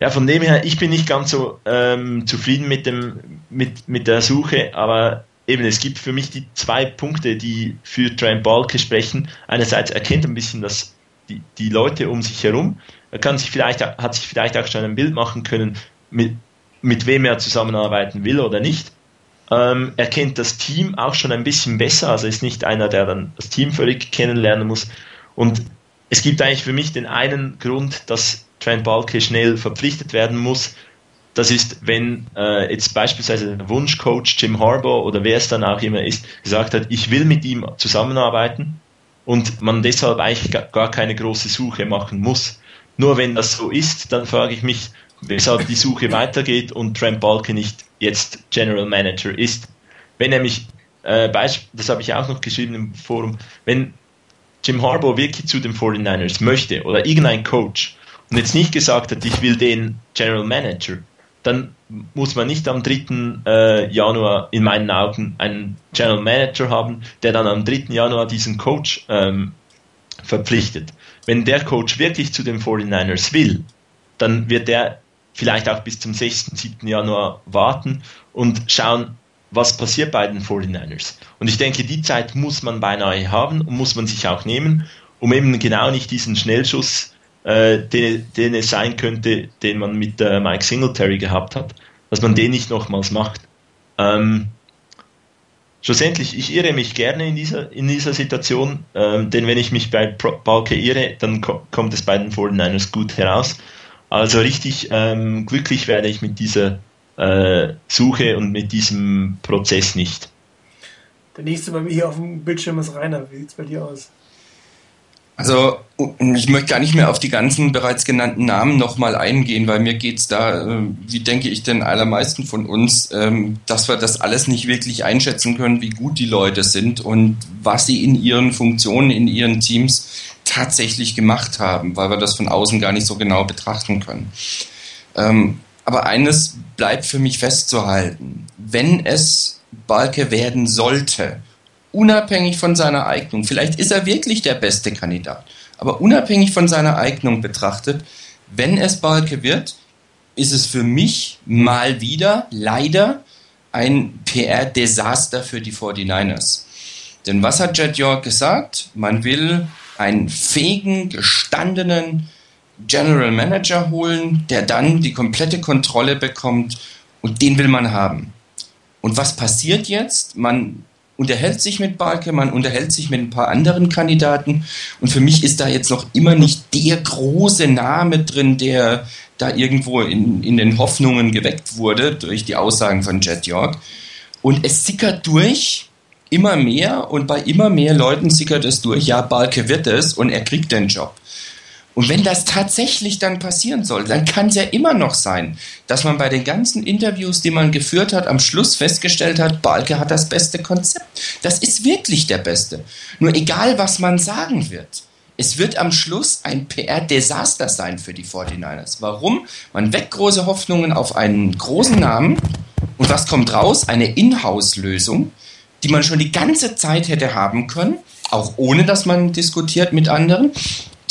[SPEAKER 2] ja, von dem her, ich bin nicht ganz so ähm, zufrieden mit, dem, mit, mit der Suche, aber eben, es gibt für mich die zwei Punkte, die für Trent Balke sprechen. Einerseits erkennt ein bisschen dass die, die Leute um sich herum. Er kann sich vielleicht, hat sich vielleicht auch schon ein Bild machen können, mit, mit wem er zusammenarbeiten will oder nicht. Ähm, er kennt das Team auch schon ein bisschen besser, also ist nicht einer, der dann das Team völlig kennenlernen muss. Und es gibt eigentlich für mich den einen Grund, dass Trent Balke schnell verpflichtet werden muss. Das ist, wenn äh, jetzt beispielsweise der Wunschcoach Jim Harbour oder wer es dann auch immer ist, gesagt hat, ich will mit ihm zusammenarbeiten und man deshalb eigentlich gar keine große Suche machen muss. Nur wenn das so ist, dann frage ich mich, weshalb die Suche weitergeht und Trent Balke nicht jetzt General Manager ist. Wenn nämlich, äh, das habe ich auch noch geschrieben im Forum, wenn Jim Harbaugh wirklich zu den 49ers möchte oder irgendein Coach und jetzt nicht gesagt hat, ich will den General Manager, dann muss man nicht am 3. Äh, Januar in meinen Augen einen General Manager haben, der dann am 3. Januar diesen Coach ähm, verpflichtet. Wenn der Coach wirklich zu den 49ers will, dann wird der vielleicht auch bis zum 6., 7. Januar warten und schauen, was passiert bei den 49ers. Und ich denke, die Zeit muss man beinahe haben und muss man sich auch nehmen, um eben genau nicht diesen Schnellschuss, äh, den, den es sein könnte, den man mit äh, Mike Singletary gehabt hat, dass man den nicht nochmals macht. Ähm, schlussendlich, ich irre mich gerne in dieser, in dieser Situation, ähm, denn wenn ich mich bei Balke irre, dann ko kommt es bei den 49ers gut heraus. Also richtig ähm, glücklich werde ich mit dieser äh, Suche und mit diesem Prozess nicht.
[SPEAKER 1] Der nächste bei mir hier auf dem Bildschirm ist Rainer. Wie sieht es bei dir aus?
[SPEAKER 3] Also ich möchte gar nicht mehr auf die ganzen bereits genannten Namen nochmal eingehen, weil mir geht es da, äh, wie denke ich den allermeisten von uns, ähm, dass wir das alles nicht wirklich einschätzen können, wie gut die Leute sind und was sie in ihren Funktionen, in ihren Teams tatsächlich gemacht haben, weil wir das von außen gar nicht so genau betrachten können. Ähm, aber eines bleibt für mich festzuhalten. Wenn es Balke werden sollte, unabhängig von seiner Eignung, vielleicht ist er wirklich der beste Kandidat, aber unabhängig von seiner Eignung betrachtet, wenn es Balke wird, ist es für mich mal wieder leider ein PR-Desaster für die 49ers. Denn was hat Jet York gesagt? Man will einen fähigen, gestandenen General Manager holen, der dann die komplette Kontrolle bekommt und den will man haben. Und was passiert jetzt? Man unterhält sich mit Balke, man unterhält sich mit ein paar anderen Kandidaten und für mich ist da jetzt noch immer nicht der große Name drin, der da irgendwo in, in den Hoffnungen geweckt wurde durch die Aussagen von Jet York. Und es sickert durch, immer mehr und bei immer mehr Leuten sickert es durch, ja, Balke wird es und er kriegt den Job. Und wenn das tatsächlich dann passieren soll, dann kann es ja immer noch sein, dass man bei den ganzen Interviews, die man geführt hat, am Schluss festgestellt hat, Balke hat das beste Konzept. Das ist wirklich der beste. Nur egal, was man sagen wird, es wird am Schluss ein PR-Desaster sein für die 49ers. Warum? Man weckt große Hoffnungen auf einen großen Namen und was kommt raus? Eine Inhouse-Lösung, die man schon die ganze Zeit hätte haben können, auch ohne dass man diskutiert mit anderen.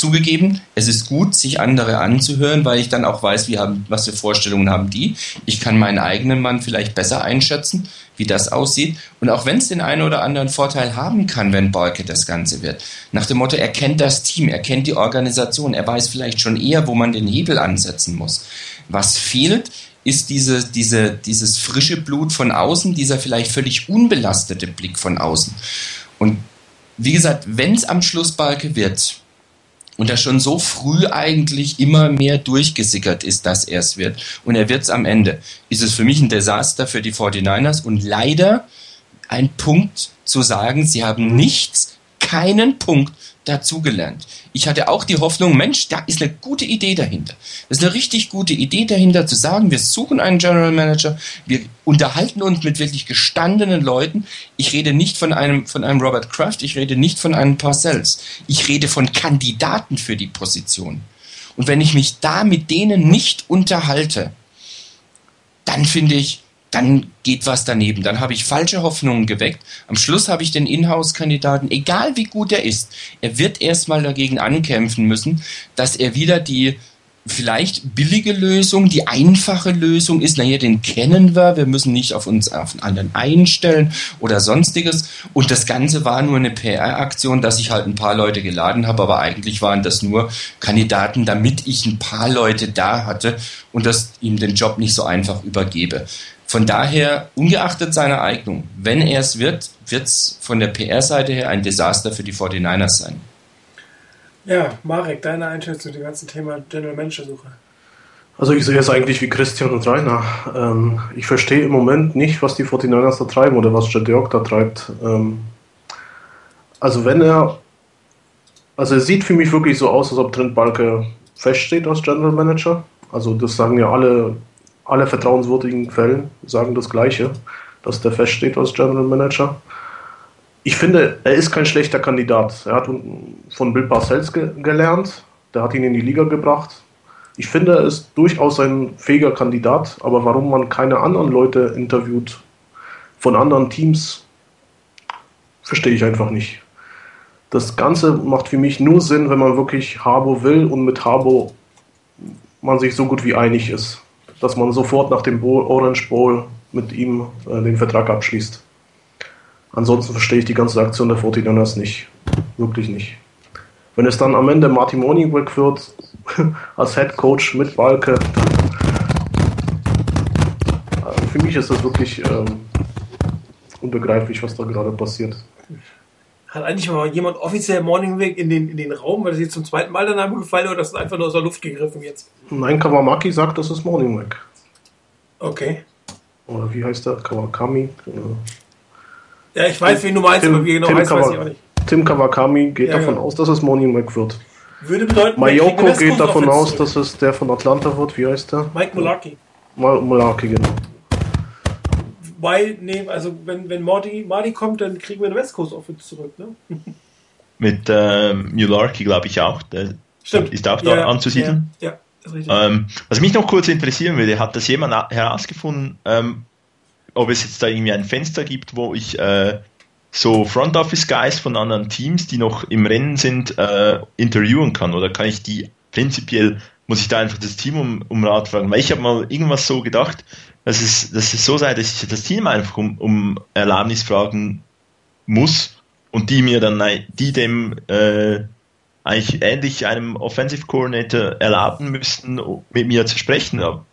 [SPEAKER 3] Zugegeben, es ist gut, sich andere anzuhören, weil ich dann auch weiß, wie haben, was für Vorstellungen haben die. Ich kann meinen eigenen Mann vielleicht besser einschätzen, wie das aussieht. Und auch wenn es den einen oder anderen Vorteil haben kann, wenn Balke das Ganze wird. Nach dem Motto, er kennt das Team, er kennt die Organisation, er weiß vielleicht schon eher, wo man den Hebel ansetzen muss. Was fehlt, ist diese, diese, dieses frische Blut von außen, dieser vielleicht völlig unbelastete Blick von außen. Und wie gesagt, wenn es am Schluss Balke wird und er schon so früh eigentlich immer mehr durchgesickert ist, dass er es wird. Und er wird es am Ende, ist es für mich ein Desaster für die 49ers und leider ein Punkt zu sagen, sie haben nichts, keinen Punkt dazugelernt. Ich hatte auch die Hoffnung, Mensch, da ist eine gute Idee dahinter. Das ist eine richtig gute Idee dahinter, zu sagen, wir suchen einen General Manager, wir unterhalten uns mit wirklich gestandenen Leuten. Ich rede nicht von einem, von einem Robert Kraft, ich rede nicht von einem Parcells. Ich rede von Kandidaten für die Position. Und wenn ich mich da mit denen nicht unterhalte, dann finde ich, dann geht was daneben. Dann habe ich falsche Hoffnungen geweckt. Am Schluss habe ich den Inhouse-Kandidaten, egal wie gut er ist, er wird erstmal dagegen ankämpfen müssen, dass er wieder die vielleicht billige Lösung, die einfache Lösung ist, naja, den kennen wir, wir müssen nicht auf uns auf einen anderen einstellen oder sonstiges. Und das Ganze war nur eine PR-Aktion, dass ich halt ein paar Leute geladen habe, aber eigentlich waren das nur Kandidaten, damit ich ein paar Leute da hatte und das ihm den Job nicht so einfach übergebe. Von daher, ungeachtet seiner Eignung, wenn er es wird, wird es von der PR-Seite her ein Desaster für die 49ers sein.
[SPEAKER 1] Ja, Marek, deine Einschätzung zu dem ganzen Thema General Manager Suche.
[SPEAKER 5] Also ich sehe es eigentlich wie Christian und Rainer. Ähm, ich verstehe im Moment nicht, was die 49ers da treiben oder was Jed York da treibt. Ähm, also wenn er, also es sieht für mich wirklich so aus, als ob Trent Balke feststeht als General Manager. Also das sagen ja alle, alle vertrauenswürdigen Quellen, sagen das Gleiche, dass der feststeht als General Manager ich finde, er ist kein schlechter Kandidat. Er hat von Bill Parcells ge gelernt, der hat ihn in die Liga gebracht. Ich finde, er ist durchaus ein fähiger Kandidat, aber warum man keine anderen Leute interviewt von anderen Teams, verstehe ich einfach nicht. Das Ganze macht für mich nur Sinn, wenn man wirklich Harbo will und mit Harbo man sich so gut wie einig ist, dass man sofort nach dem Orange Bowl mit ihm äh, den Vertrag abschließt. Ansonsten verstehe ich die ganze Aktion der 49ers nicht. Wirklich nicht. Wenn es dann am Ende Martin Moneyback wird, als Head Coach mit Balke, also für mich ist das wirklich ähm, unbegreiflich, was da gerade passiert.
[SPEAKER 1] Hat eigentlich mal jemand offiziell Morningweg in den, in den Raum, weil das jetzt zum zweiten Mal der Name gefallen oder das ist einfach nur aus der Luft gegriffen jetzt?
[SPEAKER 5] Nein, Kawamaki sagt, das ist Morningweg.
[SPEAKER 1] Okay.
[SPEAKER 5] Oder wie heißt der? Kawakami?
[SPEAKER 1] Ja, ich weiß, wen du meinst, Tim, aber wie genau Tim heißt, weiß ich auch nicht.
[SPEAKER 5] Tim Kawakami geht ja, davon ja. aus, dass es Money Mac wird.
[SPEAKER 1] Würde bedeuten,
[SPEAKER 5] Mayoko geht davon aus, dass es der von Atlanta wird. Wie heißt der?
[SPEAKER 1] Mike Mularkey.
[SPEAKER 5] Mularkey, genau.
[SPEAKER 1] Weil, nee, also wenn, wenn Marty, Marty kommt, dann kriegen wir eine West Coast Offense zurück, ne?
[SPEAKER 2] Mit ähm, Mularkey glaube ich auch. Der Stimmt. Ist auch da ja, anzusiedeln.
[SPEAKER 1] Ja,
[SPEAKER 2] ja ähm, was mich noch kurz interessieren würde, hat das jemand herausgefunden, ähm, ob es jetzt da irgendwie ein Fenster gibt, wo ich äh, so Front Office Guys von anderen Teams, die noch im Rennen sind, äh, interviewen kann? Oder kann ich die prinzipiell, muss ich da einfach das Team um, um Rat fragen? Weil ich habe mal irgendwas so gedacht, dass es, dass es so sei, dass ich das Team einfach um, um Erlaubnis fragen muss und die mir dann, die dem äh, eigentlich ähnlich einem Offensive Coordinator erlauben müssten, mit mir zu sprechen. Aber,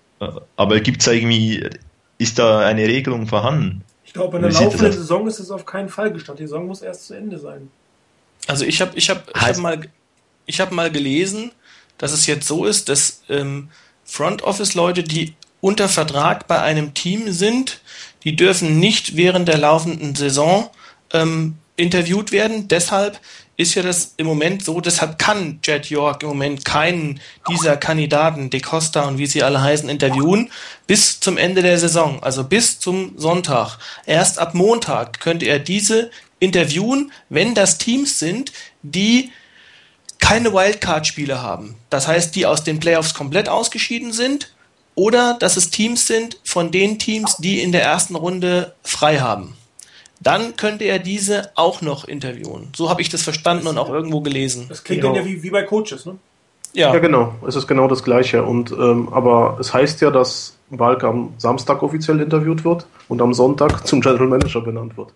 [SPEAKER 2] aber gibt es da irgendwie ist da eine Regelung vorhanden?
[SPEAKER 1] Ich glaube, in der laufenden Saison ist es auf keinen Fall gestattet. Die Saison muss erst zu Ende sein.
[SPEAKER 4] Also ich habe ich hab, ich hab mal, hab mal gelesen, dass es jetzt so ist, dass ähm, Front Office Leute, die unter Vertrag bei einem Team sind, die dürfen nicht während der laufenden Saison ähm, interviewt werden. Deshalb ist ja das im Moment so, deshalb kann Jet York im Moment keinen dieser Kandidaten, De Costa und wie sie alle heißen, interviewen, bis zum Ende der Saison, also bis zum Sonntag. Erst ab Montag könnte er diese interviewen, wenn das Teams sind, die keine Wildcard-Spiele haben. Das heißt, die aus den Playoffs komplett ausgeschieden sind oder dass es Teams sind von den Teams, die in der ersten Runde frei haben dann könnte er diese auch noch interviewen. So habe ich das verstanden und auch irgendwo gelesen.
[SPEAKER 1] Das klingt genau. dann ja wie, wie bei Coaches, ne?
[SPEAKER 5] Ja. ja, genau. Es ist genau das Gleiche. Und, ähm, aber es heißt ja, dass Walke am Samstag offiziell interviewt wird und am Sonntag zum General Manager benannt wird.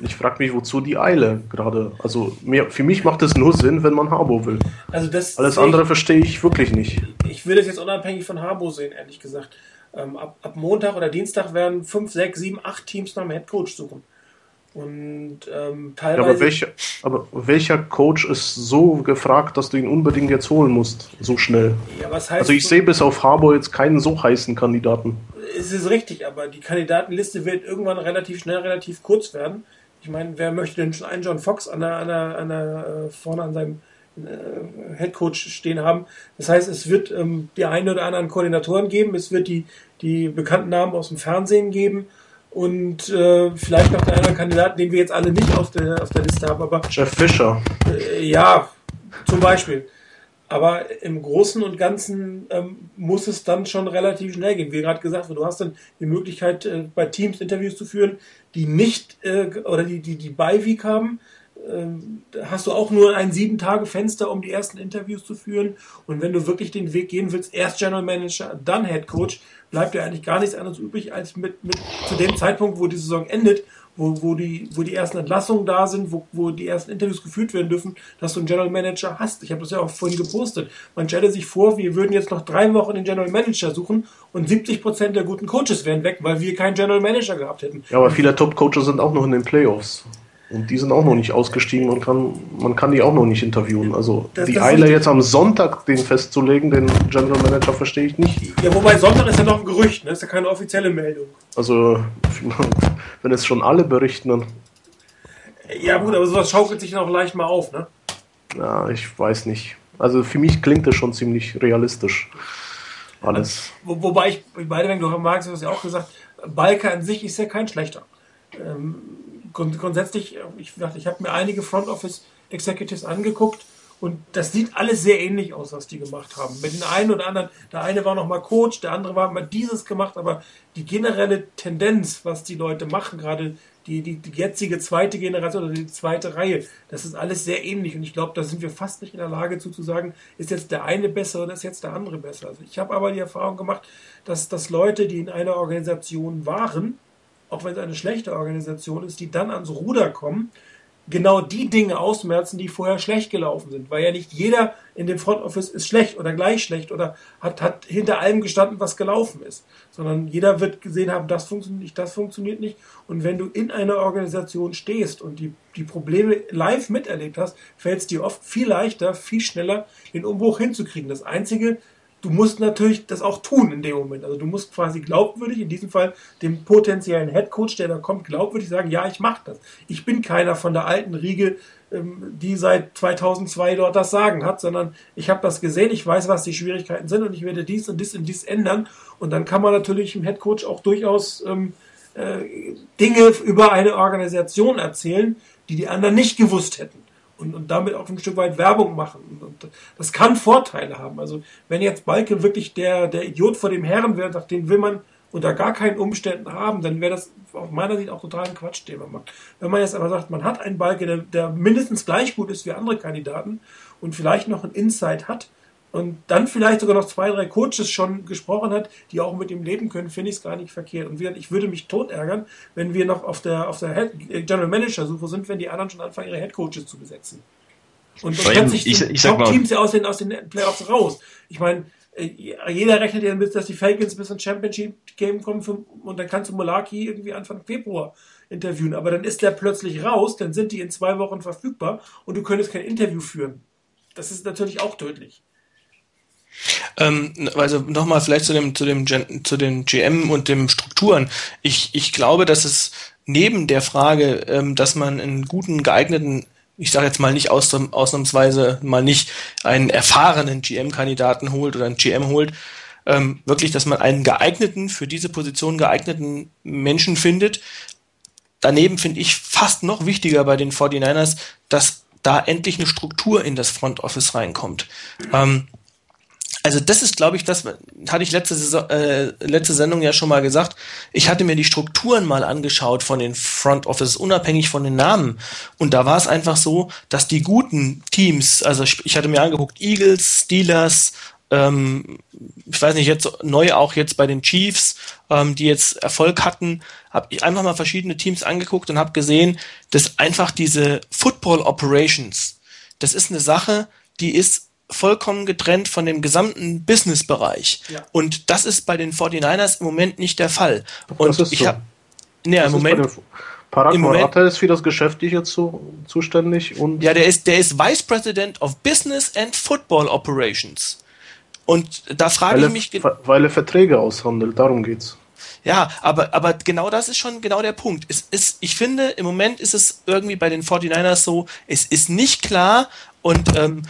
[SPEAKER 5] Ich frage mich, wozu die Eile gerade. Also mir, für mich macht es nur Sinn, wenn man Harbo will.
[SPEAKER 1] Also das
[SPEAKER 5] Alles andere verstehe ich wirklich nicht.
[SPEAKER 1] Ich will das jetzt unabhängig von Harbo sehen, ehrlich gesagt. Ähm, ab, ab Montag oder Dienstag werden fünf, sechs, sieben, acht Teams nach einem Headcoach suchen. Und ähm, teilweise.
[SPEAKER 5] Ja, aber, welcher, aber welcher Coach ist so gefragt, dass du ihn unbedingt jetzt holen musst, so schnell? Ja, was heißt also ich sehe bis auf Harbour jetzt keinen so heißen Kandidaten.
[SPEAKER 1] Es ist richtig, aber die Kandidatenliste wird irgendwann relativ schnell, relativ kurz werden. Ich meine, wer möchte denn schon einen John Fox an der, an der, an der äh, vorne an seinem äh, Headcoach stehen haben? Das heißt, es wird ähm, die einen oder anderen Koordinatoren geben, es wird die, die bekannten Namen aus dem Fernsehen geben und äh, vielleicht noch der andere Kandidat, den wir jetzt alle nicht auf der, auf der Liste haben, aber.
[SPEAKER 5] Jeff Fischer.
[SPEAKER 1] Äh, ja, zum Beispiel. Aber im Großen und Ganzen ähm, muss es dann schon relativ schnell gehen. Wie gerade gesagt, du hast dann die Möglichkeit, äh, bei Teams Interviews zu führen, die nicht äh, oder die, die, die Beiweek haben. ähm, hast du auch nur ein sieben Tage Fenster, um die ersten Interviews zu führen. Und wenn du wirklich den Weg gehen willst, erst General Manager, dann Head Coach, bleibt dir eigentlich gar nichts anderes übrig, als mit, mit zu dem Zeitpunkt, wo die Saison endet, wo, wo, die, wo die ersten Entlassungen da sind, wo, wo die ersten Interviews geführt werden dürfen, dass du einen General Manager hast. Ich habe das ja auch vorhin gepostet. Man stelle sich vor, wir würden jetzt noch drei Wochen den General Manager suchen und 70 Prozent der guten Coaches wären weg, weil wir keinen General Manager gehabt hätten.
[SPEAKER 5] Ja, aber viele Top-Coaches sind auch noch in den Playoffs. Und die sind auch noch nicht ausgestiegen und kann, man kann die auch noch nicht interviewen. Also das, die das Eile jetzt am Sonntag den festzulegen, den General Manager, verstehe ich nicht.
[SPEAKER 1] Ja, wobei Sonntag ist ja noch ein Gerücht, ne? ist ja keine offizielle Meldung.
[SPEAKER 5] Also, wenn es schon alle berichten, dann.
[SPEAKER 1] Ja, gut, aber sowas schaukelt sich dann auch leicht mal auf, ne?
[SPEAKER 5] Ja, ich weiß nicht. Also für mich klingt das schon ziemlich realistisch. Alles.
[SPEAKER 1] Wo, wobei ich, beide, wenn du magst, hast ja auch gesagt, Balker an sich ist ja kein schlechter. Ähm, grund, grundsätzlich, ich, ich habe mir einige Front Office Executives angeguckt und das sieht alles sehr ähnlich aus, was die gemacht haben. Mit den einen oder anderen, der eine war noch mal Coach, der andere war mal dieses gemacht, aber die generelle Tendenz, was die Leute machen, gerade die, die, die jetzige zweite Generation oder die zweite Reihe, das ist alles sehr ähnlich und ich glaube, da sind wir fast nicht in der Lage zu, zu sagen, ist jetzt der eine besser oder ist jetzt der andere besser. Also ich habe aber die Erfahrung gemacht, dass, dass Leute, die in einer Organisation waren, auch wenn es eine schlechte Organisation ist, die dann ans Ruder kommen, genau die Dinge ausmerzen, die vorher schlecht gelaufen sind. Weil ja nicht jeder in dem Front Office ist schlecht oder gleich schlecht oder hat, hat hinter allem gestanden, was gelaufen ist. Sondern jeder wird gesehen haben, das funktioniert nicht, das funktioniert nicht. Und wenn du in einer Organisation stehst und die, die Probleme live miterlebt hast, fällt es dir oft viel leichter, viel schneller, den Umbruch hinzukriegen. Das Einzige, du musst natürlich das auch tun in dem Moment. Also du musst quasi glaubwürdig, in diesem Fall dem potenziellen Headcoach, der da kommt, glaubwürdig sagen, ja, ich mache das. Ich bin keiner von der alten Riege, ähm, die seit 2002 dort das Sagen hat, sondern ich habe das gesehen, ich weiß, was die Schwierigkeiten sind und ich werde dies und dies und dies ändern. Und dann kann man natürlich im Headcoach auch durchaus ähm, äh, Dinge über eine Organisation erzählen, die die anderen nicht gewusst hätten und, und damit auch ein Stück weit Werbung machen. Und, das kann Vorteile haben. Also wenn jetzt Balke wirklich der, der Idiot vor dem Herren wäre, sagt, den will man unter gar keinen Umständen haben, dann wäre das aus meiner Sicht auch total ein Quatsch, den man macht. Wenn man jetzt aber sagt, man hat einen Balke, der, der mindestens gleich gut ist wie andere Kandidaten und vielleicht noch ein Insight hat, und dann vielleicht sogar noch zwei, drei Coaches schon gesprochen hat, die auch mit ihm leben können, finde ich es gar nicht verkehrt. Und ich würde mich tot ärgern, wenn wir noch auf der, auf der Head, General Manager Suche sind, wenn die anderen schon anfangen, ihre Head Coaches zu besetzen. Und dann kann sich ich, ich Top-Teams ja aus den, aus den Playoffs raus. Ich meine, äh, jeder rechnet ja damit, dass die Falcons bis ins Championship-Game kommen für, und dann kannst du Molaki irgendwie Anfang Februar interviewen. Aber dann ist der plötzlich raus, dann sind die in zwei Wochen verfügbar und du könntest kein Interview führen. Das ist natürlich auch tödlich.
[SPEAKER 4] Ähm, also nochmal vielleicht zu dem, zu dem, zu den GM und den Strukturen. Ich, ich glaube, dass es neben der Frage, ähm, dass man einen guten, geeigneten ich sage jetzt mal nicht aus, ausnahmsweise mal nicht einen erfahrenen GM-Kandidaten holt oder einen GM holt, ähm, wirklich, dass man einen geeigneten, für diese Position geeigneten Menschen findet. Daneben finde ich fast noch wichtiger bei den 49ers, dass da endlich eine Struktur in das Front Office reinkommt. Ähm, also das ist, glaube ich, das hatte ich letzte, Saison, äh, letzte Sendung ja schon mal gesagt. Ich hatte mir die Strukturen mal angeschaut von den Front Office, unabhängig von den Namen. Und da war es einfach so, dass die guten Teams, also ich hatte mir angeguckt, Eagles, Steelers, ähm, ich weiß nicht, jetzt neu auch jetzt bei den Chiefs, ähm, die jetzt Erfolg hatten, habe ich einfach mal verschiedene Teams angeguckt und habe gesehen, dass einfach diese Football Operations, das ist eine Sache, die ist vollkommen getrennt von dem gesamten Businessbereich. Ja. Und das ist bei den 49ers im Moment nicht der Fall. Und ich so. habe
[SPEAKER 5] nee, im Moment Parag Im Moment, ist für das Geschäftliche zu, zuständig und
[SPEAKER 4] ja, der ist der ist Vice President of Business and Football Operations. Und da frage ich mich,
[SPEAKER 5] weil er Verträge aushandelt, darum geht's.
[SPEAKER 4] Ja, aber, aber genau das ist schon genau der Punkt. Es ist, ich finde, im Moment ist es irgendwie bei den 49ers so, es ist nicht klar und ähm,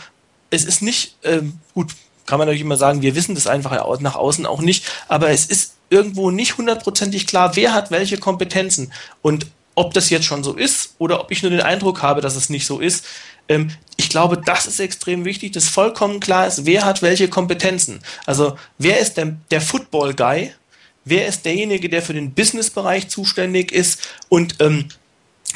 [SPEAKER 4] es ist nicht, ähm, gut, kann man natürlich immer sagen, wir wissen das einfach nach außen auch nicht, aber es ist irgendwo nicht hundertprozentig klar, wer hat welche Kompetenzen. Und ob das jetzt schon so ist oder ob ich nur den Eindruck habe, dass es nicht so ist, ähm, ich glaube, das ist extrem wichtig, dass vollkommen klar ist, wer hat welche Kompetenzen. Also wer ist der, der Football-Guy, wer ist derjenige, der für den Business-Bereich zuständig ist und ähm,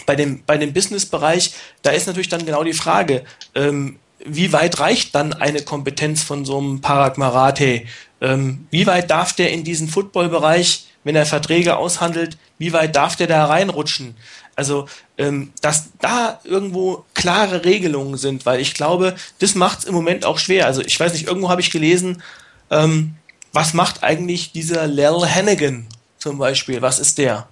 [SPEAKER 4] bei dem, bei dem Business-Bereich, da ist natürlich dann genau die Frage, ähm, wie weit reicht dann eine Kompetenz von so einem Parag Marate? Ähm, wie weit darf der in diesen Football-Bereich, wenn er Verträge aushandelt, wie weit darf der da reinrutschen? Also, ähm, dass da irgendwo klare Regelungen sind, weil ich glaube, das macht es im Moment auch schwer. Also, ich weiß nicht, irgendwo habe ich gelesen, ähm, was macht eigentlich dieser Lel Hannigan zum Beispiel? Was ist der?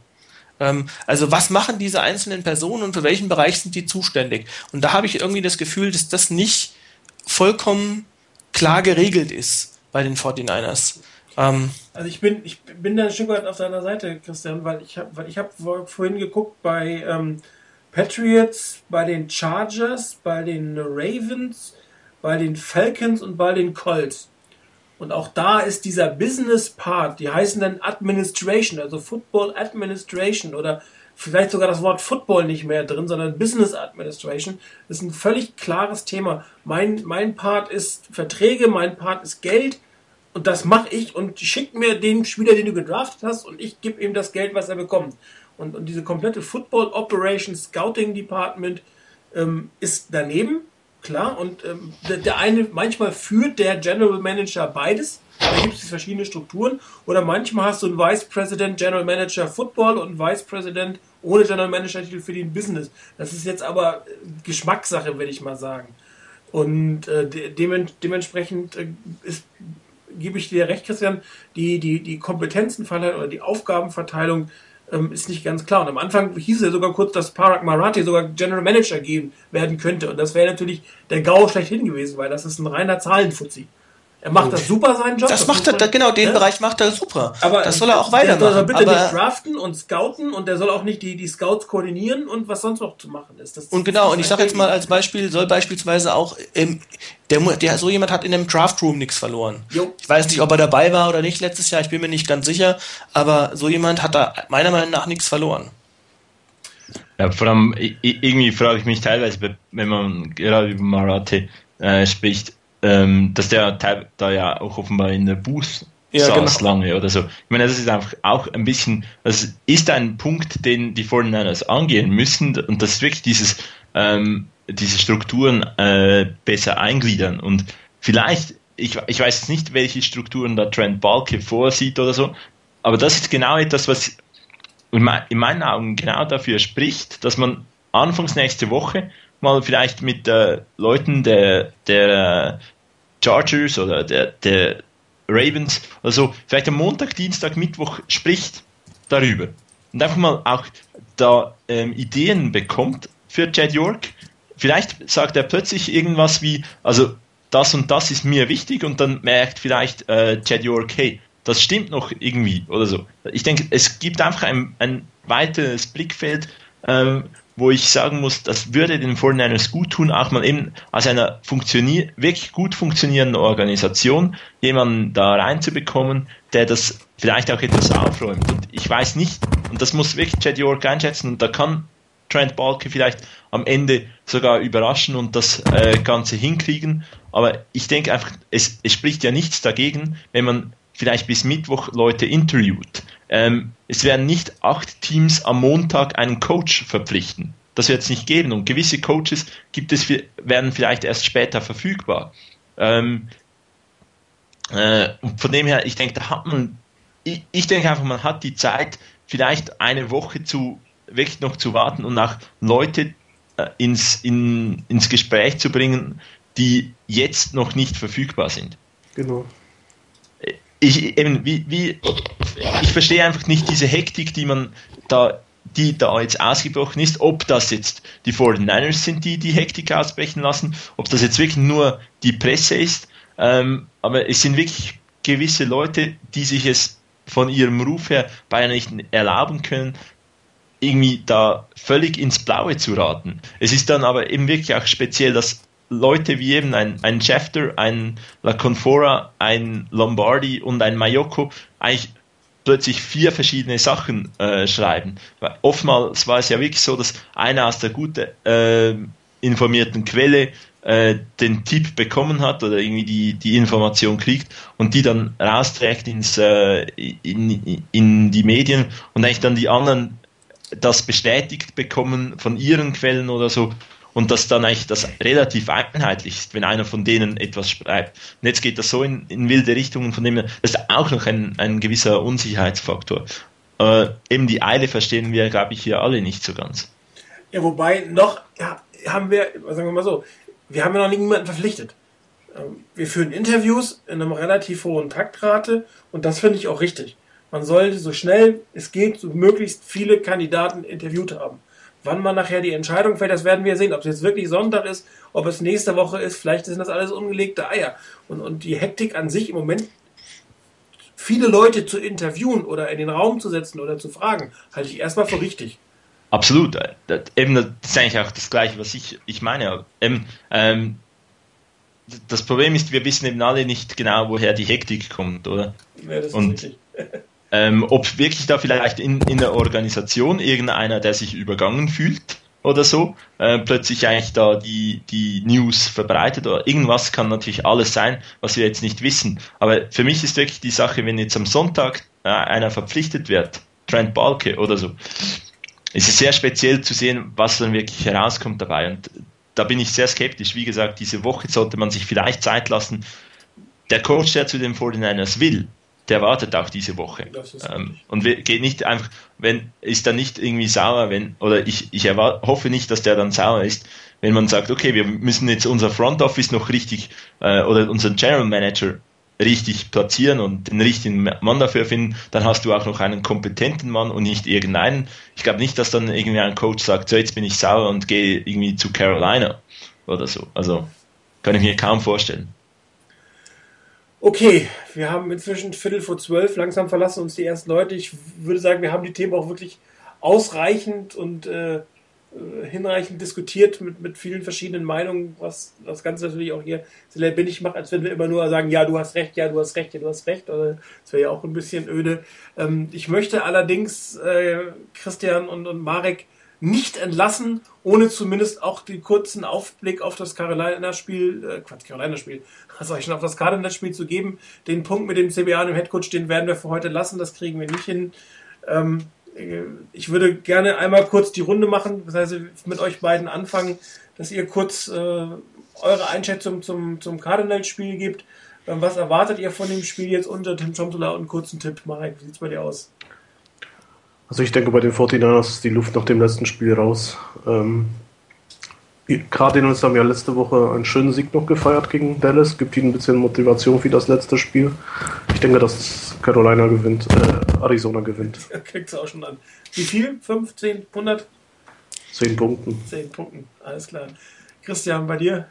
[SPEAKER 4] Ähm, also was machen diese einzelnen Personen und für welchen Bereich sind die zuständig? Und da habe ich irgendwie das Gefühl, dass das nicht vollkommen klar geregelt ist bei den 49ers.
[SPEAKER 1] Ähm, also ich bin, ich bin da ein Stück weit auf deiner Seite, Christian, weil ich habe hab vorhin geguckt bei ähm, Patriots, bei den Chargers, bei den Ravens, bei den Falcons und bei den Colts. Und auch da ist dieser Business Part, die heißen dann Administration, also Football Administration oder vielleicht sogar das Wort Football nicht mehr drin, sondern Business Administration. Ist ein völlig klares Thema. Mein, mein Part ist Verträge, mein Part ist Geld und das mache ich und schick mir den Spieler, den du gedraftet hast und ich gebe ihm das Geld, was er bekommt. Und, und diese komplette Football Operation Scouting Department ähm, ist daneben klar. Und ähm, der, der, eine, manchmal führt der General Manager beides. Da gibt es verschiedene Strukturen. Oder manchmal hast du einen Vice President General Manager Football und einen Vice President ohne General Manager Titel für den Business. Das ist jetzt aber äh, Geschmackssache, würde ich mal sagen. Und äh, de dementsprechend äh, ist, gebe ich dir recht, Christian, die, die, die Kompetenzenverteilung oder die Aufgabenverteilung ähm, ist nicht ganz klar. Und am Anfang hieß es ja sogar kurz, dass Parag Marathi sogar General Manager geben werden könnte. Und das wäre natürlich der GAU schlechthin gewesen, weil das ist ein reiner Zahlenfuzzi. Er macht das super, seinen Job.
[SPEAKER 4] Das, das macht er, genau, den ja? Bereich macht er super.
[SPEAKER 1] Aber das soll er auch weitermachen. Der soll bitte aber nicht draften und scouten und der soll auch nicht die, die Scouts koordinieren und was sonst noch zu machen ist.
[SPEAKER 4] Das, und genau, und ich sage jetzt mal als Beispiel, soll beispielsweise auch, ähm, der, der, so jemand hat in einem Draftroom nichts verloren. Jo. Ich weiß nicht, ob er dabei war oder nicht letztes Jahr, ich bin mir nicht ganz sicher, aber so jemand hat da meiner Meinung nach nichts verloren.
[SPEAKER 2] Ja, vor allem, irgendwie frage ich mich teilweise, wenn man gerade über Marathi äh, spricht, ähm, dass der da ja auch offenbar in der Booth ja, saß genau. lange oder so. Ich meine, das ist einfach auch ein bisschen, das ist ein Punkt, den die 49ers angehen müssen und das ist wirklich dieses, ähm, diese Strukturen äh, besser eingliedern und vielleicht, ich, ich weiß jetzt nicht, welche Strukturen da Trent Balke vorsieht oder so, aber das ist genau etwas, was in meinen Augen genau dafür spricht, dass man anfangs nächste Woche mal vielleicht mit äh, Leuten der, der Chargers oder der, der Ravens also vielleicht am Montag, Dienstag, Mittwoch spricht darüber und einfach mal auch da ähm, Ideen bekommt für Chad York. Vielleicht sagt er plötzlich irgendwas wie, also das und das ist mir wichtig und dann merkt vielleicht äh, Chad York, hey, das stimmt noch irgendwie oder so. Ich denke, es gibt einfach ein, ein weiteres Blickfeld, ähm, wo ich sagen muss, das würde den 49ers gut tun, auch mal eben als einer funktionier wirklich gut funktionierenden Organisation jemanden da reinzubekommen, der das vielleicht auch etwas aufräumt. Und ich weiß nicht, und das muss wirklich Chad York einschätzen, und da kann Trent Balke vielleicht am Ende sogar überraschen und das äh, Ganze hinkriegen. Aber ich denke einfach, es, es spricht ja nichts dagegen, wenn man vielleicht bis Mittwoch Leute interviewt. Ähm, es werden nicht acht Teams am Montag einen Coach verpflichten. Das wird es nicht geben. Und gewisse Coaches gibt es, werden vielleicht erst später verfügbar. Ähm, äh, und von dem her, ich denke, da hat man, ich, ich denke einfach, man hat die Zeit, vielleicht eine Woche zu wirklich noch zu warten und auch Leute äh, ins, in, ins Gespräch zu bringen, die jetzt noch nicht verfügbar sind.
[SPEAKER 5] Genau
[SPEAKER 2] ich eben, wie, wie, ich verstehe einfach nicht diese Hektik, die man da, die da jetzt ausgebrochen ist, ob das jetzt die 49ers sind, die die Hektik ausbrechen lassen, ob das jetzt wirklich nur die Presse ist, ähm, aber es sind wirklich gewisse Leute, die sich es von ihrem Ruf her beinahe nicht erlauben können, irgendwie da völlig ins Blaue zu raten. Es ist dann aber eben wirklich auch speziell, dass Leute wie eben ein, ein Schefter, ein La Confora, ein Lombardi und ein Mayoko eigentlich plötzlich vier verschiedene Sachen äh, schreiben. Weil oftmals war es ja wirklich so, dass einer aus der gut äh, informierten Quelle äh, den Tipp bekommen hat oder irgendwie die, die Information kriegt und die dann rausträgt ins, äh, in, in die Medien und eigentlich dann die anderen das bestätigt bekommen von ihren Quellen oder so und dass dann eigentlich das relativ einheitlich ist, wenn einer von denen etwas schreibt. Und jetzt geht das so in, in wilde Richtungen, von dem das ist auch noch ein, ein gewisser Unsicherheitsfaktor. Äh, eben die Eile verstehen wir, glaube ich, hier alle nicht so ganz.
[SPEAKER 1] Ja, wobei noch ja, haben wir, sagen wir mal so, wir haben ja noch niemanden verpflichtet. Ähm, wir führen Interviews in einem relativ hohen Taktrate und das finde ich auch richtig. Man sollte so schnell es geht so möglichst viele Kandidaten interviewt haben. Wann man nachher die Entscheidung fällt, das werden wir sehen. Ob es jetzt wirklich Sonntag ist, ob es nächste Woche ist, vielleicht sind das alles ungelegte Eier. Und, und die Hektik an sich im Moment, viele Leute zu interviewen oder in den Raum zu setzen oder zu fragen, halte ich erstmal für richtig.
[SPEAKER 2] Absolut. Das, eben, das ist eigentlich auch das Gleiche, was ich, ich meine. Eben, ähm, das Problem ist, wir wissen eben alle nicht genau, woher die Hektik kommt, oder? Ja, das Und, ist richtig. ähm, ob wirklich da vielleicht in, in der Organisation irgendeiner, der sich übergangen fühlt oder so, äh, plötzlich eigentlich da die, die News verbreitet oder irgendwas kann natürlich alles sein, was wir jetzt nicht wissen. Aber für mich ist wirklich die Sache, wenn jetzt am Sonntag äh, einer verpflichtet wird, Trent Balke oder so, es ist sehr speziell zu sehen, was dann wirklich herauskommt dabei. Und da bin ich sehr skeptisch. Wie gesagt, diese Woche sollte man sich vielleicht Zeit lassen. Der Coach, der zu den 49ers will, der wartet auch diese Woche. Ähm, und geht nicht einfach, wenn, ist dann nicht irgendwie sauer, wenn, oder ich, ich hoffe nicht, dass der dann sauer ist, wenn man sagt, okay, wir müssen jetzt unser Front Office noch richtig, äh, oder unseren General Manager richtig platzieren und den richtigen Mann dafür finden, dann hast du auch noch einen kompetenten Mann und nicht irgendeinen. Ich glaube nicht, dass dann irgendwie ein Coach sagt, so jetzt bin ich sauer und gehe irgendwie zu Carolina oder so. Also kann ich mir kaum vorstellen.
[SPEAKER 1] Okay, wir haben inzwischen Viertel vor zwölf, langsam verlassen uns die ersten Leute. Ich würde sagen, wir haben die Themen auch wirklich ausreichend und äh, äh, hinreichend diskutiert mit, mit vielen verschiedenen Meinungen, was das Ganze natürlich auch hier sehr lebendig macht, als wenn wir immer nur sagen, ja, du hast recht, ja, du hast recht, ja, du hast recht. Oder das wäre ja auch ein bisschen öde. Ähm, ich möchte allerdings äh, Christian und, und Marek nicht entlassen, ohne zumindest auch den kurzen Aufblick auf das Carolina-Spiel, äh, Quatsch, Carolina-Spiel, was ich schon, auf das Cardinals-Spiel zu geben. Den Punkt mit dem CBA und dem Headcoach, den werden wir für heute lassen, das kriegen wir nicht hin. Ähm, ich würde gerne einmal kurz die Runde machen, das heißt mit euch beiden anfangen, dass ihr kurz äh, eure Einschätzung zum, zum Cardinals-Spiel gebt. Ähm, was erwartet ihr von dem Spiel jetzt unter Tim Chomsula und kurzen Tipp? Marek, wie sieht es bei dir aus?
[SPEAKER 5] Also ich denke bei den 49ers ist die Luft nach dem letzten Spiel raus. Ähm, Cardinals haben ja letzte Woche einen schönen Sieg noch gefeiert gegen Dallas, gibt ihnen ein bisschen Motivation für das letzte Spiel. Ich denke, dass Carolina gewinnt, äh, Arizona gewinnt.
[SPEAKER 1] Kriegt es auch schon an. Wie viel? 15, 100?
[SPEAKER 5] 10 Punkten.
[SPEAKER 1] 10 Punkten, alles klar. Christian, bei dir?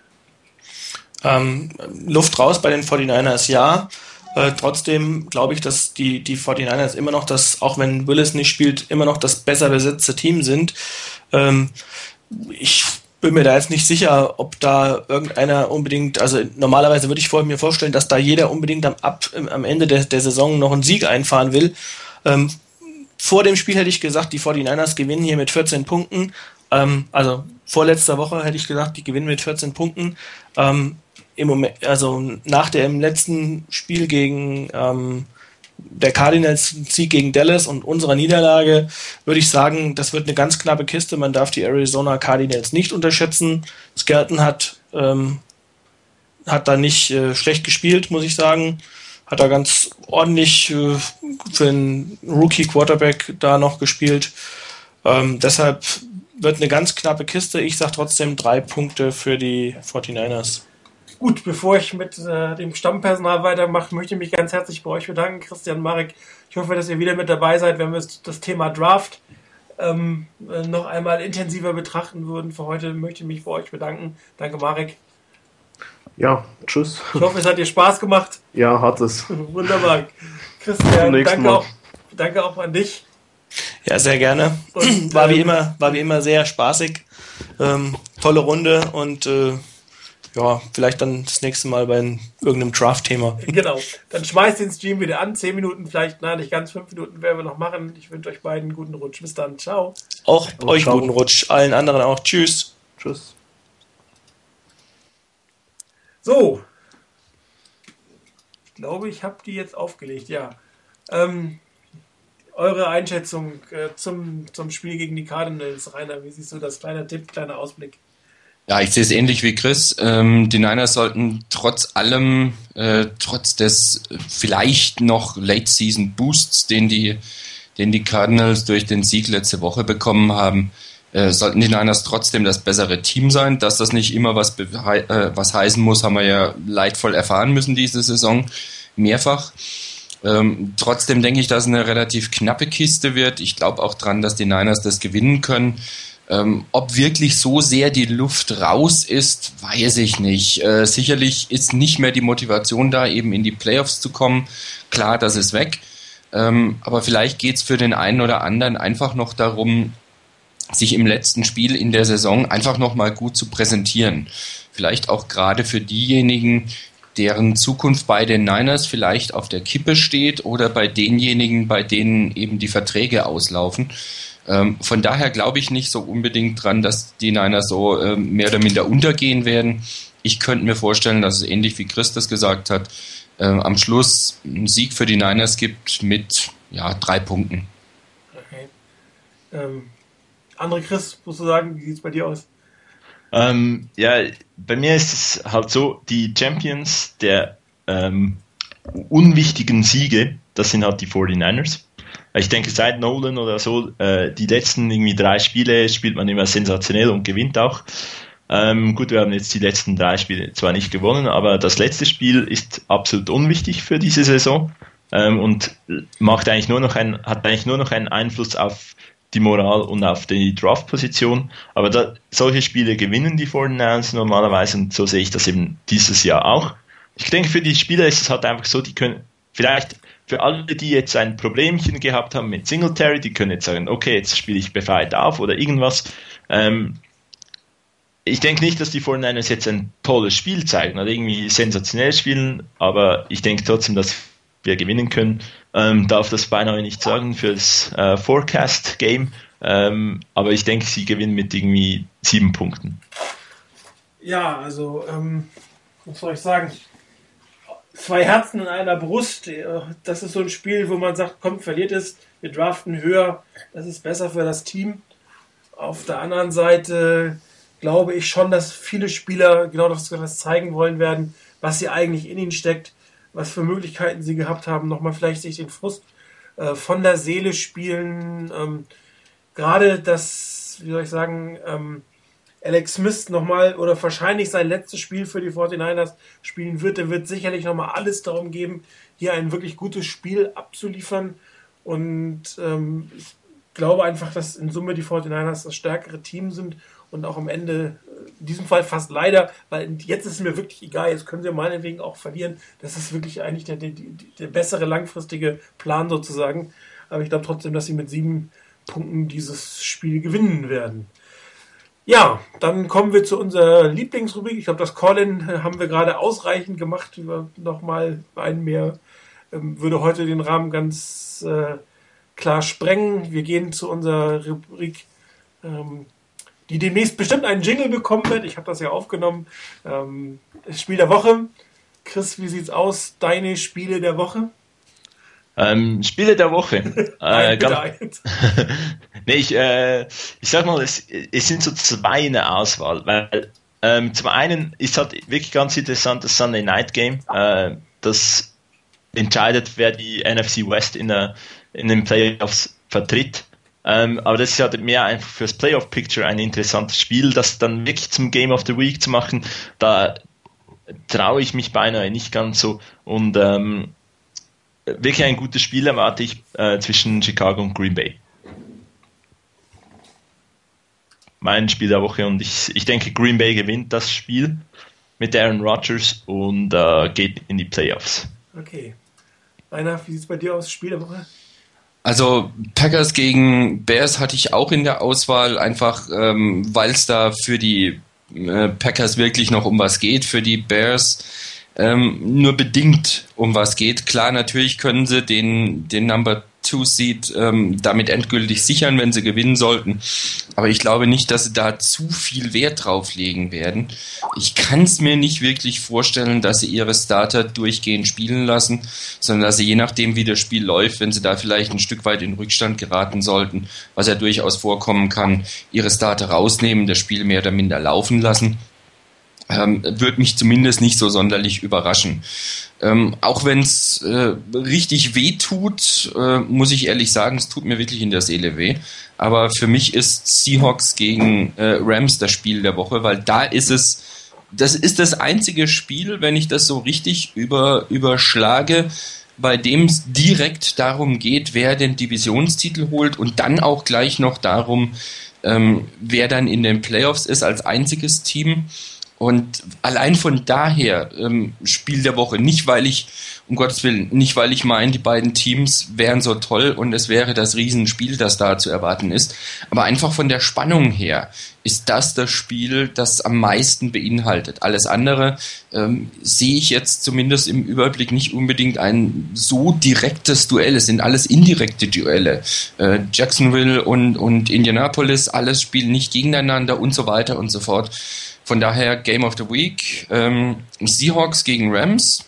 [SPEAKER 4] Ähm, Luft raus bei den 49ers, ja. Äh, trotzdem glaube ich, dass die, die 49ers immer noch das, auch wenn Willis nicht spielt, immer noch das besser besetzte Team sind. Ähm, ich bin mir da jetzt nicht sicher, ob da irgendeiner unbedingt, also normalerweise würde ich vor mir vorstellen, dass da jeder unbedingt am, ab, am Ende der, der Saison noch einen Sieg einfahren will. Ähm, vor dem Spiel hätte ich gesagt, die 49ers gewinnen hier mit 14 Punkten. Ähm, also vorletzter Woche hätte ich gesagt, die gewinnen mit 14 Punkten. Ähm, im Moment, also nach dem letzten Spiel gegen ähm, der Cardinals Sieg gegen Dallas und unserer Niederlage würde ich sagen, das wird eine ganz knappe Kiste. Man darf die Arizona Cardinals nicht unterschätzen. Skelton hat, ähm, hat da nicht äh, schlecht gespielt, muss ich sagen. Hat da ganz ordentlich äh, für einen Rookie Quarterback da noch gespielt. Ähm, deshalb wird eine ganz knappe Kiste. Ich sage trotzdem drei Punkte für die 49ers.
[SPEAKER 1] Gut, bevor ich mit äh, dem Stammpersonal weitermache, möchte ich mich ganz herzlich bei euch bedanken, Christian Marek. Ich hoffe, dass ihr wieder mit dabei seid, wenn wir das Thema Draft ähm, äh, noch einmal intensiver betrachten würden. Für heute möchte ich mich bei euch bedanken. Danke, Marek.
[SPEAKER 5] Ja, tschüss.
[SPEAKER 1] Ich hoffe, es hat dir Spaß gemacht.
[SPEAKER 5] Ja, hat es.
[SPEAKER 1] Wunderbar. Christian, danke auch, danke auch an dich.
[SPEAKER 4] Ja, sehr gerne. Und, war, wie ähm, immer, war wie immer sehr spaßig. Ähm, tolle Runde und äh, ja, vielleicht dann das nächste Mal bei irgendeinem Draft-Thema.
[SPEAKER 1] Genau. Dann schmeißt den Stream wieder an. Zehn Minuten, vielleicht, nein, nicht ganz fünf Minuten werden wir noch machen. Ich wünsche euch beiden einen guten Rutsch. Bis dann. Ciao.
[SPEAKER 4] Auch oh, euch ciao. guten Rutsch. Allen anderen auch. Tschüss. Tschüss.
[SPEAKER 1] So. Ich glaube, ich habe die jetzt aufgelegt, ja. Ähm, eure Einschätzung äh, zum, zum Spiel gegen die Cardinals, Rainer. Wie siehst du das? Kleiner Tipp, kleiner Ausblick.
[SPEAKER 3] Ja, ich sehe es ähnlich wie Chris. Ähm, die Niners sollten trotz allem, äh, trotz des vielleicht noch Late-Season Boosts, den die, den die Cardinals durch den Sieg letzte Woche bekommen haben, äh, sollten die Niners trotzdem das bessere Team sein. Dass das nicht immer was, äh, was heißen muss, haben wir ja leidvoll erfahren müssen diese Saison. Mehrfach. Ähm, trotzdem denke ich, dass es eine relativ knappe Kiste wird. Ich glaube auch dran, dass die Niners das gewinnen können. Ähm, ob wirklich so sehr die Luft raus ist, weiß ich nicht. Äh, sicherlich ist nicht mehr die Motivation da, eben in die Playoffs zu kommen. Klar, das ist weg. Ähm, aber vielleicht geht es für den einen oder anderen einfach noch darum, sich im letzten Spiel in der Saison einfach nochmal gut zu präsentieren. Vielleicht auch gerade für diejenigen, deren Zukunft bei den Niners vielleicht auf der Kippe steht oder bei denjenigen, bei denen eben die Verträge auslaufen. Ähm, von daher glaube ich nicht so unbedingt dran, dass die Niners so ähm, mehr oder minder untergehen werden. Ich könnte mir vorstellen, dass es ähnlich wie Christus gesagt hat, ähm, am Schluss einen Sieg für die Niners gibt mit ja, drei Punkten.
[SPEAKER 1] Okay. Ähm, andere Chris, musst du sagen, wie sieht es bei dir aus?
[SPEAKER 2] Ähm, ja, bei mir ist es halt so, die Champions der ähm, unwichtigen Siege, das sind halt die 49ers. Ich denke, seit Nolan oder so, äh, die letzten irgendwie drei Spiele spielt man immer sensationell und gewinnt auch. Ähm, gut, wir haben jetzt die letzten drei Spiele zwar nicht gewonnen, aber das letzte Spiel ist absolut unwichtig für diese Saison ähm, und macht eigentlich nur noch ein, hat eigentlich nur noch einen Einfluss auf die Moral und auf die Draft-Position. Aber da, solche Spiele gewinnen die 49ers normalerweise und so sehe ich das eben dieses Jahr auch. Ich denke, für die Spieler ist es halt einfach so, die können vielleicht für alle, die jetzt ein Problemchen gehabt haben mit Singletary, die können jetzt sagen, okay, jetzt spiele ich befreit auf oder irgendwas. Ähm, ich denke nicht, dass die 49ers jetzt ein tolles Spiel zeigen oder irgendwie sensationell spielen, aber ich denke trotzdem, dass wir gewinnen können. Ähm, darf das beinahe nicht sagen für das äh, Forecast-Game, ähm, aber ich denke, sie gewinnen mit irgendwie sieben Punkten.
[SPEAKER 1] Ja, also, ähm, was soll ich sagen? Zwei Herzen in einer Brust, das ist so ein Spiel, wo man sagt, komm, verliert es, wir draften höher, das ist besser für das Team. Auf der anderen Seite glaube ich schon, dass viele Spieler genau das zeigen wollen werden, was sie eigentlich in ihnen steckt was für Möglichkeiten sie gehabt haben, nochmal vielleicht sich den Frust äh, von der Seele spielen. Ähm, Gerade das, wie soll ich sagen, ähm, Alex Smith nochmal oder wahrscheinlich sein letztes Spiel für die 49ers spielen wird. Der wird sicherlich nochmal alles darum geben, hier ein wirklich gutes Spiel abzuliefern. Und ähm, ich glaube einfach, dass in Summe die 49ers das stärkere Team sind und auch am Ende, äh, in diesem Fall fast leider, weil jetzt ist es mir wirklich egal, jetzt können sie meinetwegen auch verlieren. Das ist wirklich eigentlich der, der, der bessere langfristige Plan sozusagen. Aber ich glaube trotzdem, dass sie mit sieben Punkten dieses Spiel gewinnen werden. Ja, dann kommen wir zu unserer Lieblingsrubrik. Ich glaube, das Call-In äh, haben wir gerade ausreichend gemacht. Nochmal einen mehr ähm, würde heute den Rahmen ganz äh, klar sprengen. Wir gehen zu unserer Rubrik ähm, die demnächst bestimmt einen Jingle bekommen wird. Ich habe das ja aufgenommen. Ähm, Spiel der Woche. Chris, wie sieht's aus? Deine Spiele der Woche?
[SPEAKER 2] Ähm, Spiele der Woche. äh, ganz, nee, ich, äh, ich sag mal, es, es sind so zwei in der Auswahl, weil ähm, zum einen ist halt wirklich ganz interessant das Sunday Night Game. Äh, das entscheidet, wer die NFC West in, der, in den Playoffs vertritt. Ähm, aber das ist halt mehr einfach fürs Playoff-Picture ein interessantes Spiel, das dann wirklich zum Game of the Week zu machen, da traue ich mich beinahe nicht ganz so. Und ähm, wirklich ein gutes Spiel erwarte ich äh, zwischen Chicago und Green Bay. Mein Spiel der Woche und ich, ich denke, Green Bay gewinnt das Spiel mit Aaron Rodgers und äh, geht in die Playoffs.
[SPEAKER 1] Okay. Rainer, wie sieht es bei dir aus, Spiel der Woche?
[SPEAKER 3] Also Packers gegen Bears hatte ich auch in der Auswahl, einfach ähm, weil es da für die äh, Packers wirklich noch um was geht, für die Bears ähm, nur bedingt um was geht. Klar, natürlich können sie den, den Number Two-Seed ähm, damit endgültig sichern, wenn sie gewinnen sollten. Aber ich glaube nicht, dass sie da zu viel Wert drauf legen werden. Ich kann es mir nicht wirklich vorstellen, dass sie ihre Starter durchgehend spielen lassen, sondern dass sie je nachdem, wie das Spiel läuft, wenn sie da vielleicht ein Stück weit in Rückstand geraten sollten, was ja durchaus vorkommen kann, ihre Starter rausnehmen, das Spiel mehr oder minder laufen lassen ähm, wird mich zumindest nicht so sonderlich überraschen. Ähm, auch wenn es äh, richtig weh tut, äh, muss ich ehrlich sagen, es tut mir wirklich in der Seele weh. Aber für mich ist Seahawks gegen äh, Rams das Spiel der Woche, weil da ist es, das ist das einzige Spiel, wenn ich das so richtig über, überschlage, bei dem es direkt darum geht, wer den Divisionstitel holt und dann auch gleich noch darum, ähm, wer dann in den Playoffs ist als einziges Team. Und allein von daher ähm, Spiel der Woche, nicht weil ich, um Gottes Willen, nicht weil ich meine, die beiden Teams wären so toll und es wäre das Riesenspiel, das da zu erwarten ist, aber einfach von der Spannung her ist das das Spiel, das am meisten beinhaltet. Alles andere ähm, sehe ich jetzt zumindest im Überblick nicht unbedingt ein so direktes Duell. Es sind alles indirekte Duelle. Äh, Jacksonville und, und Indianapolis, alles spielen nicht gegeneinander und so weiter und so fort. Von daher Game of the Week, ähm, Seahawks gegen Rams.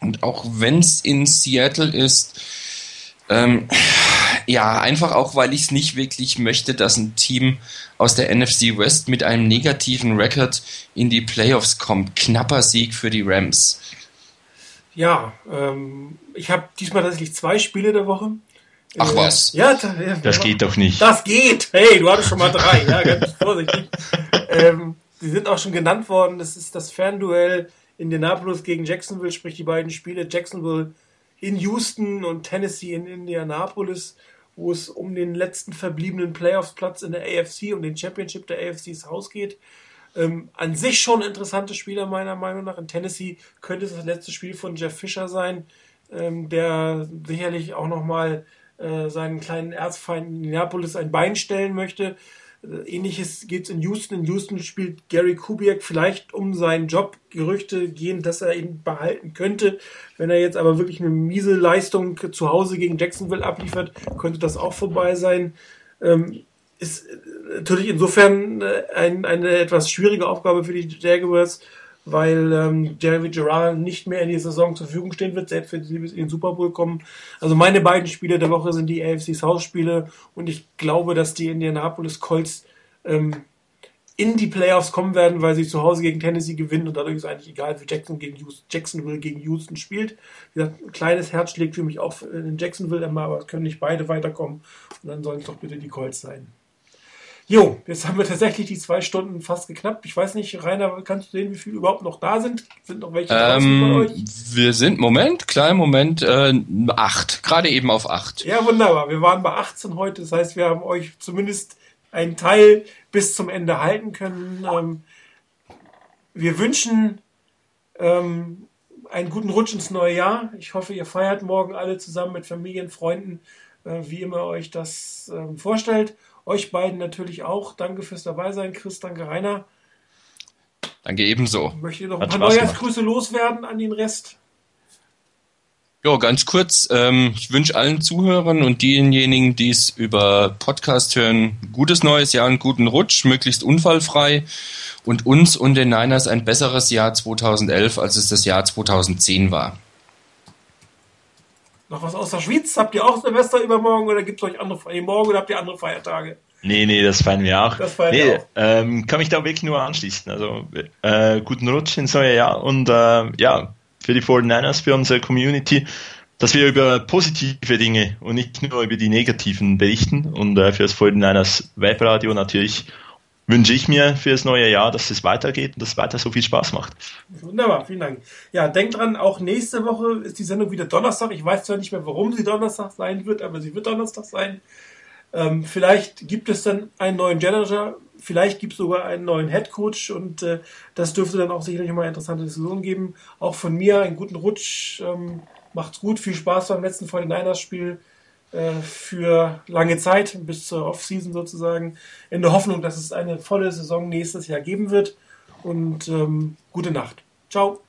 [SPEAKER 3] Und auch wenn es in Seattle ist, ähm, ja, einfach auch, weil ich es nicht wirklich möchte, dass ein Team aus der NFC West mit einem negativen Rekord in die Playoffs kommt. Knapper Sieg für die Rams.
[SPEAKER 1] Ja, ähm, ich habe diesmal tatsächlich zwei Spiele der Woche.
[SPEAKER 3] Ach was?
[SPEAKER 1] Ja, da, ja
[SPEAKER 2] das geht doch nicht.
[SPEAKER 1] Das geht. Hey, du hattest schon mal drei. Ja, ganz vorsichtig. ähm, Sie sind auch schon genannt worden. Das ist das Fernduell Indianapolis gegen Jacksonville, sprich die beiden Spiele Jacksonville in Houston und Tennessee in Indianapolis, wo es um den letzten verbliebenen Playoffs-Platz in der AFC, um den Championship der AFCs Haus geht. Ähm, an sich schon interessante Spieler meiner Meinung nach. In Tennessee könnte es das letzte Spiel von Jeff Fisher sein, ähm, der sicherlich auch nochmal äh, seinen kleinen Erzfeind in Indianapolis ein Bein stellen möchte. Ähnliches geht es in Houston. In Houston spielt Gary Kubiak vielleicht um seinen Job. Gerüchte gehen, dass er ihn behalten könnte. Wenn er jetzt aber wirklich eine miese Leistung zu Hause gegen Jacksonville abliefert, könnte das auch vorbei sein. Ähm, ist natürlich insofern äh, ein, eine etwas schwierige Aufgabe für die Jaguars, weil ähm, Jeremy Gerard nicht mehr in die Saison zur Verfügung stehen wird, selbst wenn sie bis in den Super Bowl kommen. Also meine beiden Spiele der Woche sind die AFC South Spiele und ich glaube, dass die Indianapolis Colts ähm, in die Playoffs kommen werden, weil sie zu Hause gegen Tennessee gewinnen und dadurch ist eigentlich egal, wie Jackson gegen Houston, Jacksonville gegen Houston spielt. Wie gesagt, ein kleines Herz schlägt für mich auch in Jacksonville immer, aber es können nicht beide weiterkommen und dann sollen es doch bitte die Colts sein. Jo, jetzt haben wir tatsächlich die zwei Stunden fast geknappt. Ich weiß nicht, Rainer, kannst du sehen, wie viele überhaupt noch da sind? Sind noch welche
[SPEAKER 3] ähm, bei euch? Wir sind, Moment, kleinen Moment, äh, acht. Gerade eben auf acht.
[SPEAKER 1] Ja, wunderbar. Wir waren bei 18 heute. Das heißt, wir haben euch zumindest einen Teil bis zum Ende halten können. Ähm, wir wünschen ähm, einen guten Rutsch ins neue Jahr. Ich hoffe, ihr feiert morgen alle zusammen mit Familien, Freunden, äh, wie immer euch das ähm, vorstellt. Euch beiden natürlich auch. Danke fürs Dabeisein, Chris. Danke, Rainer.
[SPEAKER 3] Danke ebenso.
[SPEAKER 1] Möchte ihr noch ein paar Neujahrsgrüße loswerden an den Rest?
[SPEAKER 3] Ja, ganz kurz. Ähm, ich wünsche allen Zuhörern und denjenigen, die es über Podcast hören, gutes neues Jahr, einen guten Rutsch, möglichst unfallfrei und uns und den Niners ein besseres Jahr 2011, als es das Jahr 2010 war.
[SPEAKER 1] Noch was aus der Schweiz? Habt ihr auch Silvester übermorgen oder gibt es euch andere Feiertage? Morgen oder habt ihr andere Feiertage?
[SPEAKER 2] Nee, nee, das feiern wir auch.
[SPEAKER 1] Das feiern
[SPEAKER 2] nee,
[SPEAKER 1] wir auch.
[SPEAKER 2] Ähm, kann mich da wirklich nur anschließen. Also äh, guten Rutsch ins neue Jahr und äh, ja, für die 49ers, für unsere Community, dass wir über positive Dinge und nicht nur über die negativen berichten und äh, für das 49ers Webradio natürlich wünsche ich mir für das neue Jahr, dass es weitergeht und dass es weiter so viel Spaß macht.
[SPEAKER 1] Wunderbar, vielen Dank. Ja, denkt dran, auch nächste Woche ist die Sendung wieder Donnerstag. Ich weiß zwar nicht mehr, warum sie Donnerstag sein wird, aber sie wird Donnerstag sein. Ähm, vielleicht gibt es dann einen neuen Manager, vielleicht gibt es sogar einen neuen Head Coach und äh, das dürfte dann auch sicherlich mal eine interessante Diskussion geben. Auch von mir einen guten Rutsch. Ähm, macht's gut, viel Spaß beim letzten 49ers-Spiel äh, für lange Zeit, bis zur Offseason sozusagen, in der Hoffnung, dass es eine volle Saison nächstes Jahr geben wird. Und ähm, gute Nacht. Ciao.